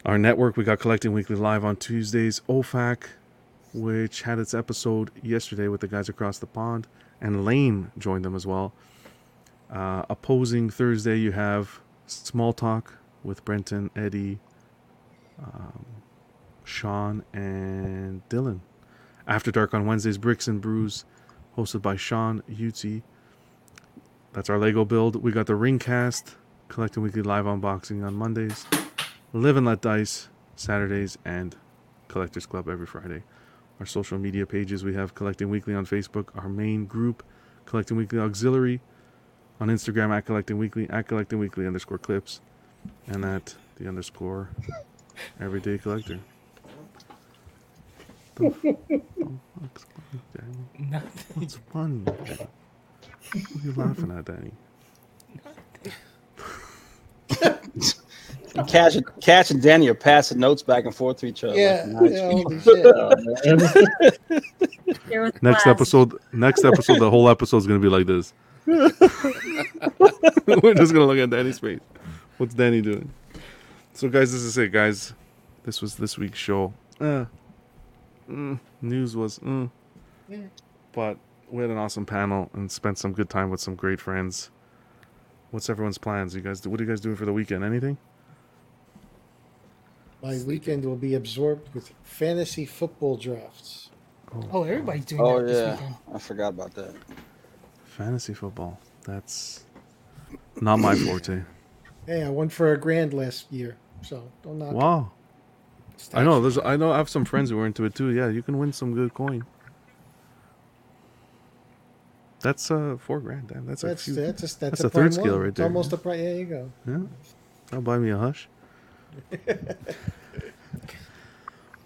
Our network, we got Collecting Weekly live on Tuesdays. OFAC, which had its episode yesterday with the guys across the pond, and Lane joined them as well. Uh, opposing Thursday, you have Small Talk with Brenton, Eddie, um, Sean, and Dylan. After Dark on Wednesdays, Bricks and Brews, hosted by Sean Utzi. That's our Lego build. We got the Ringcast, Collecting Weekly live unboxing on Mondays, Live and Let Dice Saturdays, and Collectors Club every Friday. Our social media pages we have Collecting Weekly on Facebook, our main group, Collecting Weekly Auxiliary, on Instagram at Collecting Weekly, at Collecting Weekly underscore clips, and at the underscore Everyday Collector. The f- the fuck's funny, Danny? Nothing. What's funny? What are you laughing at, Danny? Cash, Cash and Danny are passing notes back and forth to each other. Yeah, like in yeah, high holy school. shit. There was Next class. episode, next episode, the whole episode is gonna be like this. We're just gonna look at Danny's face. What's Danny doing? So, guys, this is it, guys. This was this week's show. Uh, mm, news was, mm, but we had an awesome panel and spent some good time with some great friends. What's everyone's plans? You guys, what are you guys doing for the weekend? Anything? My weekend will be absorbed with fantasy football drafts. Oh, oh everybody's doing Oh that this yeah, weekend. I forgot about that. Fantasy football. That's not my forte. Hey, I won for a grand last year, so don't knock. it. Wow. I know. There's. I know. I have some friends who are into it too. Yeah, you can win some good coin. That's uh four grand. Damn, that's, That's a few. that's a, that's, that's a, a third skill right It's there. almost a prime. There you go. Yeah, that'll buy me a hush.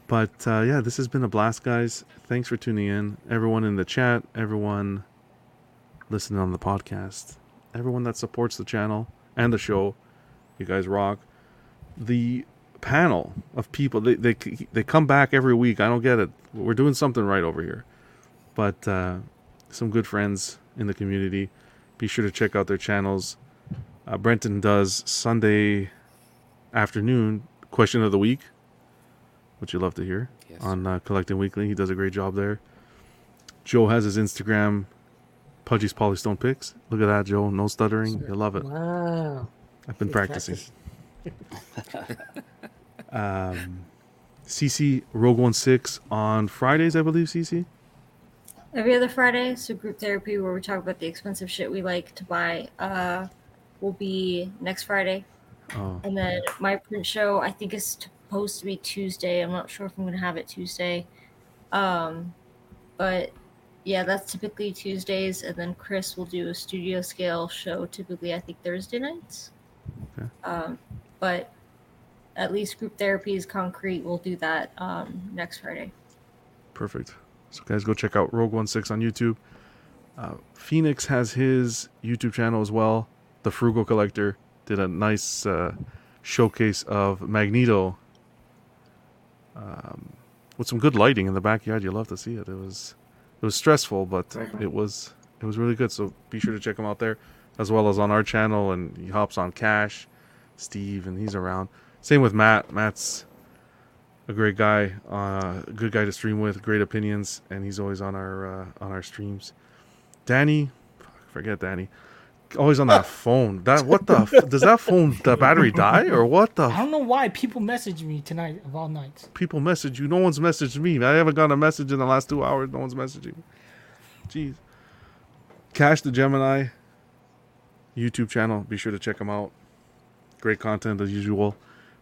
but uh, yeah, this has been a blast, guys. Thanks for tuning in. Everyone in the chat, everyone listening on the podcast, everyone that supports the channel and the show. You guys rock. The panel of people they they they come back every week. I don't get it. We're doing something right over here. But uh, some good friends in the community. Be sure to check out their channels. Uh, Brenton does Sunday afternoon question of the week, which you love to hear Yes. on uh, Collecting Weekly. He does a great job there. Joe has his Instagram, Pudgy's Polystone Picks. Look at that, Joe. No stuttering. You love it. Wow. I've been Good practicing. um, CC Rogue One Six on Fridays, I believe. CC. Every other Friday, so group therapy where we talk about the expensive shit we like to buy, uh, will be next Friday. Oh, And then my print show, I think is supposed to be Tuesday. I'm not sure if I'm gonna have it Tuesday. Um, but yeah, that's typically Tuesdays, and then Chris will do a studio scale show. Typically, I think Thursday nights. Okay. Um, but at least group therapy is concrete. We'll do that um, next Friday. perfect. So guys, go check out Rogue One Six on YouTube. Uh, Phoenix has his YouTube channel as well. The Frugal Collector did a nice uh, showcase of Magneto um, with some good lighting in the backyard. You'll love to see it. It was it was stressful, but it was it was really good. So be sure to check him out there, as well as on our channel. And he hops on Cash, Steve, and he's around. Same with Matt. Matt's a great guy, uh, a good guy to stream with, great opinions, and he's always on our uh, on our streams. Danny, forget Danny, always on that phone. That what the f- does that phone the battery die or what the I don't know why people message me tonight of all nights. people message you? No one's messaged me. I haven't gotten a message in the last two hours. No one's messaging me. Jeez. Cash the Gemini YouTube channel. Be sure to check him out. Great content as usual.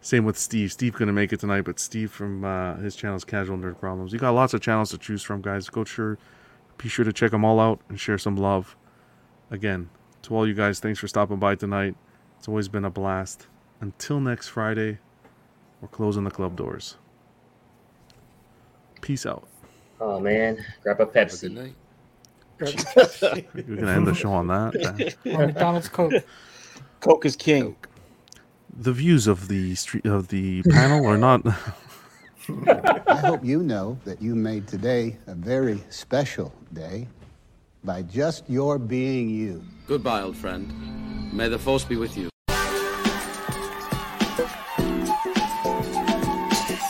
Same with Steve. Steve couldn't make it tonight, but Steve from uh, his channel is Casual Nerd Problems. You got lots of channels to choose from, guys. Go sure, be sure to check them all out and share some love. Again, to all you guys, thanks for stopping by tonight. It's always been a blast. Until next Friday, we're closing the club doors. Peace out. Oh man, grab a Pepsi. Good night. You're gonna end the show on that. Or McDonald's Coke. Coke is king. The views of the street of the panel are not. I hope you know that you made today a very special day by just your being you. Goodbye, old friend. May the force be with you.